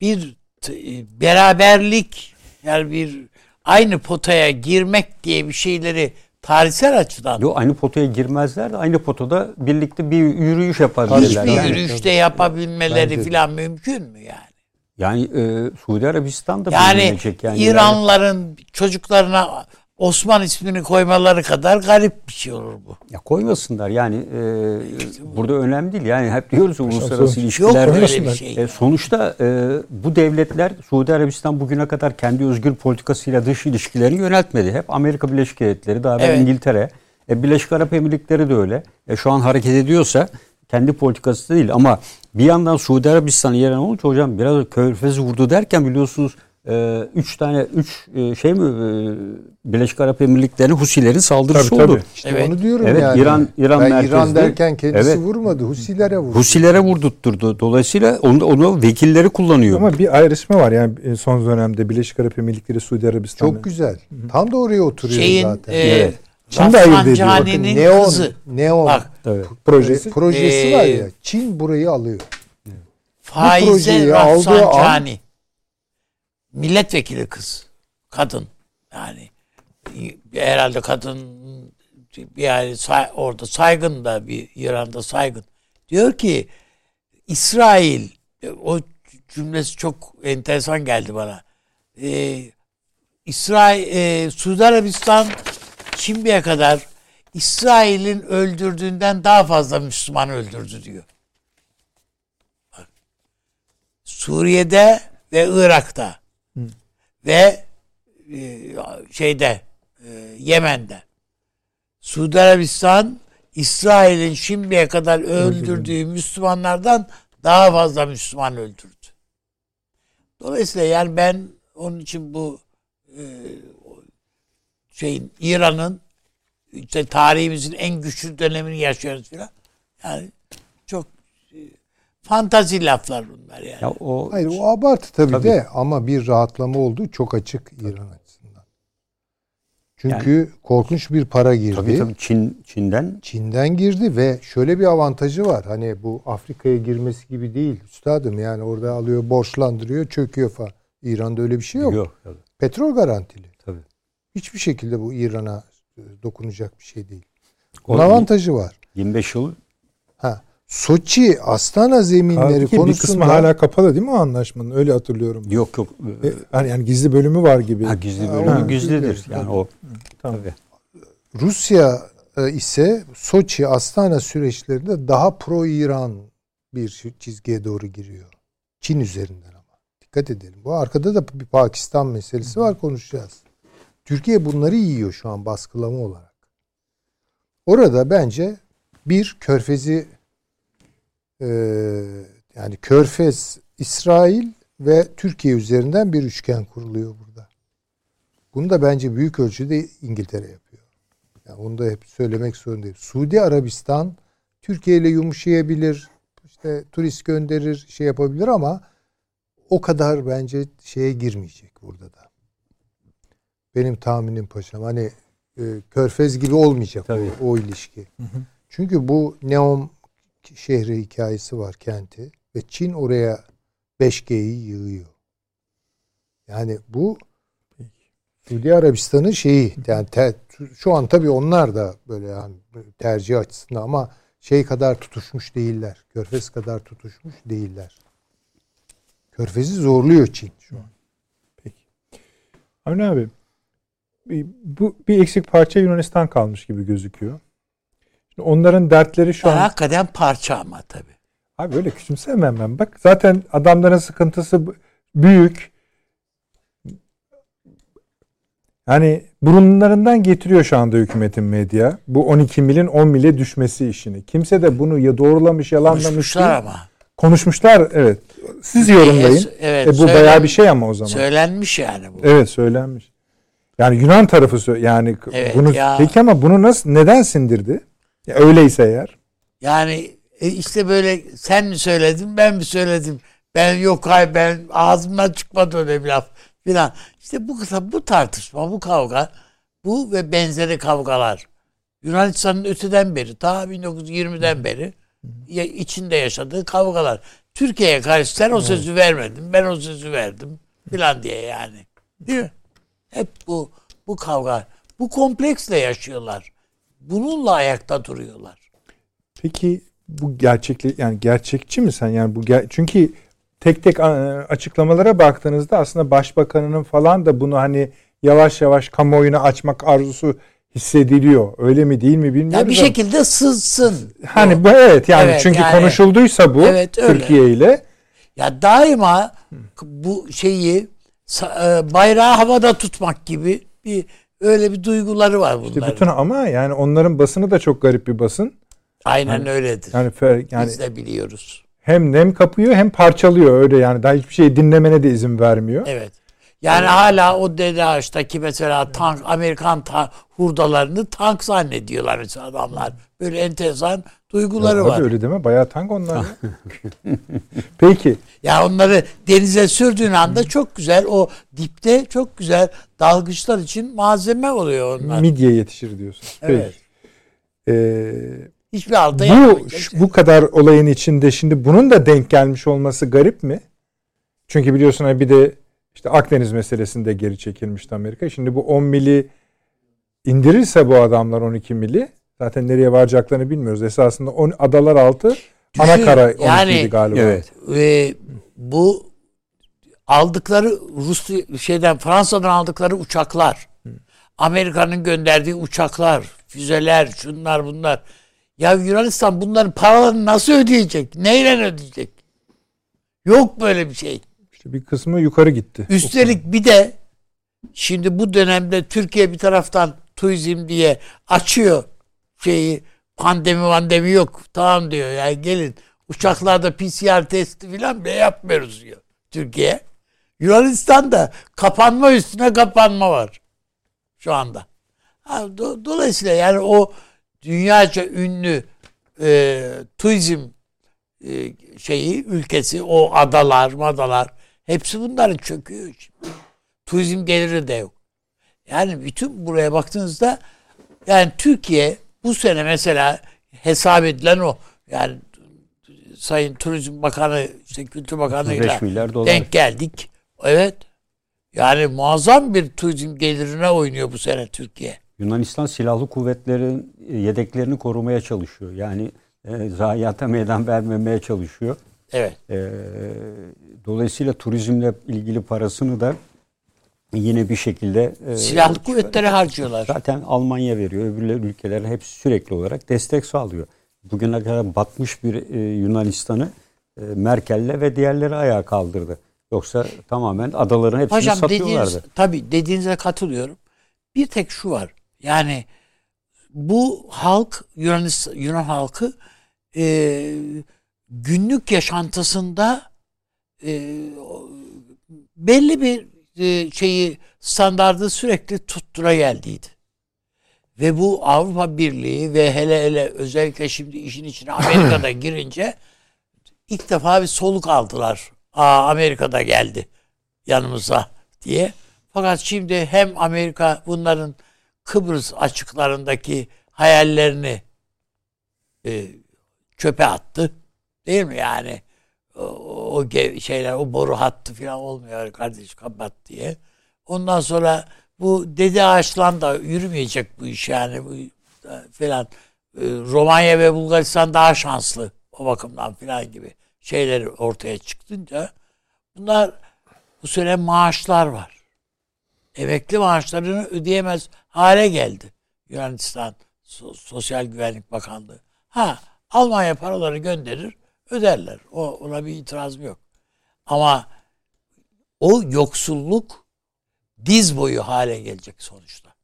bir t- beraberlik yani bir aynı potaya girmek diye bir şeyleri tarihsel açıdan Yo, aynı potaya girmezler de aynı potada birlikte bir yürüyüş yaparlar. hiçbir yani. yürüyüşte yapabilmeleri falan mümkün mü yani? Yani e, Suudi Arabistan da Yani yani. İranlıların çocuklarına Osman ismini koymaları kadar garip bir şey olur bu. Ya koymasınlar yani e, burada önemli değil yani hep diyoruz uluslararası ilişkilerde Yok öyle bir şey. e, sonuçta e, bu devletler Suudi Arabistan bugüne kadar kendi özgür politikasıyla dış ilişkilerini yöneltmedi. Hep Amerika Birleşik Devletleri daha Evet. İngiltere E, Birleşik Arap Emirlikleri de öyle. E, şu an hareket ediyorsa kendi politikası değil ama bir yandan Suudi Arabistan İran olunca hocam biraz körfezi vurdu derken biliyorsunuz e, üç tane üç e, şey mi e, Birleşik Arap Emirlikleri'nin Husilerin saldırısı Tabii, oldu. tabii. İşte Evet. onu diyorum Evet, yani. İran- İran ben merkezli. İran derken kendisi Evet. vurmadı. Husilere vurdu. Husilere vurdurtturdu. Dolayısıyla onu, onu vekilleri kullanıyor. Ama bir ayrışma var yani e, son dönemde Birleşik Arap Emirlikleri, Suudi Arabistan. Çok güzel. Tam da oraya oturuyor Şeyin zaten. e, Evet. Çin de ayırt ediyor. Rafsanjani'nin Neon, kızı. Neon Bak Evet. projesi. projesi Ee, var ya. Çin burayı alıyor. Faize projeyi aldığı an-. Milletvekili kız. Kadın. Yani herhalde kadın yani say- orada saygın da bir İran'da saygın. Diyor ki İsrail o cümlesi çok enteresan geldi bana. Ee, İsrail e, Suudi Arabistan şimdiye kadar İsrail'in öldürdüğünden daha fazla Müslüman öldürdü diyor. Suriye'de ve Irak'ta ve e, şeyde e, Yemen'de Suudi Arabistan İsrail'in şimdiye kadar öldürdüğü Müslümanlardan daha fazla Müslüman öldürdü. Dolayısıyla yani ben onun için bu e, şeyin İran'ın işte tarihimizin en güçlü dönemini yaşıyoruz filan. Yani çok fantazi laflar bunlar yani. Ya o Hayır o abartı tabii, Tabii. de ama bir rahatlama oldu çok açık İran açısından. Çünkü korkunç bir para girdi. tabii tabii Çin Çin'den Çin'den girdi ve şöyle bir avantajı var. Hani bu Afrika'ya girmesi gibi değil üstadım. Yani orada alıyor, borçlandırıyor, çöküyor falan. İran'da öyle bir şey yok. yok. tabii. Petrol garantili. Tabii. Hiçbir şekilde bu İran'a e, dokunacak bir şey değil. O Bunun avantajı var. 25 yıl. Soçi, Astana zeminleri Kaldı ki bir konusunda kısmı hala kapalı değil mi o anlaşmanın? Öyle hatırlıyorum. yok yok. E, hani yani gizli bölümü var gibi. Ha, gizli bölümü ha. gizlidir. Tabii. Yani o Tamam. tabii. Rusya e, ise Soçi, Astana süreçlerinde daha pro-İran bir çizgiye doğru giriyor. Çin üzerinden ama. Dikkat edelim. Bu arkada da bir Pakistan meselesi var konuşacağız. Türkiye bunları yiyor şu an baskılama olarak. Orada bence bir körfezi e, yani körfez, İsrail ve Türkiye üzerinden bir üçgen kuruluyor burada. Bunu da bence büyük ölçüde İngiltere yapıyor. Yani onu da hep söylemek zorundayım. Suudi Arabistan Türkiye ile yumuşayabilir, işte turist gönderir, şey yapabilir ama o kadar bence şeye girmeyecek burada da. Benim tahminim paşam. Hani e, Körfez gibi olmayacak o, Tabii. o ilişki. Çünkü bu Neom şehri hikayesi var kenti ve Çin oraya 5G'yi yığıyor. Yani bu Suudi Arabistan'ın şeyi yani te- şu an tabii onlar da böyle yani tercih açısından ama şey kadar tutuşmuş değiller. Körfez kadar tutuşmuş değiller. Körfez'i zorluyor Çin şu an. Avni abi bu bir eksik parça Yunanistan kalmış gibi gözüküyor. Onların dertleri şu an Hakikaten parça ama tabii. abi öyle küçümsemem ben. Bak zaten adamların sıkıntısı büyük. Yani burunlarından getiriyor şu anda hükümetin medya. Bu 12 milin 10 mile düşmesi işini. Kimse de bunu ya doğrulamış yalanlamış Konuşmuşlar değil. ama. Konuşmuşlar evet. Siz yorumlayın. Evet, E, bu söylen- bayağı bir şey ama o zaman. Söylenmiş yani bu. Evet söylenmiş. Yani Yunan tarafı yani Evet bunu ya. peki ama bunu nasıl neden sindirdi? Ya öyleyse eğer. Yani e, işte böyle sen mi söyledin ben mi söyledim? Ben yok hayır ben ağzımdan çıkmadı öyle bir laf filan. İşte bu kısa bu tartışma bu kavga bu ve benzeri kavgalar Yunanistan'ın öteden beri ta 1920'den beri ya, içinde yaşadığı kavgalar. Türkiye'ye karşı sen o sözü vermedin ben o sözü verdim filan diye yani. Değil mi? Hep bu bu kavga bu kompleksle yaşıyorlar. Bununla ayakta duruyorlar. Peki bu gerçekli yani gerçekçi mi sen yani bu ger- çünkü tek tek açıklamalara baktığınızda aslında başbakanının falan da bunu hani yavaş yavaş kamuoyuna açmak arzusu hissediliyor. Öyle mi değil mi bilmiyorum. Ya bir şekilde sızsın. hani bu evet yani Evet, çünkü yani- konuşulduysa bu Evet, öyle. Türkiye ile Ya daima bu şeyi e, bayrağı havada tutmak gibi bir Öyle bir duyguları var İşte bunların. bütün ama yani onların basını da çok garip bir basın. Aynen öyledir. Yani fer- yani Biz de biliyoruz. hem nem kapıyor hem parçalıyor öyle yani daha hiçbir şey dinlemene de izin vermiyor. Evet. Yani hala o Dede Ağaç'taki mesela tank, Amerikan ta- hurdalarını tank zannediyorlar mesela adamlar. Böyle enteresan duyguları Ya var. Öyle deme bayağı tank onlar. (laughs) Peki Ya onları denize sürdüğün anda çok güzel o dipte çok güzel dalgıçlar için malzeme oluyor onlar. midye yetişir diyorsun. Evet. Peki. Ee, Hiçbir alta bu bu kadar olayın içinde şimdi bunun da denk gelmiş olması garip mi? Çünkü biliyorsun hani bir de işte Akdeniz meselesinde geri çekilmişti Amerika. Şimdi bu 10 mili indirirse bu adamlar 12 mili zaten nereye varacaklarını bilmiyoruz. Esasında 10 adalar altı ana kara 12 yani- galiba. Evet. Ve bu aldıkları Rus şeyden Fransa'dan aldıkları uçaklar, Amerika'nın gönderdiği uçaklar, füzeler, şunlar bunlar. Ya Yunanistan bunların paralarını nasıl ödeyecek? Neyle ödeyecek? Yok böyle bir şey. İşte bir kısmı yukarı gitti. Üstelik bir de şimdi bu dönemde Türkiye bir taraftan turizm diye açıyor şeyi pandemi pandemi yok tamam diyor yani gelin uçaklarda PCR testi falan bile yapmıyoruz diyor Türkiye. Yunanistan'da kapanma üstüne kapanma var şu anda. Dolayısıyla yani o dünyaca ünlü e, turizm e, şeyi ülkesi o adalar madalar hepsi bunların çöküyor şimdi. Turizm geliri de yok. Yani bütün buraya baktığınızda yani Türkiye bu sene mesela hesap edilen o yani Sayın Turizm Bakanı işte Kültür Bakanı'yla 35 milyar dolar. denk geldik. Evet. Yani muazzam bir turizm gelirine oynuyor bu sene Türkiye. Yunanistan silahlı kuvvetlerin e, yedeklerini korumaya çalışıyor. Yani e, zayiata meydan vermemeye çalışıyor. Evet. E, dolayısıyla turizmle ilgili parasını da yine bir şekilde e, Silahlı kuvvetleri harcıyorlar. zaten Almanya veriyor. Öbürler ülkeler hepsi sürekli olarak destek sağlıyor. Bugüne kadar batmış bir e, Yunanistan'ı e, Merkel'le ve diğerleri ayağa kaldırdı. Yoksa tamamen adaların hepsini Hocam satıyorlardı. dediğiniz, tabii dediğinize katılıyorum. Bir tek şu var. Yani bu halk Yunanistan, Yunan halkı e, günlük yaşantısında e, belli bir e, şeyi standardı sürekli tuttura geldiydi. Ve bu Avrupa Birliği ve hele hele özellikle şimdi işin içine Amerika'da (clears throat) girince ilk defa bir soluk aldılar. Aa Amerika'da geldi yanımıza diye. Fakat şimdi hem Amerika bunların Kıbrıs açıklarındaki hayallerini e, çöpe attı. Değil mi yani? O, o şeyler, o boru hattı falan olmuyor kardeş kapat diye. Ondan sonra bu dede ağaçlan da yürümeyecek bu iş yani bu e, falan. E, Romanya ve Bulgaristan daha şanslı o bakımdan falan gibi şeyler ortaya çıktınca bunlar bu sene maaşlar var. Emekli maaşlarını ödeyemez hale geldi Yunanistan So- Sosyal Güvenlik Bakanlığı. Ha Almanya paraları gönderir öderler. O ona bir itirazım yok. Ama o yoksulluk diz boyu hale gelecek sonuçta.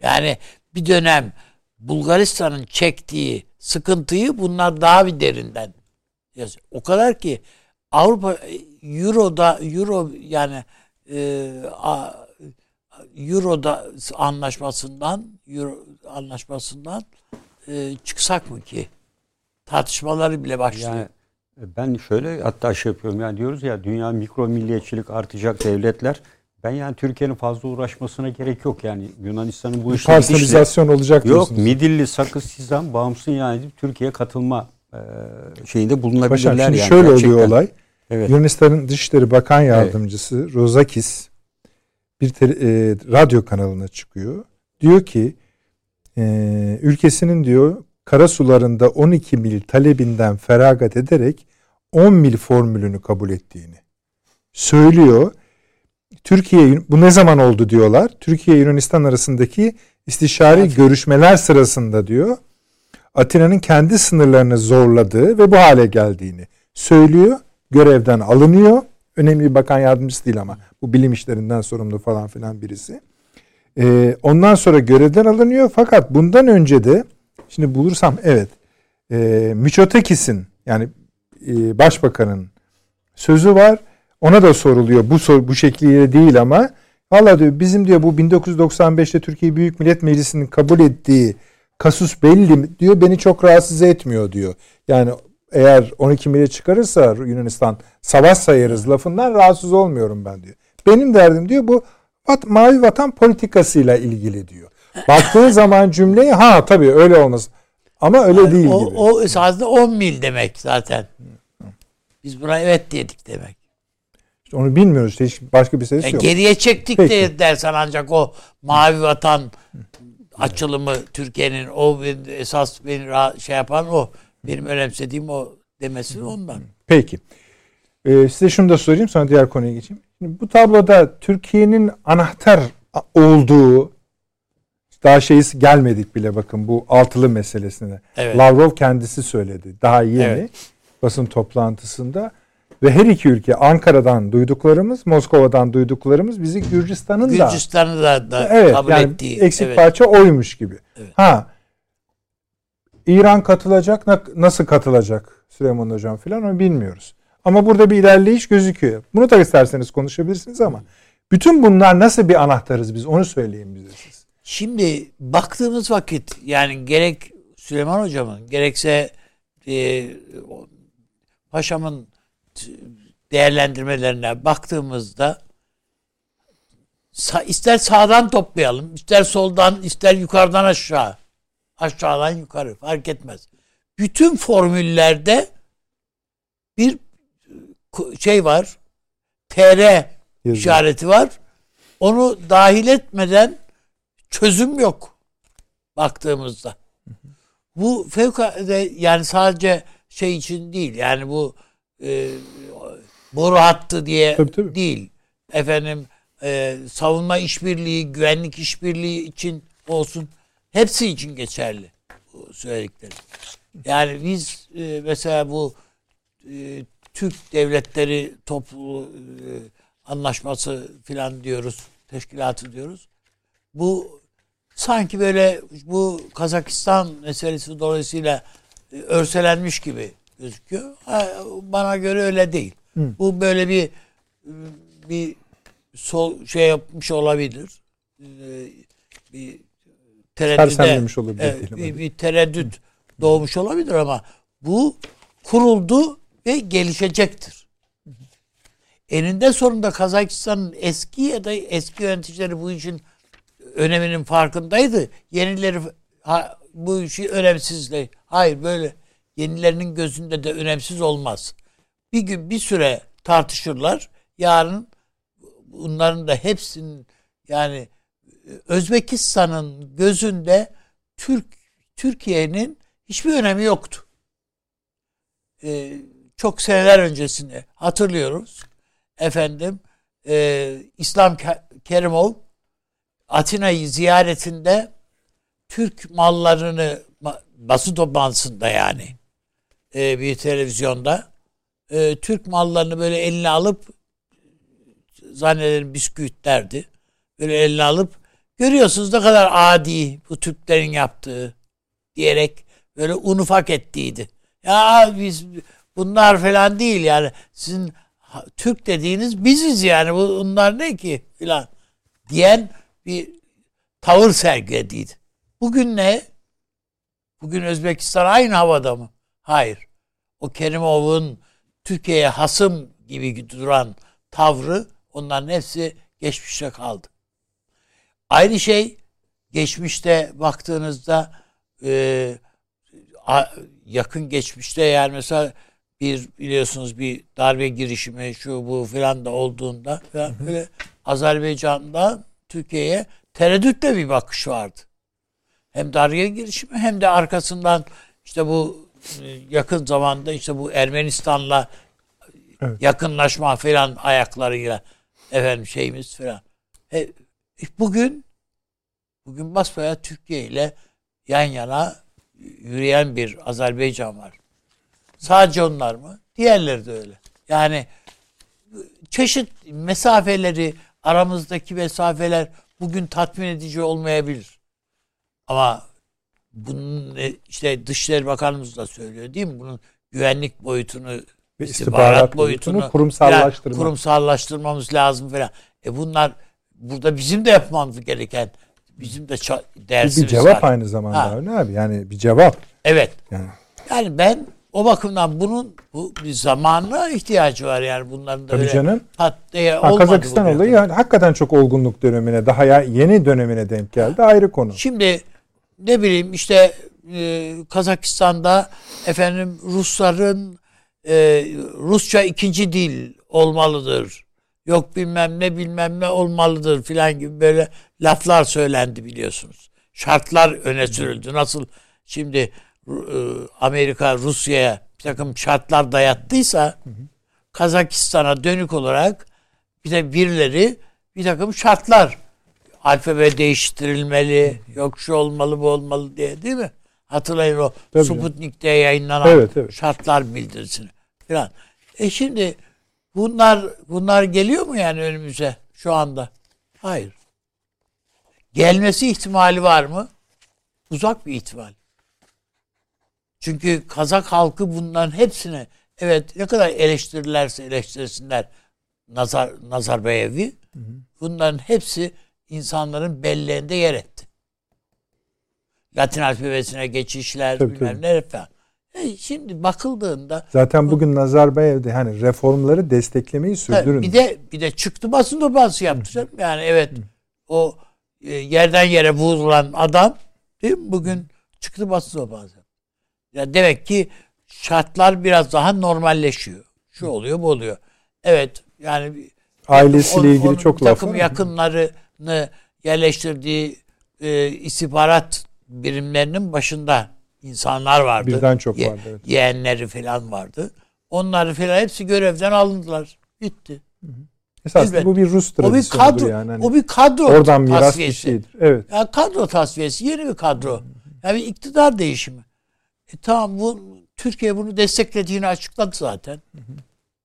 Yani bir dönem Bulgaristan'ın çektiği sıkıntıyı bunlar daha bir derinden. O kadar ki Avrupa Euro'da Euro yani e, a- Euro'da anlaşmasından Euro anlaşmasından e, çıksak mı ki? Tartışmaları bile başlıyor. Yani e, ben şöyle hatta şey yapıyorum yani diyoruz ya dünya mikro milliyetçilik artacak devletler. Ben yani Türkiye'nin fazla uğraşmasına gerek yok yani Yunanistan'ın bu bitişle- personalizasyon olacak Yok diyorsunuz. Midilli, Sakız, Sizan bağımsız yani Türkiye katılma e, şeyinde bulunabilirler Paşam şimdi yani. şöyle gerçekten. oluyor olay. Evet. Yunanistan'ın Dışişleri Bakan Yardımcısı Rozakis bir te- e, radyo kanalına çıkıyor. Diyor ki e, ülkesinin diyor kara sularında 12 mil talebinden feragat ederek 10 mil formülünü kabul ettiğini söylüyor. Türkiye bu ne zaman oldu diyorlar. Türkiye Yunanistan arasındaki istişari görüşmeler sırasında diyor. Atina'nın kendi sınırlarını zorladığı ve bu hale geldiğini söylüyor. Görevden alınıyor. Önemli bir bakan yardımcısı değil ama bu bilim işlerinden sorumlu falan filan birisi. Ee, ondan sonra görevden alınıyor fakat bundan önce de şimdi bulursam evet e, Miçotakis'in yani e, başbakanın sözü var. Ona da soruluyor bu sor, bu şekliyle değil ama valla diyor bizim diyor bu 1995'te Türkiye Büyük Millet Meclisi'nin kabul ettiği kasus belli diyor beni çok rahatsız etmiyor diyor. Yani eğer 12 millet çıkarırsa Yunanistan savaş sayarız lafından rahatsız olmuyorum ben diyor. Benim derdim diyor bu vat, mavi vatan politikasıyla ilgili diyor. Baktığın zaman cümleyi ha tabii öyle olmaz. Ama öyle değil o, gibi. o esasında 10 mil demek zaten. Biz buna evet dedik demek. İşte onu bilmiyoruz. İşte hiç başka bir ses Yani yok. geriye çektik Peki. de dersen ancak o mavi vatan açılımı Türkiye'nin o esas beni şey yapan o. Benim önemsediğim o demesi ondan. Peki. Ee, size şunu da sorayım sonra diğer konuya geçeyim. Şimdi bu tabloda Türkiye'nin anahtar olduğu daha şeysi gelmedik bile bakın bu altılı meselesine. Evet. Lavrov kendisi söyledi. Daha yeni Evet. basın toplantısında ve her iki ülke Ankara'dan duyduklarımız, Moskova'dan duyduklarımız bizi Gürcistan'ın da Gürcistan'ı da, da evet kabul yani ettiği. eksik evet. parça oymuş gibi. Evet. Ha İran katılacak na- nasıl katılacak Süleyman Hocam filan onu bilmiyoruz. Ama burada bir ilerleyiş gözüküyor. Bunu da isterseniz konuşabilirsiniz ama bütün bunlar nasıl bir anahtarız biz onu söyleyin bize siz. Şimdi baktığımız vakit yani gerek Süleyman Hocam'ın gerekse e, Paşam'ın değerlendirmelerine baktığımızda ister sağdan toplayalım, ister soldan, ister yukarıdan aşağı, aşağıdan yukarı fark etmez. Bütün formüllerde bir şey var, TR Yazıyor. işareti var. Onu dahil etmeden çözüm yok baktığımızda. Bu fevkalade yani sadece şey için değil yani bu e, boru hattı diye Tabii, tabii. değil. Efendim e, savunma işbirliği, güvenlik işbirliği için olsun. Hepsi için geçerli bu söylediklerim. Yani biz e, mesela bu e, Türk devletleri toplu e, anlaşması filan diyoruz, teşkilatı diyoruz. Bu sanki böyle bu Kazakistan meselesi dolayısıyla e, örselenmiş gibi gözüküyor. Bana göre öyle değil. Hı. Bu böyle bir bir sol şey yapmış olabilir. E, Bir tereddüde olabilir bir, bir tereddüt doğmuş olabilir ama bu kuruldu ve gelişecektir. Eninde sonunda Kazakistan'ın eski ya da eski yöneticileri bu işin öneminin farkındaydı. Yenileri ha, bu işi önemsizle. Hayır böyle yenilerinin gözünde de önemsiz olmaz. Bir gün bir süre tartışırlar. Yarın bunların da hepsinin yani Özbekistan'ın gözünde Türk Türkiye'nin hiçbir önemi yoktu. Ee, çok seneler öncesinde hatırlıyoruz. Efendim e, İslam Ke- Kerimov Atina'yı ziyaretinde Türk mallarını ma- basın toplantısında yani e, bir televizyonda e, Türk mallarını böyle eline alıp zannederim bisküvitlerdi. Böyle eline alıp görüyorsunuz ne kadar adi bu Türklerin yaptığı diyerek böyle un ufak ettiydi. Ya biz bunlar falan değil yani sizin Türk dediğiniz biziz yani bu bunlar ne ki filan diyen bir tavır sergilediydi. Bugün ne? Bugün Özbekistan aynı havada mı? Hayır. O Kerimov'un Türkiye'ye hasım gibi duran tavrı onların hepsi geçmişte kaldı. Aynı şey geçmişte baktığınızda e, a- yakın geçmişte yani mesela bir biliyorsunuz bir darbe girişimi şu bu filan da olduğunda falan böyle Azerbaycan'da Türkiye'ye tereddütle bir bakış vardı. Hem darbe girişimi hem de arkasından işte bu e, yakın zamanda işte bu Ermenistan'la Evet. yakınlaşma filan ayaklarıyla efendim şeyimiz filan. E, bugün bugün basbaya Türkiye ile yan yana yürüyen bir Azerbaycan var. Sadece onlar mı? Diğerleri de öyle. Yani çeşit mesafeleri aramızdaki mesafeler bugün tatmin edici olmayabilir. Ama bunun e, işte Dışişleri Bakanımız da söylüyor değil mi? Bunun güvenlik boyutunu, Ve istihbarat boyutunu kurumsallaştırma. kurumsallaştırmamız lazım falan. E bunlar burada bizim de yapmamız gereken bizim de dersimiz bir cevap var. aynı zamanda Ha. Avni abi. Yani bir cevap. Evet. Yani Yani ben o bakımdan bunun bu bir zamanına ihtiyacı var yani bunların da tabii öyle canım. pat diye Ha, Kazakistan olayı yani hakikaten çok olgunluk dönemine, daha ya yeni dönemine denk geldi. Ayrı konu. Şimdi ne bileyim işte e, Kazakistan'da efendim Rusların e, Rusça ikinci dil olmalıdır. Yok bilmem ne bilmem ne olmalıdır filan gibi böyle laflar söylendi biliyorsunuz. Şartlar öne sürüldü. Nasıl şimdi e, Amerika Rusya'ya bir takım şartlar dayattıysa Kazakistan'a dönük olarak bir de birileri bir takım şartlar alfabe değiştirilmeli, yok şu olmalı bu olmalı diye değil mi? Hatırlayın o Tabii. Sputnik'te yayınlanan Evet, evet. şartlar bildirisini falan. E şimdi bunlar bunlar geliyor mu yani önümüze şu anda? Hayır. Gelmesi ihtimali var mı? Uzak bir ihtimal. Çünkü Kazak halkı bunların hepsine evet ne kadar eleştirirlerse eleştirsinler Nazar Nazarbayev'i bunların hepsi insanların belleğinde yer etti. Latin alfabesine geçişler Tabii, bilmem tabii. ne falan. E şimdi bakıldığında Zaten bugün Nazarbayev'de hani reformları desteklemeyi sürdürün. bir de bir de çıktı basın toplantısı yaptı. Yani evet o e, yerden yere vurulan adam değil mi? Bugün çıktı basın toplantısı. Ya demek ki şartlar biraz daha normalleşiyor. Şu oluyor, bu oluyor. Evet yani bir- Ailesiyle onun- ilgili onun çok bir laf takım yakınlarını yerleştirdiği e, istihbarat birimlerinin başında insanlar vardı. Birden çok vardı, evet. Yeğenleri falan vardı. Onları falan hepsi görevden alındılar. Bitti. Esasında elbette. bu bir Rus O bir tradisyonudur kadro, yani. Hani o bir kadro oradan miras bir tasfiyesi. şeydir. Evet. Ya kadro tasfiyesi, yeni bir kadro. Yani bir iktidar değişimi. E tamam bu Türkiye bunu desteklediğini açıkladı zaten.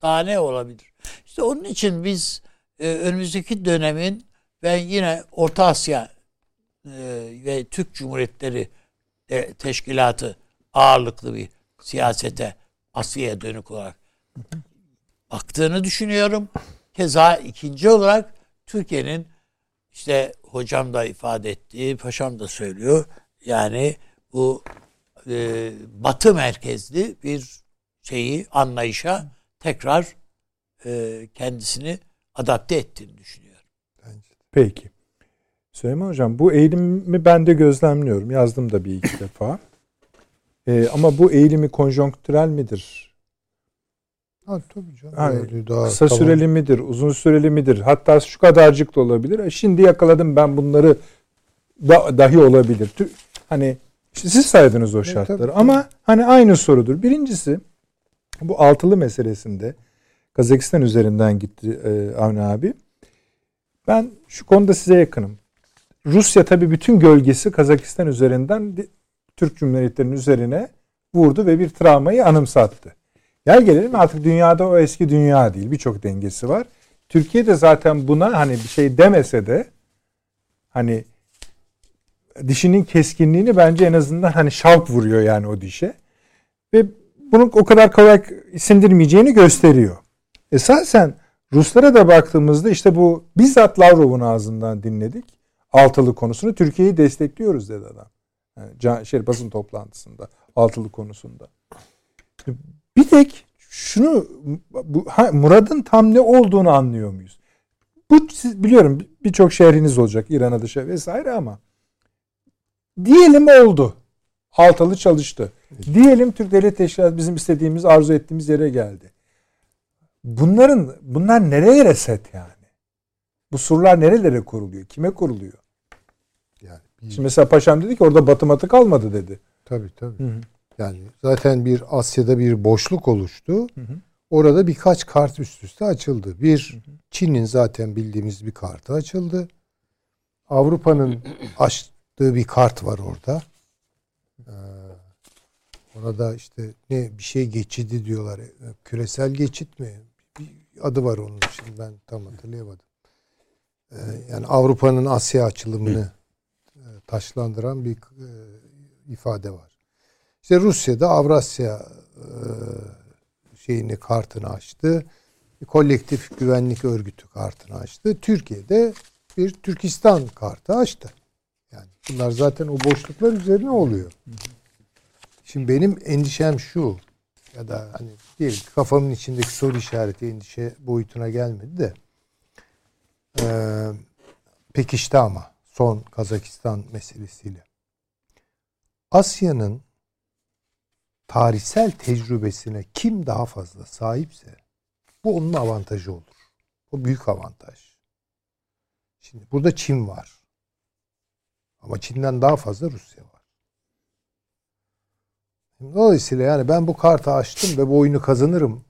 Daha ne olabilir? İşte onun için biz e, önümüzdeki dönemin ben yine Orta Asya e, ve Türk Cumhuriyetleri e, Teşkilatı ağırlıklı bir siyasete Asya'ya dönük olarak baktığını düşünüyorum. Keza ikinci olarak Türkiye'nin işte hocam da ifade ettiği, paşam da söylüyor. Yani bu e, batı merkezli bir şeyi anlayışa tekrar e, kendisini adapte ettiğini düşünüyorum. Peki. Süleyman Hocam bu eğilimi ben de gözlemliyorum. Yazdım da bir iki (laughs) defa. Ee, ama bu eğilimi konjonktürel midir? Ha, tabii canım. Öyle daha Kısa tamam. süreli midir? Uzun süreli midir? Hatta şu kadarcık da olabilir. E, Şimdi yakaladım ben bunları da, dahi olabilir. Tü- Hani işte siz saydınız o şartları tabii. ama hani aynı sorudur. Birincisi bu altılı meselesinde Kazakistan üzerinden gitti e, Avni abi. Ben şu konuda size yakınım. Rusya tabii bütün gölgesi Kazakistan üzerinden Türk Cumhuriyetlerinin üzerine vurdu ve bir travmayı anımsattı. Gel gelelim artık dünyada o eski dünya değil. Birçok dengesi var. Türkiye de zaten buna hani bir şey demese de hani dişinin keskinliğini bence en azından hani şalk vuruyor yani o dişe. Ve bunu o kadar kolay sindirmeyeceğini gösteriyor. Esasen Ruslara da baktığımızda işte bu bizzat Lavrov'un ağzından dinledik. Altılı konusunu Türkiye'yi destekliyoruz dedi adam. Yani şey, basın toplantısında altılı konusunda. Bir tek şunu bu, ha, Murad'ın tam ne olduğunu anlıyor muyuz? Bu siz biliyorum birçok şehriniz olacak İran'a dışa vesaire ama diyelim oldu. Altılı çalıştı. Diyelim Türk Devlet Teşkilatı bizim istediğimiz, arzu ettiğimiz yere geldi. Bunların bunlar nereye reset yani? Bu surlar nerelere kuruluyor? Kime kuruluyor? Yani bir- Şimdi mesela paşam dedi ki orada batı matı kalmadı dedi. tabii tabii. Hı hı. Yani zaten bir Asya'da bir boşluk oluştu. Hı hı. Orada birkaç kart üst üste açıldı. Bir Çin'in zaten bildiğimiz bir kartı açıldı. Avrupa'nın (clears throat) açtığı bir kart var orada. Ee, ona da işte ne bir şey geçidi diyorlar. Ee, Küresel geçit mi? Bir adı var onun şimdi ben tam hatırlayamadım. e, yani Avrupa'nın Asya açılımını e, taşlandıran bir e, ifade var. İşte Rusya'da Avrasya e, şeyini kartını açtı. Kolektif güvenlik örgütü kartını açtı. Türkiye'de bir Türkistan kartı açtı. Bunlar zaten o boşluklar üzerine oluyor. Şimdi benim endişem şu ya da hani diyelim ki kafamın içindeki soru işareti endişe boyutuna gelmedi de ee, pekişti ama son Kazakistan meselesiyle. Asya'nın tarihsel tecrübesine kim daha fazla sahipse bu onun avantajı olur. Bu büyük avantaj. Şimdi burada Çin var. Ama Çin'den daha fazla Rusya var. Dolayısıyla yani ben bu kartı açtım ve bu oyunu kazanırım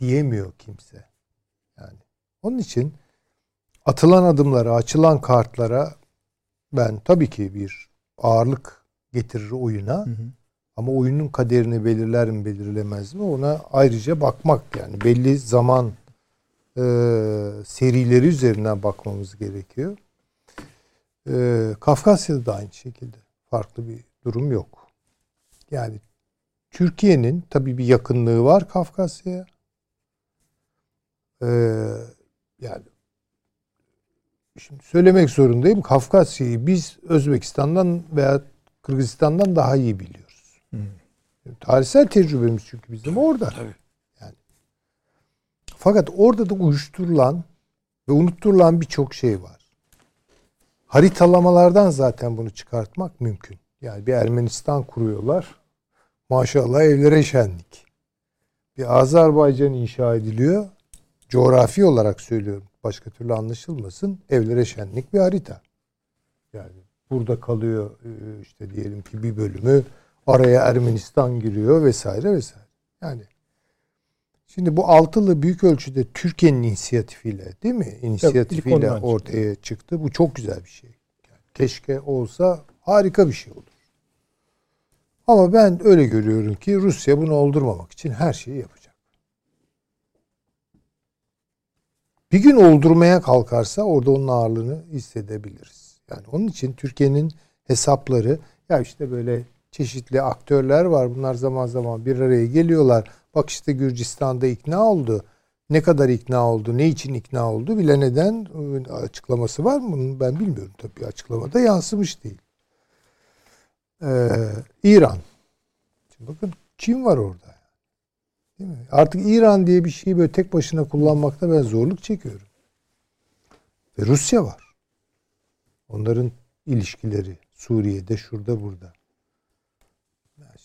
diyemiyor kimse. Yani onun için atılan adımlara, açılan kartlara ben tabii ki bir ağırlık getirir oyuna. Hı hı. Ama oyunun kaderini belirler mi belirlemez mi ona ayrıca bakmak yani belli zaman e, serileri üzerinden bakmamız gerekiyor. E, Kafkasya'da da aynı şekilde farklı bir durum yok. Yani Türkiye'nin tabii bir yakınlığı var Kafkasya'ya. E, yani şimdi söylemek zorundayım. Kafkasya'yı biz Özbekistan'dan veya Kırgızistan'dan daha iyi biliyoruz. Hmm. Tarihsel tecrübemiz çünkü bizim orada. Tabii. Yani. Fakat orada da uyuşturulan ve unutturulan birçok şey var. Haritalamalardan zaten bunu çıkartmak mümkün. Yani bir Ermenistan kuruyorlar. Maşallah evlere şenlik. Bir Azerbaycan inşa ediliyor. Coğrafi olarak söylüyorum. Başka türlü anlaşılmasın. Evlere şenlik bir harita. Yani burada kalıyor e, işte diyelim ki bir bölümü araya Ermenistan giriyor vesaire vesaire. Yani şimdi bu altılı büyük ölçüde Türkiye'nin inisiyatifiyle değil mi? İnisiyatifiyle evet, ortaya çıktı. çıktı. Bu çok güzel bir şey. Keşke olsa harika bir şey olur. Ama ben öyle görüyorum ki Rusya bunu oldurmamak için her şeyi yapacak. Bir gün oldurmaya kalkarsa orada onun ağırlığını hissedebiliriz. Yani onun için Türkiye'nin hesapları ya işte böyle çeşitli aktörler var. Bunlar zaman zaman bir araya geliyorlar. Bak işte Gürcistan'da ikna oldu. Ne kadar ikna oldu, ne için ikna oldu bile neden açıklaması var mı? Bunun ben bilmiyorum tabii. Açıklamada yansımış değil. Ee, İran. Şimdi bakın Çin var orada. Değil mi? Artık İran diye bir şeyi böyle tek başına kullanmakta ben zorluk çekiyorum. Ve Rusya var. Onların ilişkileri Suriye'de, şurada, burada.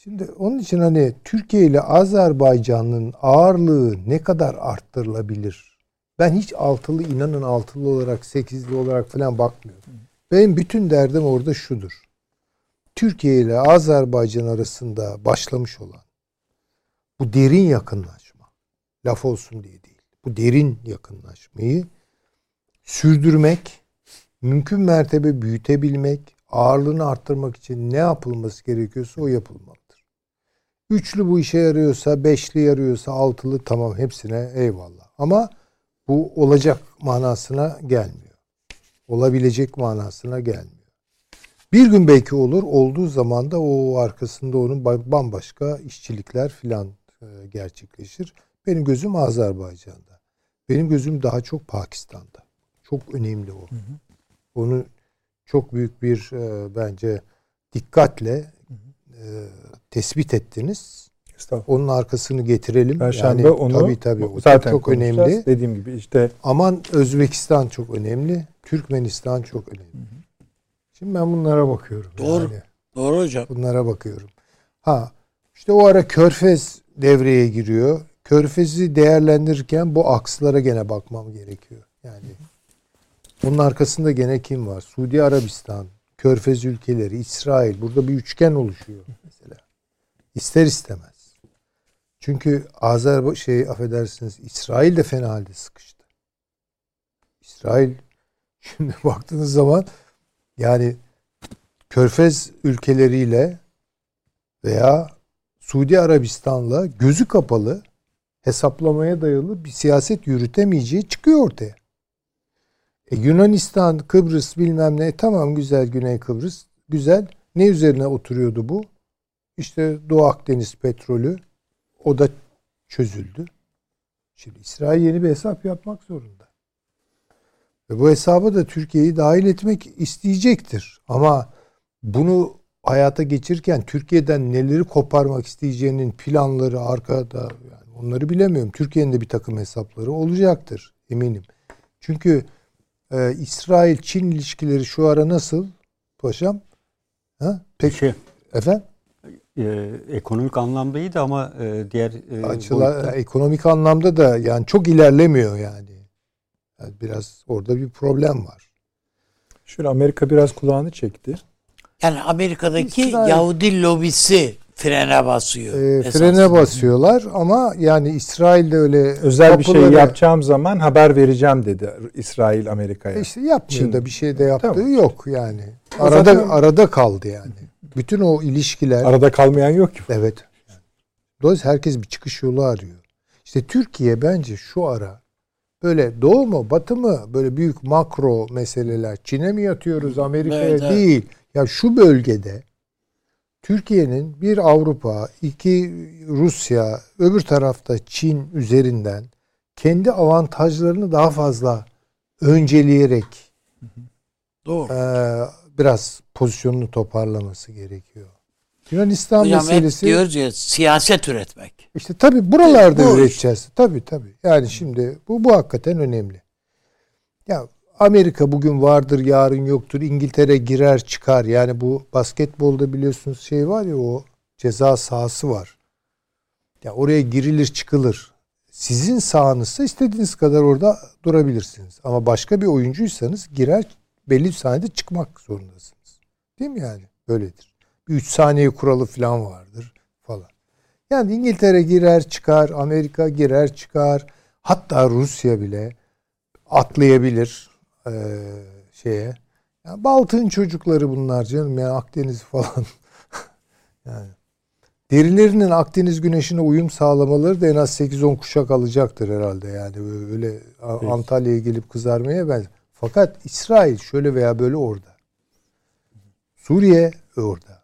Şimdi onun için hani Türkiye ile Azerbaycan'ın ağırlığı ne kadar arttırılabilir? Ben hiç altılı inanın altılı olarak, sekizli olarak falan bakmıyorum. Benim bütün derdim orada şudur. Türkiye ile Azerbaycan arasında başlamış olan bu derin yakınlaşma, laf olsun diye değil, bu derin yakınlaşmayı sürdürmek, mümkün mertebe büyütebilmek, ağırlığını arttırmak için ne yapılması gerekiyorsa o yapılmalıdır. Üçlü bu işe yarıyorsa, beşli yarıyorsa, altılı tamam hepsine eyvallah. Ama bu olacak manasına gelmiyor. Olabilecek manasına gelmiyor. Bir gün belki olur. Olduğu zaman da o arkasında onun bambaşka işçilikler filan e, gerçekleşir. Benim gözüm Azerbaycan'da. Benim gözüm daha çok Pakistan'da. Çok önemli o. Hı hı. Onu çok büyük bir e, bence dikkatle e, tespit ettiniz. Onun arkasını getirelim. Perşembe yani, onu tabii tabii o zaten çok önemli. Dediğim gibi işte aman Özbekistan çok önemli. Türkmenistan çok önemli. Hı hı. Şimdi ben bunlara bakıyorum. Doğru. Yani. Doğru hocam. Bunlara bakıyorum. Ha işte o ara Körfez devreye giriyor. Körfez'i değerlendirirken bu akslara gene bakmam gerekiyor. Yani bunun arkasında gene kim var? Suudi Arabistan, Körfez ülkeleri, İsrail. Burada bir üçgen oluşuyor. İster istemez. Çünkü Azer şey affedersiniz İsrail de fena halde sıkıştı. İsrail (laughs) şimdi baktığınız zaman yani Körfez ülkeleriyle veya Suudi Arabistan'la gözü kapalı hesaplamaya dayalı bir siyaset yürütemeyeceği çıkıyor ortaya. E, Yunanistan, Kıbrıs bilmem ne tamam güzel Güney Kıbrıs güzel. Ne üzerine oturuyordu bu? İşte Doğu Akdeniz petrolü o da çözüldü. Şimdi İsrail yeni bir hesap yapmak zorunda. Ve bu hesaba da Türkiye'yi dahil etmek isteyecektir. Ama bunu hayata geçirirken Türkiye'den neleri koparmak isteyeceğinin planları arkada yani onları bilemiyorum. Türkiye'nin de bir takım hesapları olacaktır eminim. Çünkü e, İsrail-Çin ilişkileri şu ara nasıl paşam? Ha? Pek Şey, efendim? E, ekonomik anlamda iyiydi ama e, diğer e, Açılar, boyutta- ekonomik anlamda da yani çok ilerlemiyor yani. yani biraz orada bir problem var. Şöyle Amerika biraz kulağını çekti. Yani Amerika'daki İsrail- Yahudi lobisi frene basıyor. E, esasında. frene basıyorlar ama yani İsrail'de öyle Özel bir şey kapıları- yapacağım zaman haber vereceğim dedi İsrail Amerika'ya. İşte yapmıyor Çin. da bir şey de yaptığı Tamam. yok yani. Arada zaten- arada kaldı yani. Bütün o ilişkiler Arada kalmayan yok ki. evet. Dolayısıyla herkes bir çıkış yolu arıyor. İşte Türkiye bence şu ara böyle doğu mu batı mı böyle büyük makro meseleler Çin'e mi yatıyoruz Amerika'ya Evet, evet. değil. Ya şu bölgede Türkiye'nin bir Avrupa, iki Rusya, öbür tarafta Çin üzerinden kendi avantajlarını daha fazla önceleyerek Doğru. eee, biraz pozisyonunu toparlaması gerekiyor. Yunanistan Hocam hep meselesi diyoruz ya siyaset üretmek. işte tabii buralarda Bu üreteceğiz. Tabii tabii. Yani şimdi bu bu hakikaten önemli. Ya Amerika bugün vardır, yarın yoktur. İngiltere girer çıkar. Yani bu basketbolda biliyorsunuz şey var ya o ceza sahası var. Ya oraya girilir çıkılır. Sizin sahanızsa istediğiniz kadar orada durabilirsiniz. Ama başka bir oyuncuysanız girer belli bir saniyede çıkmak zorundasınız. Değil mi yani? Böyledir. Bir üç saniye kuralı falan vardır falan. Yani İngiltere girer çıkar, Amerika girer çıkar. Hatta Rusya bile atlayabilir eee, şeye. Yani Baltık'ın çocukları bunlar canım yani Akdeniz (laughs) falan. yani derilerinin Akdeniz güneşine uyum sağlamaları da en az 8-10 kuşak alacaktır herhalde yani öyle Peki. Antalya'ya gelip kızarmaya ben. Fakat İsrail şöyle veya böyle orada. Suriye orada.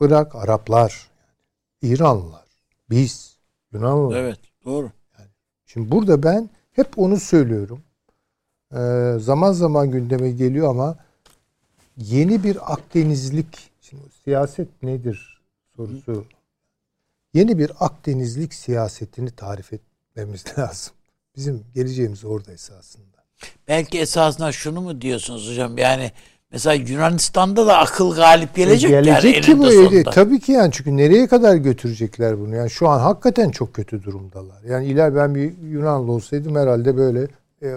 Irak Araplar, İranlılar, biz Yunanlılar. Evet doğru. Şimdi burada ben hep onu söylüyorum. Ee, zaman zaman gündeme geliyor ama yeni bir Akdenizlik, şimdi siyaset nedir sorusu. Yeni bir Akdenizlik siyasetini tarif etmemiz (laughs) lazım. Bizim geleceğimiz orada esasında. Belki esasında şunu mu diyorsunuz hocam? Yani mesela Yunanistan'da da akıl galip gelecek, yani Gelecek ki eninde bu sonunda. tabii ki yani çünkü nereye kadar götürecekler bunu? Yani şu an hakikaten çok kötü durumdalar. Yani iler ben bir Yunanlı olsaydım herhalde böyle e,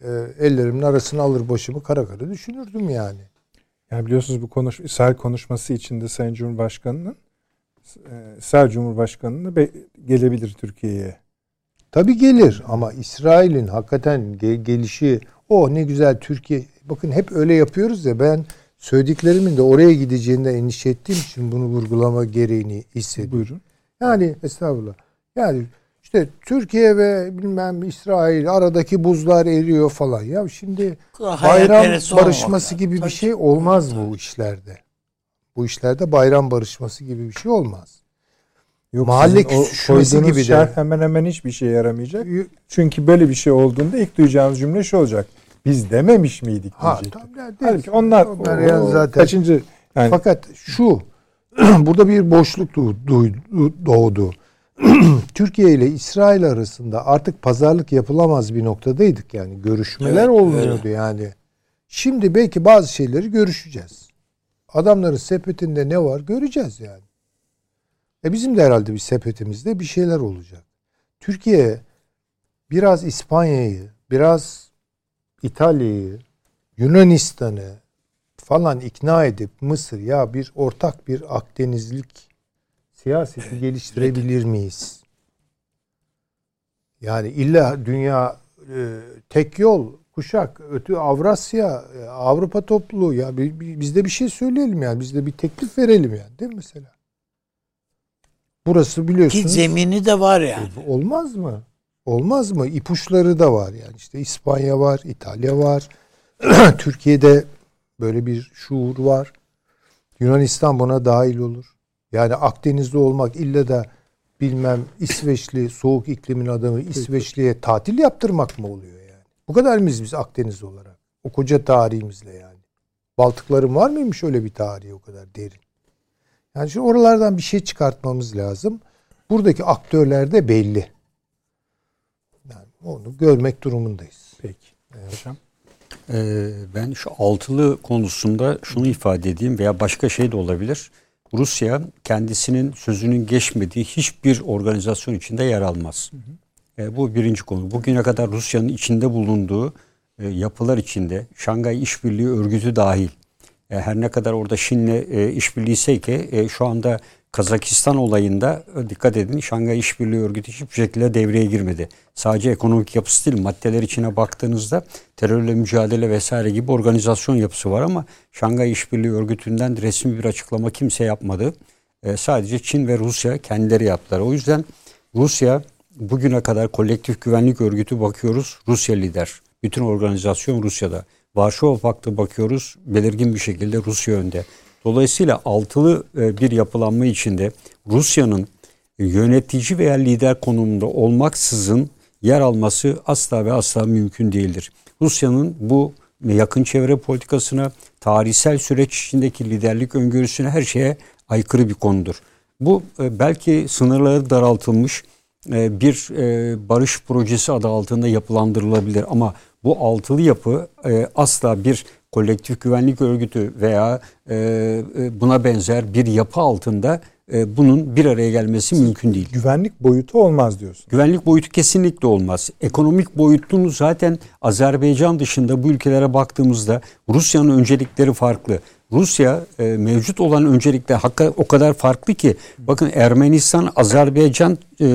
e, ellerimin arasına alır başımı kara kara düşünürdüm yani. Yani biliyorsunuz bu konuş İsrail konuşması içinde Sayın Cumhurbaşkanı'nın e, İsrail Cumhurbaşkanı'nı be- gelebilir Türkiye'ye. Tabii gelir ama İsrail'in hakikaten ge- gelişi o ne güzel Türkiye. Bakın hep öyle yapıyoruz ya ben söylediklerimin de oraya gideceğinden endişe ettiğim için bunu vurgulama gereğini hissediyorum. Buyurun. Yani estağfurullah. Yani işte Türkiye ve bilmem İsrail aradaki buzlar eriyor falan. Ya şimdi bayram Hayalperest olmamak barışması gibi bir Tabii. şey olmaz bu işlerde. Bu işlerde bayram barışması gibi bir şey olmaz. Yok, Mahalle küsüşmesi gibi de. şerh hemen hemen hiçbir şeye yaramayacak. Çünkü böyle bir şey olduğunda ilk duyacağınız cümle şu olacak. Biz dememiş miydik Ha, yani Halbuki onlar, onlar o- yani zaten- kaçıncı yani Fakat şu (clears throat) burada bir boşluk doğ- doğ- doğdu. (clears throat) Türkiye ile İsrail arasında artık pazarlık yapılamaz bir noktadaydık yani. Görüşmeler Evet, olmuyordu yani. Şimdi belki bazı şeyleri görüşeceğiz. Adamların sepetinde ne var göreceğiz yani. E bizim de herhalde bir sepetimizde bir şeyler olacak. Türkiye biraz İspanya'yı, biraz İtalya'yı, Yunanistan'ı falan ikna edip Mısır ya bir ortak bir Akdenizlik siyaseti geliştirebilir miyiz? Yani illa dünya e, tek yol kuşak ötü Avrasya e, Avrupa topluluğu ya bi- bi- biz de bir şey söyleyelim yani biz de bir teklif verelim yani değil mi mesela? Burası Ki biliyorsunuz zemini de var yani. olmaz mı? Olmaz mı? İpuçları da var yani işte İspanya var, İtalya var. (clears throat) Türkiye'de böyle bir şuur var. Yunanistan buna dahil olur. Yani Akdeniz'de olmak illa da bilmem İsveçli soğuk iklimin adamı İsveçli'ye tatil yaptırmak mı oluyor yani? Bu kadar mıyız biz Akdeniz olarak? O koca tarihimizle yani. Baltıkların var mıymış öyle bir tarihi o kadar derin? Yani şu oralardan bir şey çıkartmamız lazım. Buradaki aktörler de belli. Yani onu görmek durumundayız. Peki. Hocam. Ee, ben şu altılı konusunda şunu ifade edeyim veya başka şey de olabilir. Rusya kendisinin sözünün geçmediği hiçbir organizasyon içinde yer almaz. E, bu birinci konu. Bugüne kadar Rusya'nın içinde bulunduğu e, yapılar içinde Şangay İşbirliği Örgütü dahil e, her ne kadar orada Çin'le e, işbirliği ki e, şu anda Kazakistan olayında e, dikkat edin Şangay İşbirliği Örgütü hiçbir şekilde devreye girmedi. Sadece ekonomik yapısı değil maddeler içine baktığınızda terörle mücadele vesaire gibi organizasyon yapısı var ama Şangay İşbirliği Örgütü'nden resmi bir açıklama kimse yapmadı. E, sadece Çin ve Rusya kendileri yaptılar. O yüzden Rusya bugüne kadar kolektif güvenlik örgütü bakıyoruz Rusya lider. Bütün organizasyon Rusya'da. Varşova Paktı bakıyoruz belirgin bir şekilde Rusya önde. Dolayısıyla altılı e, bir yapılanma içinde Rusya'nın yönetici veya lider konumunda olmaksızın yer alması asla ve asla mümkün değildir. Rusya'nın bu yakın çevre politikasına, tarihsel süreç içindeki liderlik öngörüsüne her şeye aykırı bir konudur. Bu e, belki sınırları daraltılmış e, bir barış projesi adı altında yapılandırılabilir ama bu altılı yapı asla bir kolektif güvenlik örgütü veya e, e, buna benzer bir yapı altında e, bunun bir araya gelmesi mümkün değil. Güvenlik boyutu olmaz diyorsun. Güvenlik boyutu kesinlikle olmaz. Ekonomik boyutunu zaten Azerbaycan dışında bu ülkelere baktığımızda Rusya'nın öncelikleri farklı. Rusya e, mevcut olan öncelikle hakka o kadar farklı ki bakın Ermenistan Azerbaycan e, e,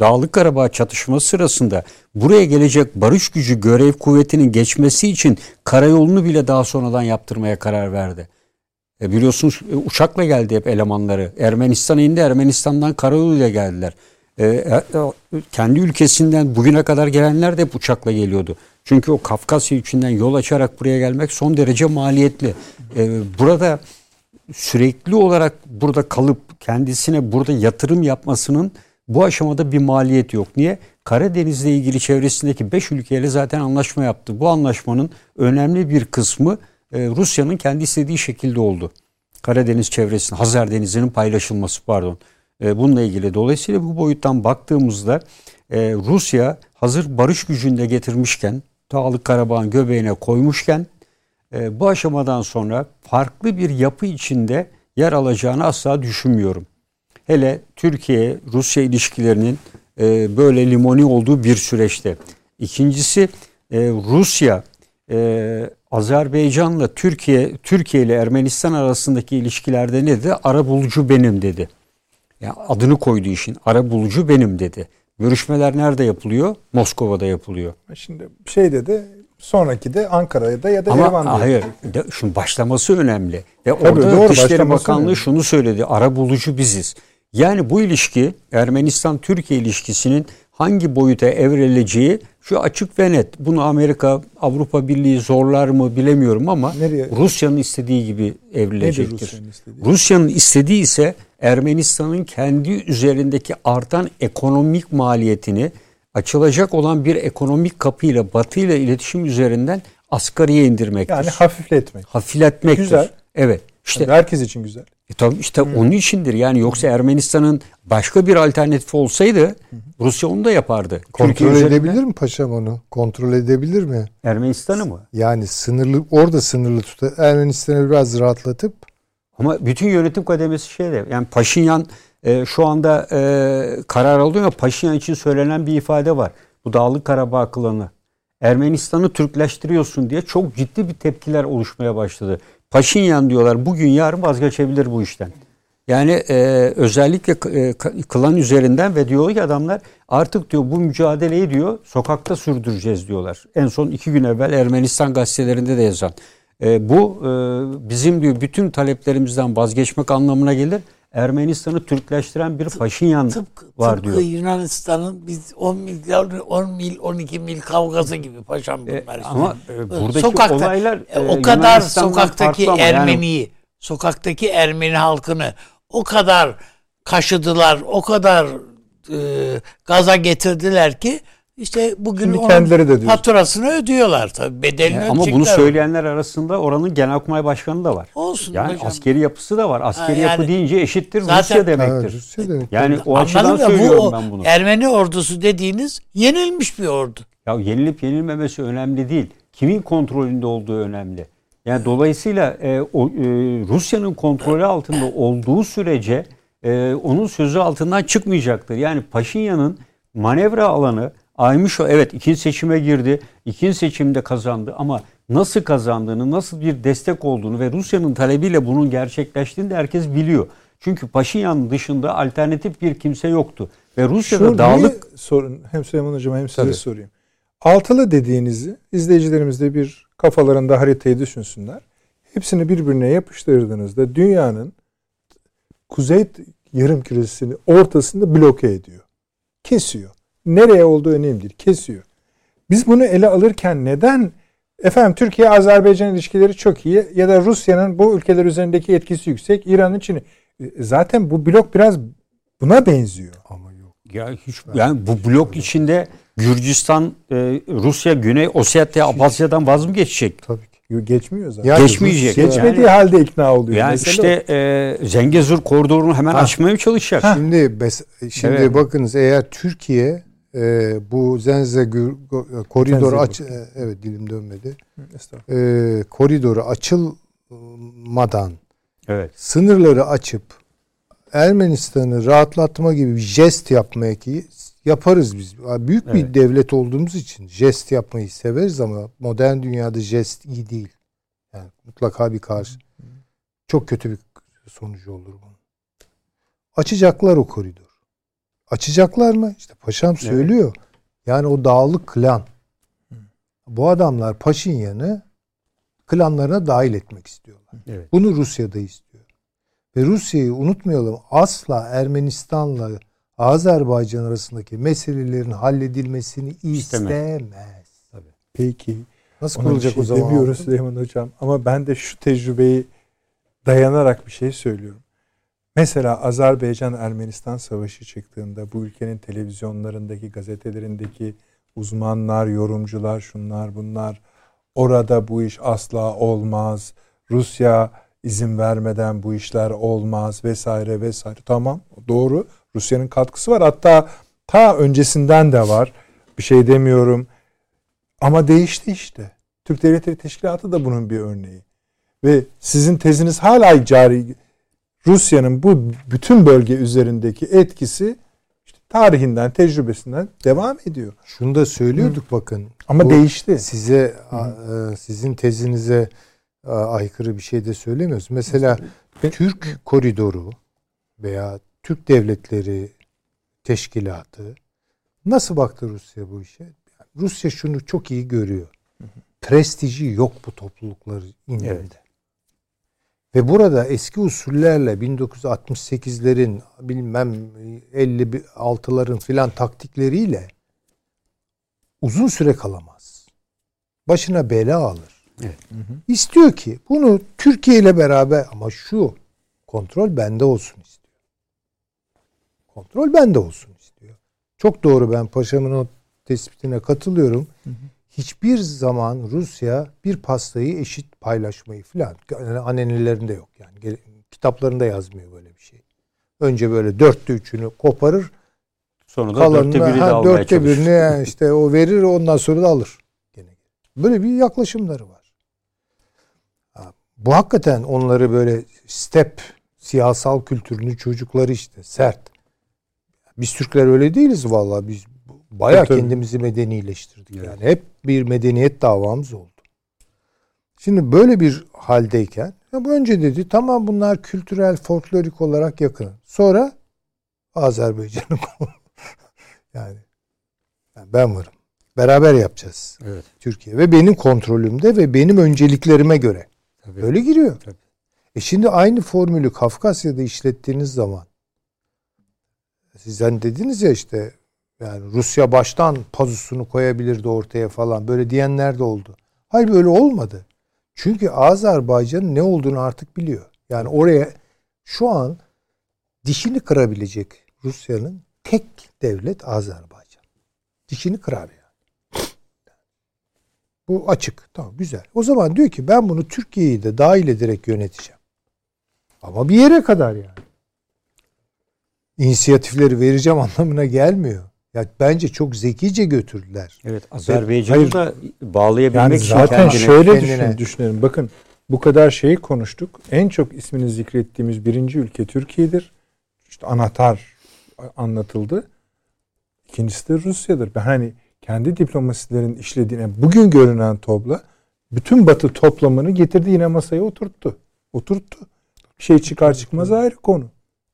Dağlık Karabağ çatışması sırasında buraya gelecek barış gücü görev kuvvetinin geçmesi için karayolunu bile daha sonradan yaptırmaya karar verdi. E, biliyorsunuz e, uçakla geldi hep elemanları. Ermenistan'a indi Ermenistan'dan karayoluyla geldiler. E, e, kendi ülkesinden bugüne kadar gelenler de hep uçakla geliyordu. Çünkü o Kafkasya içinden yol açarak buraya gelmek son derece maliyetli. Ee, burada sürekli olarak burada kalıp kendisine burada yatırım yapmasının bu aşamada bir maliyet yok. Niye? Karadeniz'le ilgili çevresindeki 5 ülkeyle zaten anlaşma yaptı. Bu anlaşmanın önemli bir kısmı e, Rusya'nın kendi istediği şekilde oldu. Karadeniz çevresinin, Hazar Denizi'nin paylaşılması pardon. E, bununla ilgili. Dolayısıyla bu boyuttan baktığımızda e, Rusya hazır barış gücünde getirmişken Dağlık Karabağ'ın göbeğine koymuşken e, bu aşamadan sonra farklı bir yapı içinde yer alacağını asla düşünmüyorum. Hele Türkiye-Rusya ilişkilerinin e, böyle limoni olduğu bir süreçte. İkincisi e, Rusya e, Azerbaycan'la Türkiye Türkiye ile Ermenistan arasındaki ilişkilerde ne dedi? Ara bulucu benim dedi. Yani adını koydu işin. Ara bulucu benim dedi. Görüşmeler nerede yapılıyor? Moskova'da yapılıyor. Şimdi şey dedi sonraki de Ankara'da ya da Ama Yerevan'da. hayır. De, şimdi başlaması önemli. Ve Tabii, orada doğru, Dışişleri Bakanlığı önemli. şunu söyledi. Ara bulucu biziz. Yani bu ilişki Ermenistan-Türkiye ilişkisinin hangi boyuta evrileceği şu açık ve net. Bunu Amerika, Avrupa Birliği zorlar mı bilemiyorum ama Nereye? Rusya'nın istediği gibi evrilecektir. Rusya'nın istediği? Rusya'nın istediği ise Ermenistan'ın kendi üzerindeki artan ekonomik maliyetini açılacak olan bir ekonomik kapıyla Batı ile iletişim üzerinden asgariye indirmektir. Yani hafifletmek. Hafifletmektir. Güzel. Evet. İşte Yani herkes için güzel. e tabii işte onun içindir. Yani yoksa Ermenistan'ın başka bir alternatifi olsaydı Rusya onu da yapardı. Kontrol Türkiye edebilir mi paşam onu? Kontrol edebilir mi? Ermenistan'ı mı? Yani sınırlı orada sınırlı tutar. Ermenistan'ı biraz rahatlatıp Ama bütün yönetim kademesi şeyde yani Paşinyan e, şu anda e, karar alıyor ama Paşinyan için söylenen bir ifade var. Bu Dağlık Karabağ klanı. Ermenistan'ı Türkleştiriyorsun diye çok ciddi bir tepkiler oluşmaya başladı. Paşinyan diyorlar bugün yarın vazgeçebilir bu işten. Yani e, özellikle e, klan üzerinden ve diyor ki adamlar artık diyor bu mücadeleyi diyor sokakta sürdüreceğiz diyorlar. En son iki gün evvel Ermenistan gazetelerinde de yazan. E, bu e, bizim diyor bütün taleplerimizden vazgeçmek anlamına gelir. Ermenistan'ı Türkleştiren bir Paşinyan Tıpkı, var tıpkı diyor. Yunanistan'ın biz 10 milyar 10 mil 12 mil kavgası gibi paşam E, bunlar. işte. ama e, buradaki Sokakta- olaylar E, e, o kadar Yunanistan'dan sokaktaki ama yani- Ermeniyi, sokaktaki Ermeni halkını o kadar kaşıdılar, o kadar e, gaza getirdiler ki işte bugün Şimdi kendileri de diyor. faturasını ödüyorlar tabii. Bedelini Yani ama bunu söyleyenler arasında oranın Genelkurmay Başkanı da var. olsun Yani hocam. askeri yapısı da var. Askeri Ha, yani- yapı deyince eşittir Zaten- Rusya demektir. Evet, Rusya demek. Yani o açıdan? Bu söylüyorum o ben bunu. Ermeni ordusu dediğiniz yenilmiş bir ordu. Ya yenilip yenilmemesi önemli değil. Kimin kontrolünde olduğu önemli. Yani dolayısıyla e, o, e, Rusya'nın kontrolü altında olduğu sürece e, onun sözü altından çıkmayacaktır. Yani Paşinyan'ın manevra alanı aymış o evet ikinci seçime girdi. ikinci seçimde kazandı ama nasıl kazandığını, nasıl bir destek olduğunu ve Rusya'nın talebiyle bunun gerçekleştiğini de herkes biliyor. Çünkü Paşinyan dışında alternatif bir kimse yoktu. Ve Rusya'da Şu dağlık sorun hem Süleyman Hocam hem size Tabii. sorayım. Altılı dediğinizi izleyicilerimiz de bir kafalarında haritayı düşünsünler. Hepsini birbirine yapıştırdığınızda dünyanın kuzey yarım küresinin ortasında bloke ediyor. Kesiyor. Nereye olduğu önemli değil. Kesiyor. Biz bunu ele alırken neden efendim Türkiye-Azerbaycan ilişkileri çok iyi ya da Rusya'nın bu ülkeler üzerindeki etkisi yüksek, İran'ın Çin'i. E, Zaten bu blok biraz buna benziyor. Ama yok. Ya hiç yani bu blok içinde Gürcistan, e, Rusya, Güney Ossetya, Abazya'dan vaz mı geçecek? Tabii ki. Geçmiyor zaten. Yani Geçmeyecek. Geçmediği halde ikna oluyor. Yani Mesele işte e, Zengezur koridorunu hemen Ha. açmaya mı çalışacak? Şimdi bes- şimdi Evet. bakınız eğer Türkiye e, bu Zenzegür go- koridoru aç e, evet dilim dönmedi. E, koridoru açılmadan Evet. sınırları açıp Ermenistan'ı rahatlatma gibi bir jest yapmaya ki yaparız biz. Büyük bir Evet. devlet olduğumuz için jest yapmayı severiz ama modern dünyada jest iyi değil. Yani mutlaka bir karşı çok kötü bir sonucu olur bunun. Açacaklar o koridor. Açacaklar mı? İşte paşam Evet. söylüyor. Yani o dağlık klan. Bu adamlar Paşinyan'ı klanlarına dahil etmek istiyorlar. Evet. Bunu Rusya da istiyor. Ve Rusya'yı unutmayalım asla Ermenistan'la Azerbaycan arasındaki meselelerin halledilmesini İstemez. istemez. Peki. Nasıl Ona kurulacak şey o zaman? demiyoruz Süleyman Hocam. Ama ben de şu tecrübeyi dayanarak bir şey söylüyorum. Mesela Azerbaycan-Ermenistan savaşı çıktığında bu ülkenin televizyonlarındaki, gazetelerindeki uzmanlar, yorumcular, şunlar bunlar orada bu iş asla olmaz. Rusya izin vermeden bu işler olmaz vesaire vesaire. Tamam doğru. Rusya'nın katkısı var. Hatta ta öncesinden de var. Bir şey demiyorum. Ama değişti işte. Türk Devletleri Teşkilatı da bunun bir örneği. Ve sizin teziniz hala cari. Rusya'nın bu bütün bölge üzerindeki etkisi işte tarihinden, tecrübesinden devam ediyor. Şunu da söylüyorduk bakın. Ama Bu değişti. Size a- e, sizin tezinize aykırı bir şey de söylemiyoruz. Mesela Türk koridoru veya Türk devletleri teşkilatı nasıl baktı Rusya bu işe? Rusya şunu çok iyi görüyor. Prestiji yok bu toplulukları indinde. Evet. Ve burada eski usullerle 1968'lerin bilmem 56'ların filan taktikleriyle uzun süre kalamaz. Başına bela alır. Evet. İstiyor ki bunu Türkiye ile beraber ama şu kontrol bende olsun istiyor. Kontrol bende olsun istiyor. Çok doğru ben paşamın o tespitine katılıyorum. Hiçbir zaman Rusya bir pastayı eşit paylaşmayı filan yani annenelerinde yok yani kitaplarında yazmıyor böyle bir şey. Önce böyle dörtte üçünü koparır Sonra da kalanını dörtte biri de ha, almaya dörtte çalışır. birini yani işte o verir ondan sonra da alır. Gene. Böyle bir yaklaşımları var. Bu hakikaten onları böyle step siyasal kültürünün çocukları işte sert. Biz Türkler öyle değiliz vallahi biz bayağı kendimizi medenileştirdik. Evet. Yani hep bir medeniyet davamız oldu. Şimdi böyle bir haldeyken ya bu önce dedi tamam bunlar kültürel folklorik olarak yakın. Sonra Azerbaycan'ın (laughs) yani, yani ben varım. Beraber yapacağız Evet. Türkiye ve benim kontrolümde ve benim önceliklerime göre. Tabii. Böyle giriyor. Tabii. E şimdi aynı formülü Kafkasya'da işlettiğiniz zaman sizden dediniz ya işte yani Rusya baştan pazusunu koyabilirdi ortaya falan böyle diyenler de oldu. Hayır böyle olmadı. Çünkü Azerbaycan'ın ne olduğunu artık biliyor. Yani oraya şu an dişini kırabilecek Rusya'nın tek devlet Azerbaycan. Dişini kırar yani. Bu açık. Tamam güzel. O zaman diyor ki ben bunu Türkiye'yi de dahil ederek yöneteceğim. Ama bir yere kadar yani. İnisiyatifleri vereceğim (laughs) anlamına gelmiyor. Ya bence çok zekice götürdüler. Evet Azerbaycan'ı da bağlayabilmek Yani için zaten kendine şöyle kendine- düşün, düşünelim. Bakın bu kadar şeyi konuştuk. En çok ismini zikrettiğimiz birinci ülke Türkiye'dir. İşte anahtar anlatıldı. İkincisi de Rusya'dır. Ben hani kendi diplomasilerin işlediğine bugün görünen topla bütün Batı toplamını getirdi yine masaya oturttu. Oturttu. Bir şey çıkar çıkmaz ayrı konu.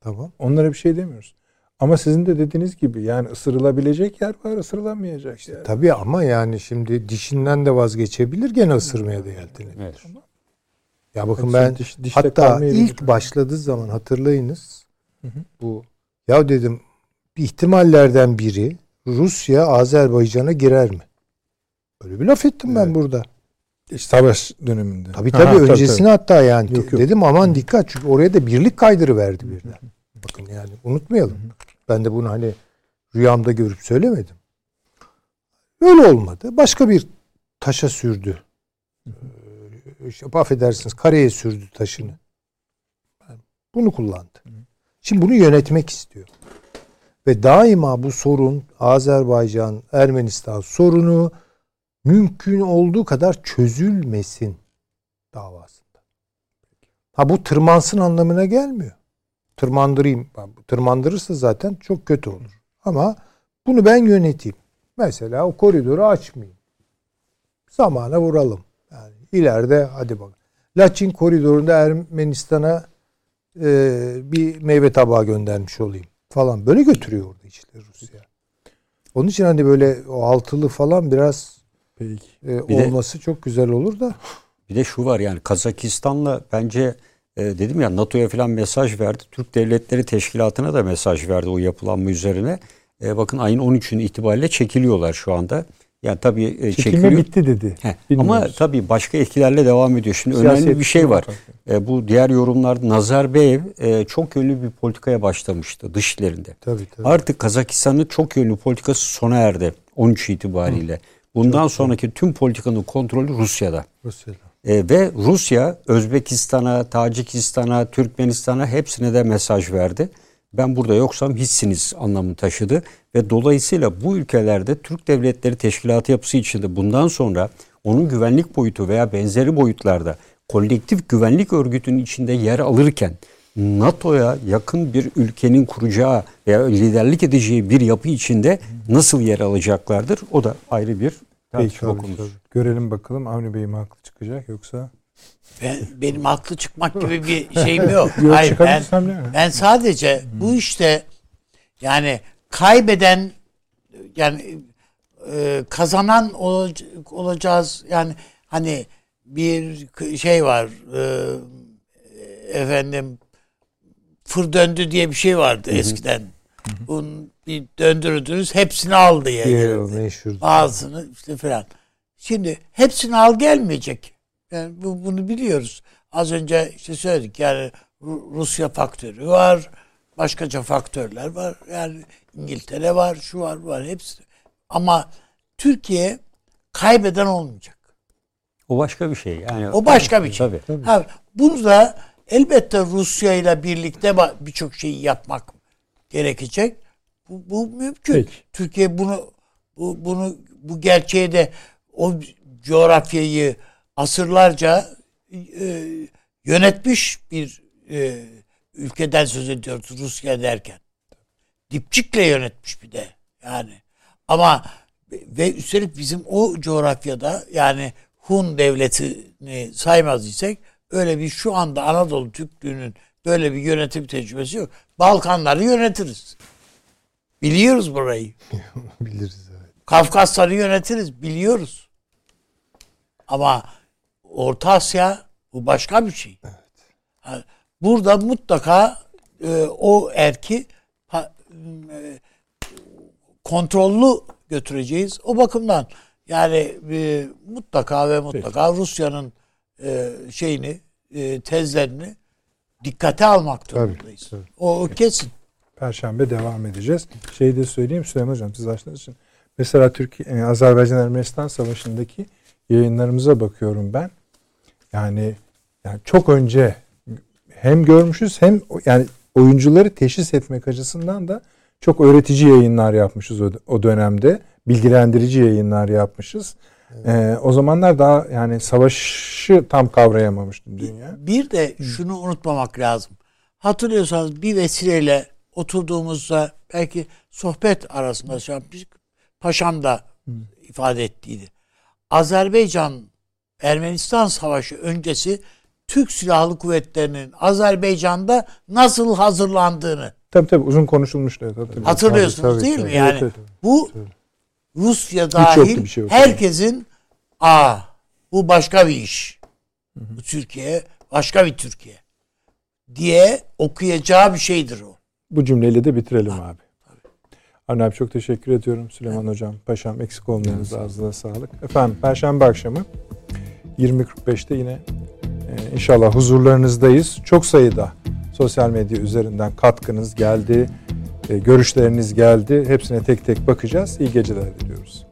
Tamam. Onlara bir şey demiyoruz. Ama sizin de dediğiniz gibi yani ısırılabilecek yer var, ısırılamayacak yer. Tabii ama yani şimdi dişinden de vazgeçebilir gene ısırmaya da yeltenir. Evet. Ya bakın ben diş- dişte hatta ilk başladığı zaman hatırlayınız Hı hı. bu ya dedim bir ihtimallerden biri Rusya Azerbaycan'a girer mi? Böyle bir laf ettim ben Evet. burada. İşte savaş döneminde. Tabii Aha, tabii öncesine hatta yani Yok, yok. dedim aman dikkat çünkü oraya da birlik kaydırı verdi birden. Bakın yani unutmayalım. Ben de bunu hani rüyamda görüp söylemedim. Öyle olmadı. Başka bir taşa sürdü. Ee, işte affedersiniz kareye sürdü taşını. Bunu kullandı. Şimdi bunu yönetmek istiyor. Ve daima bu sorun Azerbaycan, Ermenistan sorunu mümkün olduğu kadar çözülmesin davasında. Ha bu tırmansın anlamına gelmiyor. Tırmandırayım. Tırmandırırsa zaten çok kötü olur. Ama bunu ben yöneteyim. Mesela o koridoru açmayayım. Zamana vuralım. Yani ileride hadi bak. Laçin koridorunda Ermenistan'a e, bir meyve tabağı göndermiş olayım falan. Böyle götürüyor orada işleri Rusya. Onun için hani böyle o altılı falan biraz Peki. e, Bir de- olması çok güzel olur da. Bir de şu var yani Kazakistan'la bence e, dedim ya NATO'ya falan mesaj verdi. Türk Devletleri Teşkilatı'na da mesaj verdi o yapılanma üzerine. E, bakın ayın 13'ünün itibariyle çekiliyorlar şu anda. Yani tabii e, Çekilme çekiliyor. bitti dedi. Bilmiyoruz. ama tabii başka etkilerle devam ediyor. Şimdi Siyaset önemli bir şey var. E, bu diğer yorumlarda Nazarbayev e, çok yönlü bir politikaya başlamıştı dışişlerinde. Tabii tabii. Artık Kazakistan'ın çok yönlü politikası sona erdi 13 itibariyle. Bundan sonraki tüm politikanın kontrolü Rusya'da. Rusya'da. E, ve Rusya Özbekistan'a, Tacikistan'a, Türkmenistan'a hepsine de mesaj verdi. Ben burada yoksam hissiniz anlamını taşıdı. Ve dolayısıyla bu ülkelerde Türk Devletleri Teşkilatı yapısı içinde bundan sonra onun güvenlik boyutu veya benzeri boyutlarda kolektif güvenlik örgütünün içinde yer alırken NATO'ya yakın bir ülkenin kuracağı veya liderlik edeceği bir yapı içinde nasıl yer alacaklardır? O da ayrı bir Peki, tabii. Görelim bakalım Avni Bey mi haklı çıkacak yoksa? Ben, benim haklı çıkmak gibi bir (laughs) şeyim yok. Yok, Hayır ben, ben sadece bu işte yani kaybeden yani e, kazanan ol- olacağız yani hani bir şey var e, efendim fır döndü diye bir şey vardı eskiden. Bunun bir döndürdünüz hepsini al diye. Diğer. Ağzını işte falan. Şimdi hepsini al gelmeyecek. Yani bu, bunu biliyoruz. Az önce işte söyledik yani Ru- Rusya faktörü var. Başkaca faktörler var. Yani İngiltere var, şu var, bu var hepsi. Ama Türkiye kaybeden olmayacak. O başka bir şey. Yani O başka bir şey. Tabii. Ha, bunu da elbette Rusya ile birlikte birçok şeyi yapmak gerekecek. Bu, bu mümkün. Peki. Türkiye bunu bu, bunu bu gerçeği de o coğrafyayı asırlarca e, yönetmiş bir e, ülkeden söz ediyoruz Rusya derken. Dipçikle yönetmiş bir de yani. Ama ve üstelik bizim o coğrafyada yani Hun devletini saymaz isek öyle bir şu anda Anadolu Türklüğünün böyle bir yönetim tecrübesi yok. Balkanları yönetiriz. Biliyoruz burayı. (laughs) Biliriz evet. Kafkasları yönetiriz. Biliyoruz. Ama Orta Asya bu başka bir şey. Ha, Burada mutlaka e, o erki pa- e, kontrollü götüreceğiz. O bakımdan yani e, mutlaka ve mutlaka Rusya'nın e, şeyini e, tezlerini dikkate almak Tabii, durumundayız. tabii. O kesin. Perşembe devam edeceğiz. Şeyi de söyleyeyim Süleyman Hocam siz açtığınız için. Mesela Türkiye, e, Azerbaycan-Ermenistan Savaşı'ndaki yayınlarımıza bakıyorum ben. Yani yani çok önce hem görmüşüz hem yani oyuncuları teşhis etmek açısından da çok öğretici yayınlar yapmışız o, o dönemde. Bilgilendirici yayınlar yapmışız. Ee, o zamanlar daha yani savaşı tam kavrayamamıştı dünya. Bir de şunu unutmamak lazım. Hatırlıyorsanız bir vesileyle oturduğumuzda belki sohbet arasında şey. Paşam da ifade ettiydi. Azerbaycan Ermenistan Savaşı öncesi Türk Silahlı Kuvvetleri'nin Azerbaycan'da nasıl hazırlandığını Tabii tabii uzun konuşulmuştu. hatırlıyorum. hatırlıyorsunuz Tabii, değil tabii, mi? tabii. Yani Evet, evet. bu Tabii. Rusya dahil şey yok. herkesin aa bu başka bir iş. Bu Türkiye başka bir Türkiye diye okuyacağı bir şeydir o. Bu cümleyle de bitirelim abi. Avni abi çok teşekkür ediyorum. Süleyman Hocam, Paşam eksik olmayınız ağzına sağlık. Efendim Perşembe akşamı 20.45'te yine e, inşallah huzurlarınızdayız. Çok sayıda sosyal medya üzerinden katkınız geldi, e, görüşleriniz geldi. Hepsine tek tek bakacağız. İyi geceler diliyoruz.